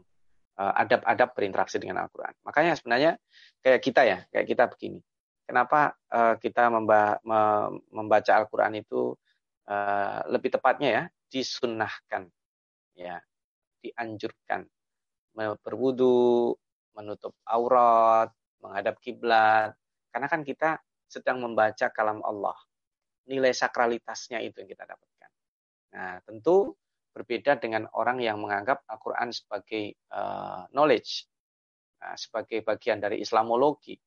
eh, adab-adab uh, berinteraksi dengan Al-Quran. Makanya sebenarnya kayak kita ya, kayak kita begini kenapa uh, kita memba membaca Al-Quran itu uh, lebih tepatnya ya disunnahkan, ya dianjurkan berwudu, menutup aurat, menghadap kiblat, karena kan kita sedang membaca kalam Allah. Nilai sakralitasnya itu yang kita dapatkan. Nah, tentu berbeda dengan orang yang menganggap Al-Quran sebagai uh, knowledge, nah, sebagai bagian dari Islamologi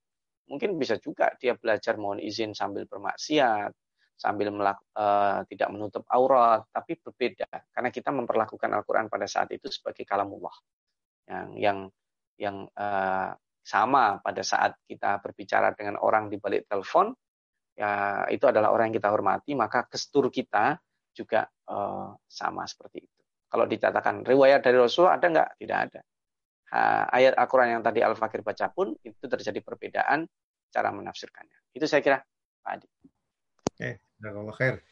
mungkin bisa juga dia belajar mohon izin sambil bermaksiat, sambil melak, uh, tidak menutup aurat, tapi berbeda karena kita memperlakukan Al-Qur'an pada saat itu sebagai kalamullah. Yang yang yang uh, sama pada saat kita berbicara dengan orang di balik telepon, ya itu adalah orang yang kita hormati, maka gestur kita juga uh, sama seperti itu. Kalau dikatakan riwayat dari Rasul ada nggak? Tidak ada ayat Al-Quran yang tadi Al-Fakir baca pun itu terjadi perbedaan cara menafsirkannya. Itu saya kira Pak Adi. Oke. Khair.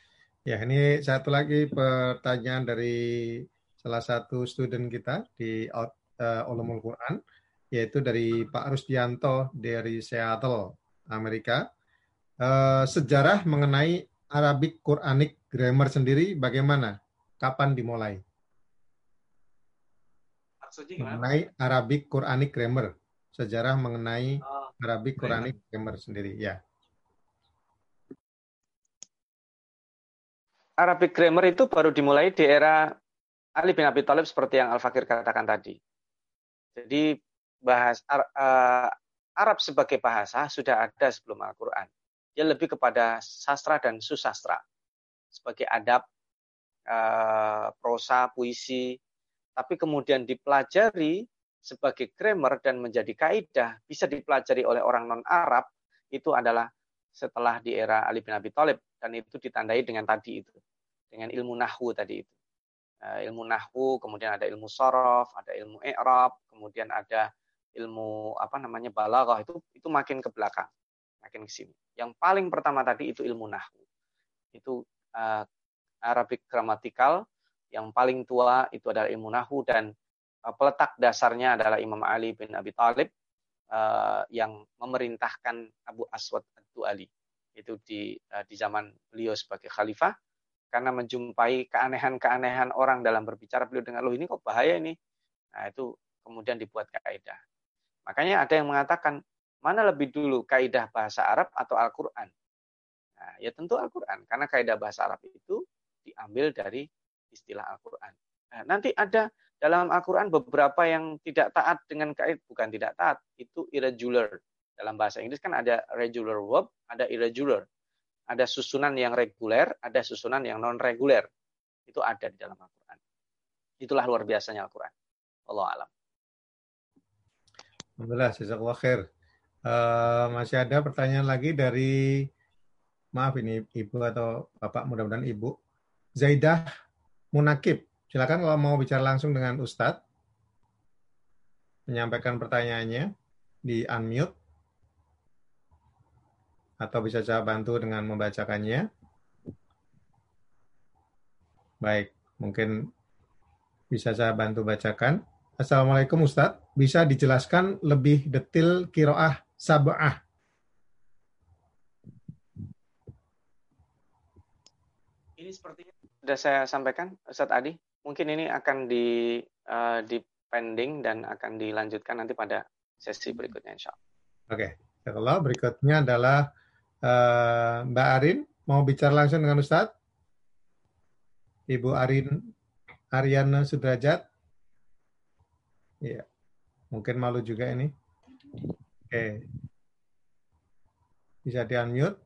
Ya, ini satu lagi pertanyaan dari salah satu student kita di uh, Ulumul Quran, yaitu dari Pak Rusdianto dari Seattle, Amerika. Uh, sejarah mengenai Arabic Quranic Grammar sendiri bagaimana? Kapan dimulai? Mengenai Arabic Quranic Grammar. Sejarah mengenai oh, Arabic Quranic Grammar sendiri, ya. Arabic Grammar itu baru dimulai di era Ali bin Abi Thalib seperti yang Al-Fakir katakan tadi. Jadi bahas uh, Arab sebagai bahasa sudah ada sebelum Al-Quran. Dia lebih kepada sastra dan susastra sebagai adab, uh, prosa, puisi, tapi kemudian dipelajari sebagai grammar dan menjadi kaidah bisa dipelajari oleh orang non Arab itu adalah setelah di era Ali bin Abi Thalib dan itu ditandai dengan tadi itu dengan ilmu nahwu tadi itu. Uh, ilmu nahwu kemudian ada ilmu sorof ada ilmu i'rab kemudian ada ilmu apa namanya balaghah itu itu makin ke belakang makin ke sini. Yang paling pertama tadi itu ilmu nahwu. Itu uh, Arabic gramatikal yang paling tua itu adalah ilmu nahwu dan uh, peletak dasarnya adalah Imam Ali bin Abi Thalib uh, yang memerintahkan Abu Aswad Ad-Du'ali itu di uh, di zaman beliau sebagai khalifah. Karena menjumpai keanehan-keanehan orang dalam berbicara beliau dengan loh ini kok bahaya ini? Nah itu kemudian dibuat kaidah. Makanya ada yang mengatakan mana lebih dulu kaidah bahasa Arab atau Al-Quran? Nah, ya tentu Al-Quran. Karena kaidah bahasa Arab itu diambil dari istilah Al-Quran. Nah, nanti ada dalam Al-Quran beberapa yang tidak taat dengan kait, bukan tidak taat, itu irregular. Dalam bahasa Inggris kan ada regular verb, ada irregular. Ada susunan yang reguler, ada susunan yang non-reguler. Itu ada di dalam Al-Quran. Itulah luar biasanya Al-Quran. Allah alam. Alhamdulillah, jazakallah khair. Uh, masih ada pertanyaan lagi dari maaf ini ibu atau bapak mudah-mudahan ibu Zaidah Munakib. Silakan kalau mau bicara langsung dengan Ustadz, menyampaikan pertanyaannya di unmute, atau bisa saya bantu dengan membacakannya. Baik, mungkin bisa saya bantu bacakan. Assalamualaikum Ustadz, bisa dijelaskan lebih detail kiroah sab'ah ini sepertinya sudah saya sampaikan Ustadz Adi. Mungkin ini akan di uh, di pending dan akan dilanjutkan nanti pada sesi berikutnya insya Allah. Oke, okay. kalau berikutnya adalah uh, Mbak Arin mau bicara langsung dengan Ustadz. Ibu Arin Ariana Sudrajat. Iya, mungkin malu juga ini. Oke. Okay. Bisa di-unmute.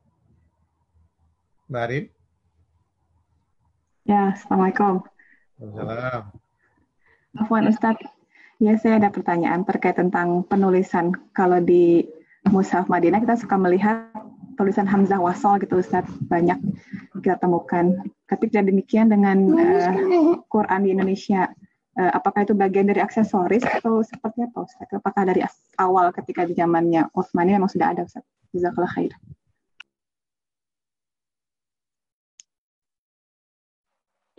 Mbak Arin. Ya, Assalamualaikum. Waalaikumsalam. Afwan Ustadz, ya saya ada pertanyaan terkait tentang penulisan. Kalau di Mushaf Madinah kita suka melihat tulisan Hamzah Wasol gitu Ustadz, banyak kita temukan. Tapi tidak demikian dengan uh, Quran di Indonesia. Uh, apakah itu bagian dari aksesoris atau seperti apa Ustadz? Apakah dari awal ketika di zamannya Utsmani memang sudah ada Ustadz? Jazakallah khair.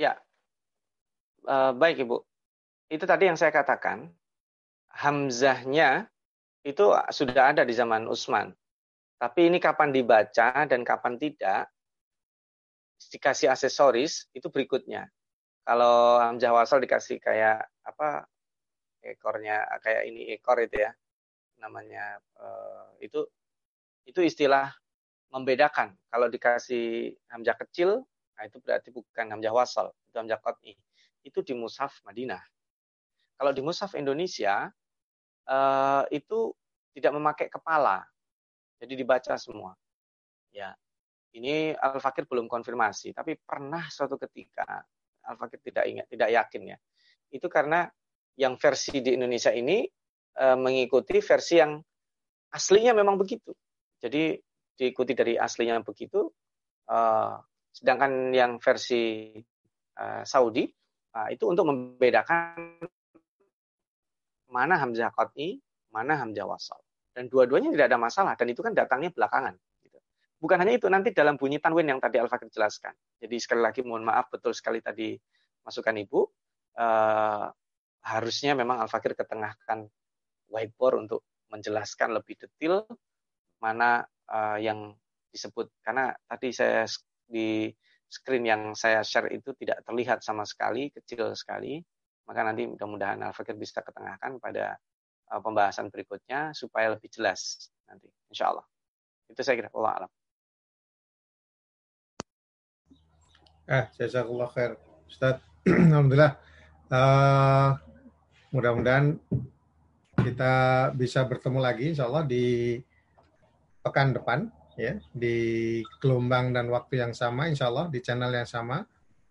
Ya, uh, baik Ibu. Itu tadi yang saya katakan, Hamzahnya itu sudah ada di zaman Utsman. Tapi ini kapan dibaca dan kapan tidak, dikasih aksesoris itu berikutnya. Kalau Hamzah Wasal dikasih kayak apa ekornya kayak ini ekor itu ya namanya uh, itu itu istilah membedakan. Kalau dikasih Hamzah kecil Nah, itu berarti bukan hamzah wasal, itu hamzah qat'i. Itu di mushaf Madinah. Kalau di mushaf Indonesia eh, itu tidak memakai kepala. Jadi dibaca semua. Ya. Ini Al-Fakir belum konfirmasi, tapi pernah suatu ketika Al-Fakir tidak ingat, tidak yakin ya. Itu karena yang versi di Indonesia ini e, mengikuti versi yang aslinya memang begitu. Jadi diikuti dari aslinya begitu, e, Sedangkan yang versi Saudi uh, itu untuk membedakan mana hamzah qat'i, mana hamzah wasal. Dan dua-duanya tidak ada masalah dan itu kan datangnya belakangan. Gitu. bukan hanya itu, nanti dalam bunyi tanwin yang tadi Al-Fakir jelaskan. Jadi sekali lagi mohon maaf, betul sekali tadi masukan Ibu. Uh, harusnya memang Al-Fakir ketengahkan whiteboard untuk menjelaskan lebih detail mana uh, yang disebut. Karena tadi saya di screen yang saya share itu tidak terlihat sama sekali, kecil sekali. Maka nanti mudah-mudahan Al-Fakir bisa ketengahkan pada uh, pembahasan berikutnya supaya lebih jelas nanti, insya Allah. Itu saya kira, Allah alam. Eh, jazakallah khair. Ustaz, Alhamdulillah. Uh, mudah-mudahan kita bisa bertemu lagi insya Allah di pekan depan ya di gelombang dan waktu yang sama insya Allah di channel yang sama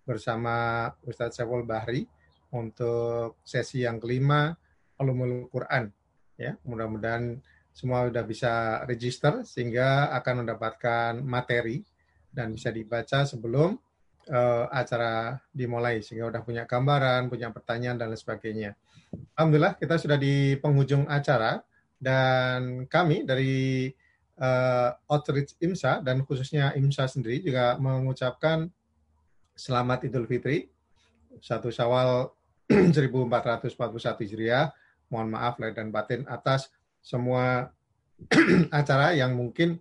bersama Ustadz Saiful Bahri untuk sesi yang kelima Ulumul Quran ya mudah-mudahan semua sudah bisa register sehingga akan mendapatkan materi dan bisa dibaca sebelum uh, acara dimulai sehingga udah punya gambaran, punya pertanyaan dan lain sebagainya. Alhamdulillah kita sudah di penghujung acara dan kami dari uh, Outreach IMSA dan khususnya IMSA sendiri juga mengucapkan selamat Idul Fitri satu Syawal 1441 Hijriah. Mohon maaf lahir dan batin atas semua acara yang mungkin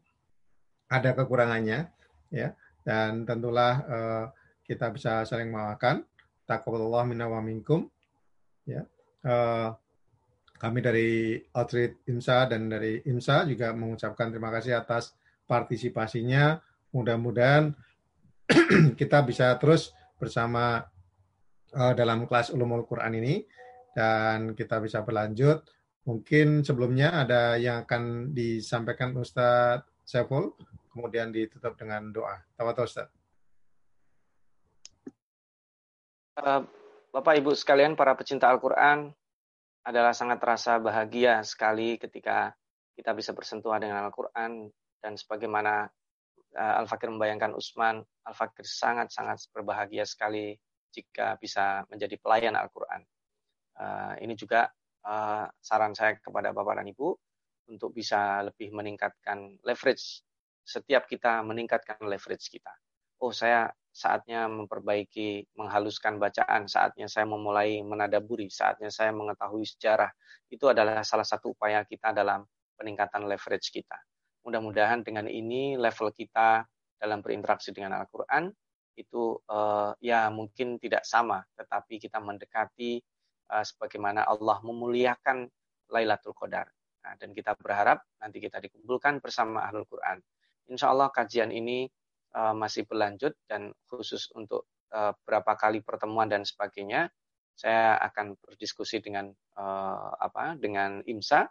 ada kekurangannya ya dan tentulah uh, kita bisa saling memaafkan. Taqabbalallah minna wa minkum. Ya. Uh, kami dari Outreach IMSA dan dari IMSA juga mengucapkan terima kasih atas partisipasinya. Mudah-mudahan kita bisa terus bersama uh, dalam kelas Ulumul Quran ini dan kita bisa berlanjut. Mungkin sebelumnya ada yang akan disampaikan Ustadz Saiful kemudian ditutup dengan doa. Tawata Ustaz. Uh, Bapak Ibu sekalian para pecinta Al-Quran adalah sangat terasa bahagia sekali ketika kita bisa bersentuhan dengan Al-Quran dan sebagaimana uh, Al-Fakir membayangkan Usman, Al-Fakir sangat-sangat berbahagia sekali jika bisa menjadi pelayan Al-Quran. Uh, ini juga uh, saran saya kepada Bapak dan Ibu untuk bisa lebih meningkatkan leverage setiap kita meningkatkan leverage kita. Oh, saya saatnya memperbaiki, menghaluskan bacaan, saatnya saya memulai menadaburi, saatnya saya mengetahui sejarah. Itu adalah salah satu upaya kita dalam peningkatan leverage kita. Mudah-mudahan dengan ini level kita dalam berinteraksi dengan Al-Quran itu uh, ya mungkin tidak sama, tetapi kita mendekati uh, sebagaimana Allah memuliakan Lailatul Qadar. Nah, dan kita berharap nanti kita dikumpulkan bersama Ahlul Quran insya Allah kajian ini uh, masih berlanjut dan khusus untuk uh, berapa kali pertemuan dan sebagainya, saya akan berdiskusi dengan uh, apa dengan IMSA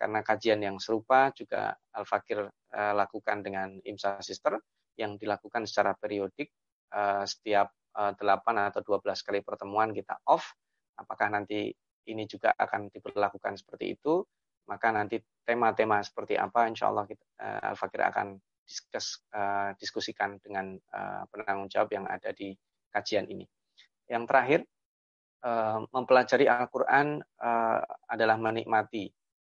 karena kajian yang serupa juga Al Fakir lakukan dengan IMSA Sister yang dilakukan secara periodik setiap uh, 8 atau 12 kali pertemuan kita off. Apakah nanti ini juga akan diberlakukan seperti itu? Maka nanti tema-tema seperti apa, insya Allah kita, uh, Al Fakir akan diskus, uh, diskusikan dengan uh, penanggung jawab yang ada di kajian ini. Yang terakhir, uh, mempelajari Al-Quran uh, adalah menikmati.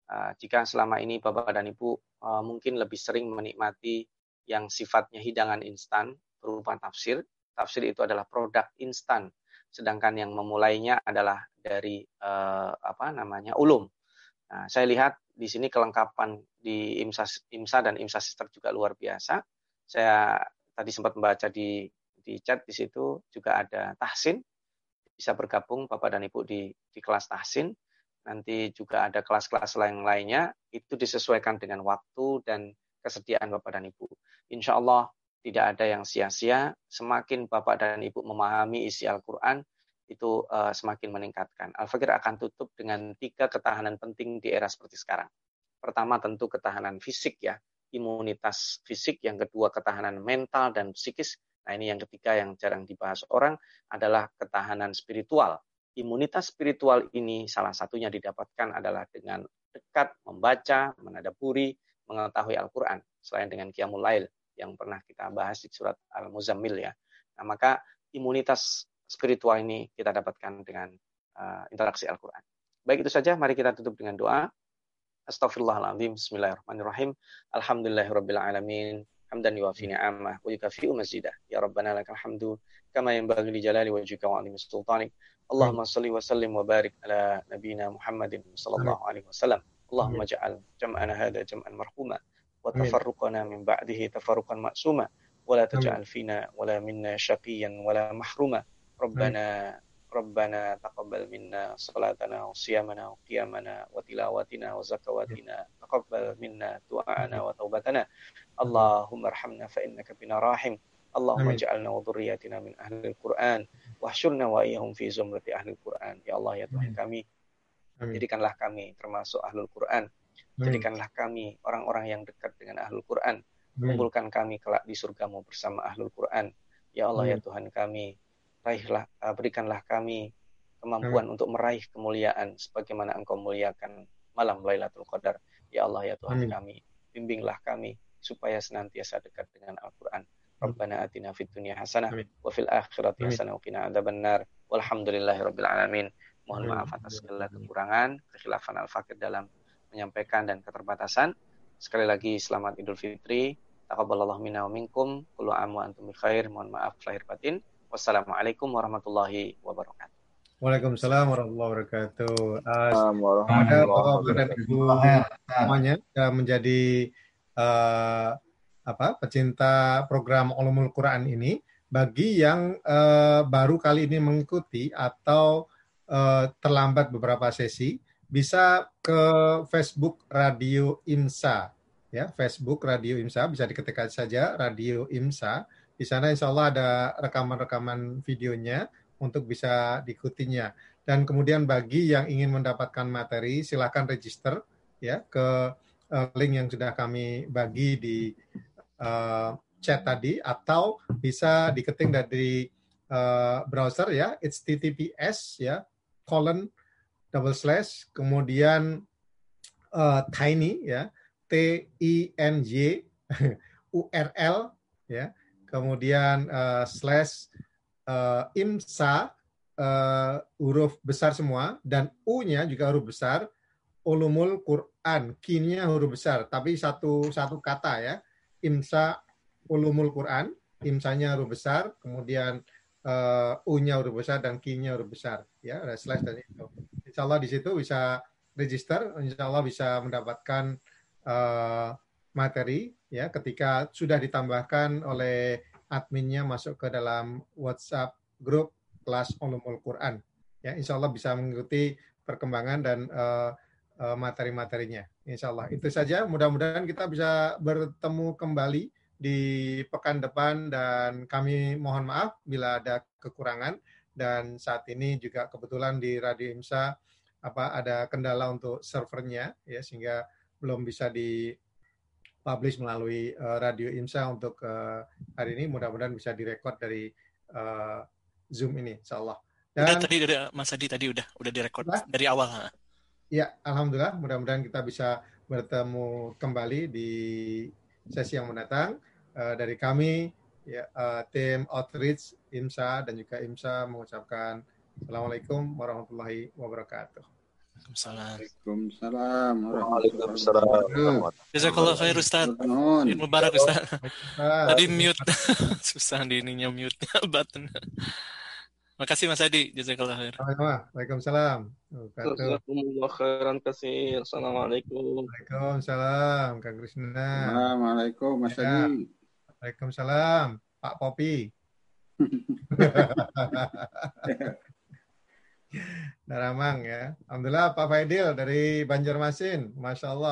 Uh, jika selama ini Bapak dan Ibu uh, mungkin lebih sering menikmati yang sifatnya hidangan instan berupa tafsir, tafsir itu adalah produk instan, sedangkan yang memulainya adalah dari uh, apa namanya ulum. Nah, saya lihat di sini kelengkapan di IMSA, IMSA dan IMSA Sister juga luar biasa. Saya tadi sempat membaca di di chat di situ juga ada tahsin bisa bergabung Bapak dan Ibu di di kelas tahsin. Nanti juga ada kelas-kelas lain lainnya itu disesuaikan dengan waktu dan kesediaan Bapak dan Ibu. Insya Allah tidak ada yang sia-sia. Semakin Bapak dan Ibu memahami isi Al-Quran, itu uh, semakin meningkatkan. Al-Fakir akan tutup dengan tiga ketahanan penting di era seperti sekarang. Pertama tentu ketahanan fisik ya, imunitas fisik. Yang kedua ketahanan mental dan psikis. Nah ini yang ketiga yang jarang dibahas orang adalah ketahanan spiritual. Imunitas spiritual ini salah satunya didapatkan adalah dengan dekat membaca, menadaburi, mengetahui Al-Quran. Selain dengan Qiyamul Lail yang pernah kita bahas di surat Al-Muzammil ya. Nah, maka imunitas spiritual ini kita dapatkan dengan uh, interaksi Al-Quran. Baik itu saja, mari kita tutup dengan doa. Astaghfirullahaladzim, bismillahirrahmanirrahim. Alhamdulillahirrabbilalamin. حمدا يوافي نعمه ويكافئ مزيده يا ربنا لك الحمد كما ينبغي لجلال وجهك وعظيم سلطانك اللهم صل وسلم وبارك على نبينا محمد صلى الله عليه وسلم اللهم اجعل جمعنا هذا جمعا مرحوما وتفرقنا من بعده تفرقا مأسوما ولا تجعل فينا ولا منا شقيا ولا محروما Rabbana Rabbana taqabbal minna salatana wa siyamana wa qiyamana wa tilawatina wa zakawatina. Taqabbal minna du'ana wa taubatana Allahumma arhamna fa innaka bina rahim. Allahumma ja'alna wa dhurriyatina min ahli al-Qur'an wahsyurna wa iyahum fi zumrati ahli al-Qur'an ya Allah ya Tuhan kami jadikanlah kami termasuk ahlul Qur'an. Jadikanlah kami orang-orang yang dekat dengan ahlul Qur'an. Kumpulkan kami kelak di surgamu bersama ahlul Qur'an. Ya Allah ya Tuhan kami raihlah uh, berikanlah kami kemampuan Amin. untuk meraih kemuliaan sebagaimana Engkau muliakan malam Lailatul Qadar. Ya Allah ya Tuhan Amin. kami, bimbinglah kami supaya senantiasa dekat dengan Al-Qur'an. Rabbana atina fid dunya hasanah wa fil akhirati hasanah wa qina adzabannar. Walhamdulillahirabbil alamin. Mohon maaf atas segala kekurangan, kekhilafan al-fakir dalam menyampaikan dan keterbatasan. Sekali lagi selamat Idul Fitri. Taqabbalallahu minna wa minkum. Kullu amu antum bi khair. Mohon maaf lahir batin. Wassalamualaikum warahmatullahi wabarakatuh. Waalaikumsalam warahmatullahi wabarakatuh. Ada Bapak dan Ibu semuanya yang menjadi uh, apa pecinta program Ulumul Quran ini bagi yang uh, baru kali ini mengikuti atau uh, terlambat beberapa sesi bisa ke Facebook Radio IMSA ya Facebook Radio IMSA bisa diketikkan saja Radio IMSA di sana insya Allah ada rekaman-rekaman videonya untuk bisa diikutinya. Dan kemudian bagi yang ingin mendapatkan materi, silakan register ya ke uh, link yang sudah kami bagi di uh, chat tadi atau bisa diketik dari uh, browser ya https ya colon double slash kemudian uh, tiny ya t i n y url ya kemudian uh, slash uh, imsa uh, huruf besar semua dan u-nya juga huruf besar ulumul Quran. Kinnya huruf besar tapi satu satu kata ya. Imsa ulumul Quran. Imsanya huruf besar kemudian uh, u-nya huruf besar dan kinnya huruf besar. Ya ada slash dan itu Insya Allah di situ bisa register Insya Allah bisa mendapatkan uh, materi ya ketika sudah ditambahkan oleh adminnya masuk ke dalam WhatsApp grup kelas ulumul Quran. Ya Insya Allah bisa mengikuti perkembangan dan uh, uh, materi-materinya Insya Allah. Itu saja mudah-mudahan kita bisa bertemu kembali di pekan depan dan kami mohon maaf bila ada kekurangan. Dan saat ini juga kebetulan di Radio IMSA apa ada kendala untuk servernya ya sehingga belum bisa di publish melalui uh, Radio IMSA untuk uh, hari ini. Mudah-mudahan bisa direkod dari uh, Zoom ini, insya Allah. Dan, udah tadi udah Mas Adi tadi udah udah direkod nah, dari awal. Ya, alhamdulillah. Mudah-mudahan kita bisa bertemu kembali di sesi yang mendatang uh, dari kami ya uh, tim outreach IMSA dan juga IMSA mengucapkan Assalamualaikum warahmatullahi wabarakatuh. Waalaikumsalam. Waalaikumsalam. Jazakallah khair Ustaz. Ilmu barak Ustaz. Tadi mute. Susah di ininya mute-nya button. Makasih Mas Adi. Jazakallah khair. Waalaikumsalam. Jazakumullah khairan kasih. Assalamualaikum. Waalaikumsalam Kang Krisna. Assalamualaikum Mas ya. Adi. Waalaikumsalam Pak Popi. Naramang ya. Alhamdulillah Pak Faidil dari Banjarmasin. Masya Allah.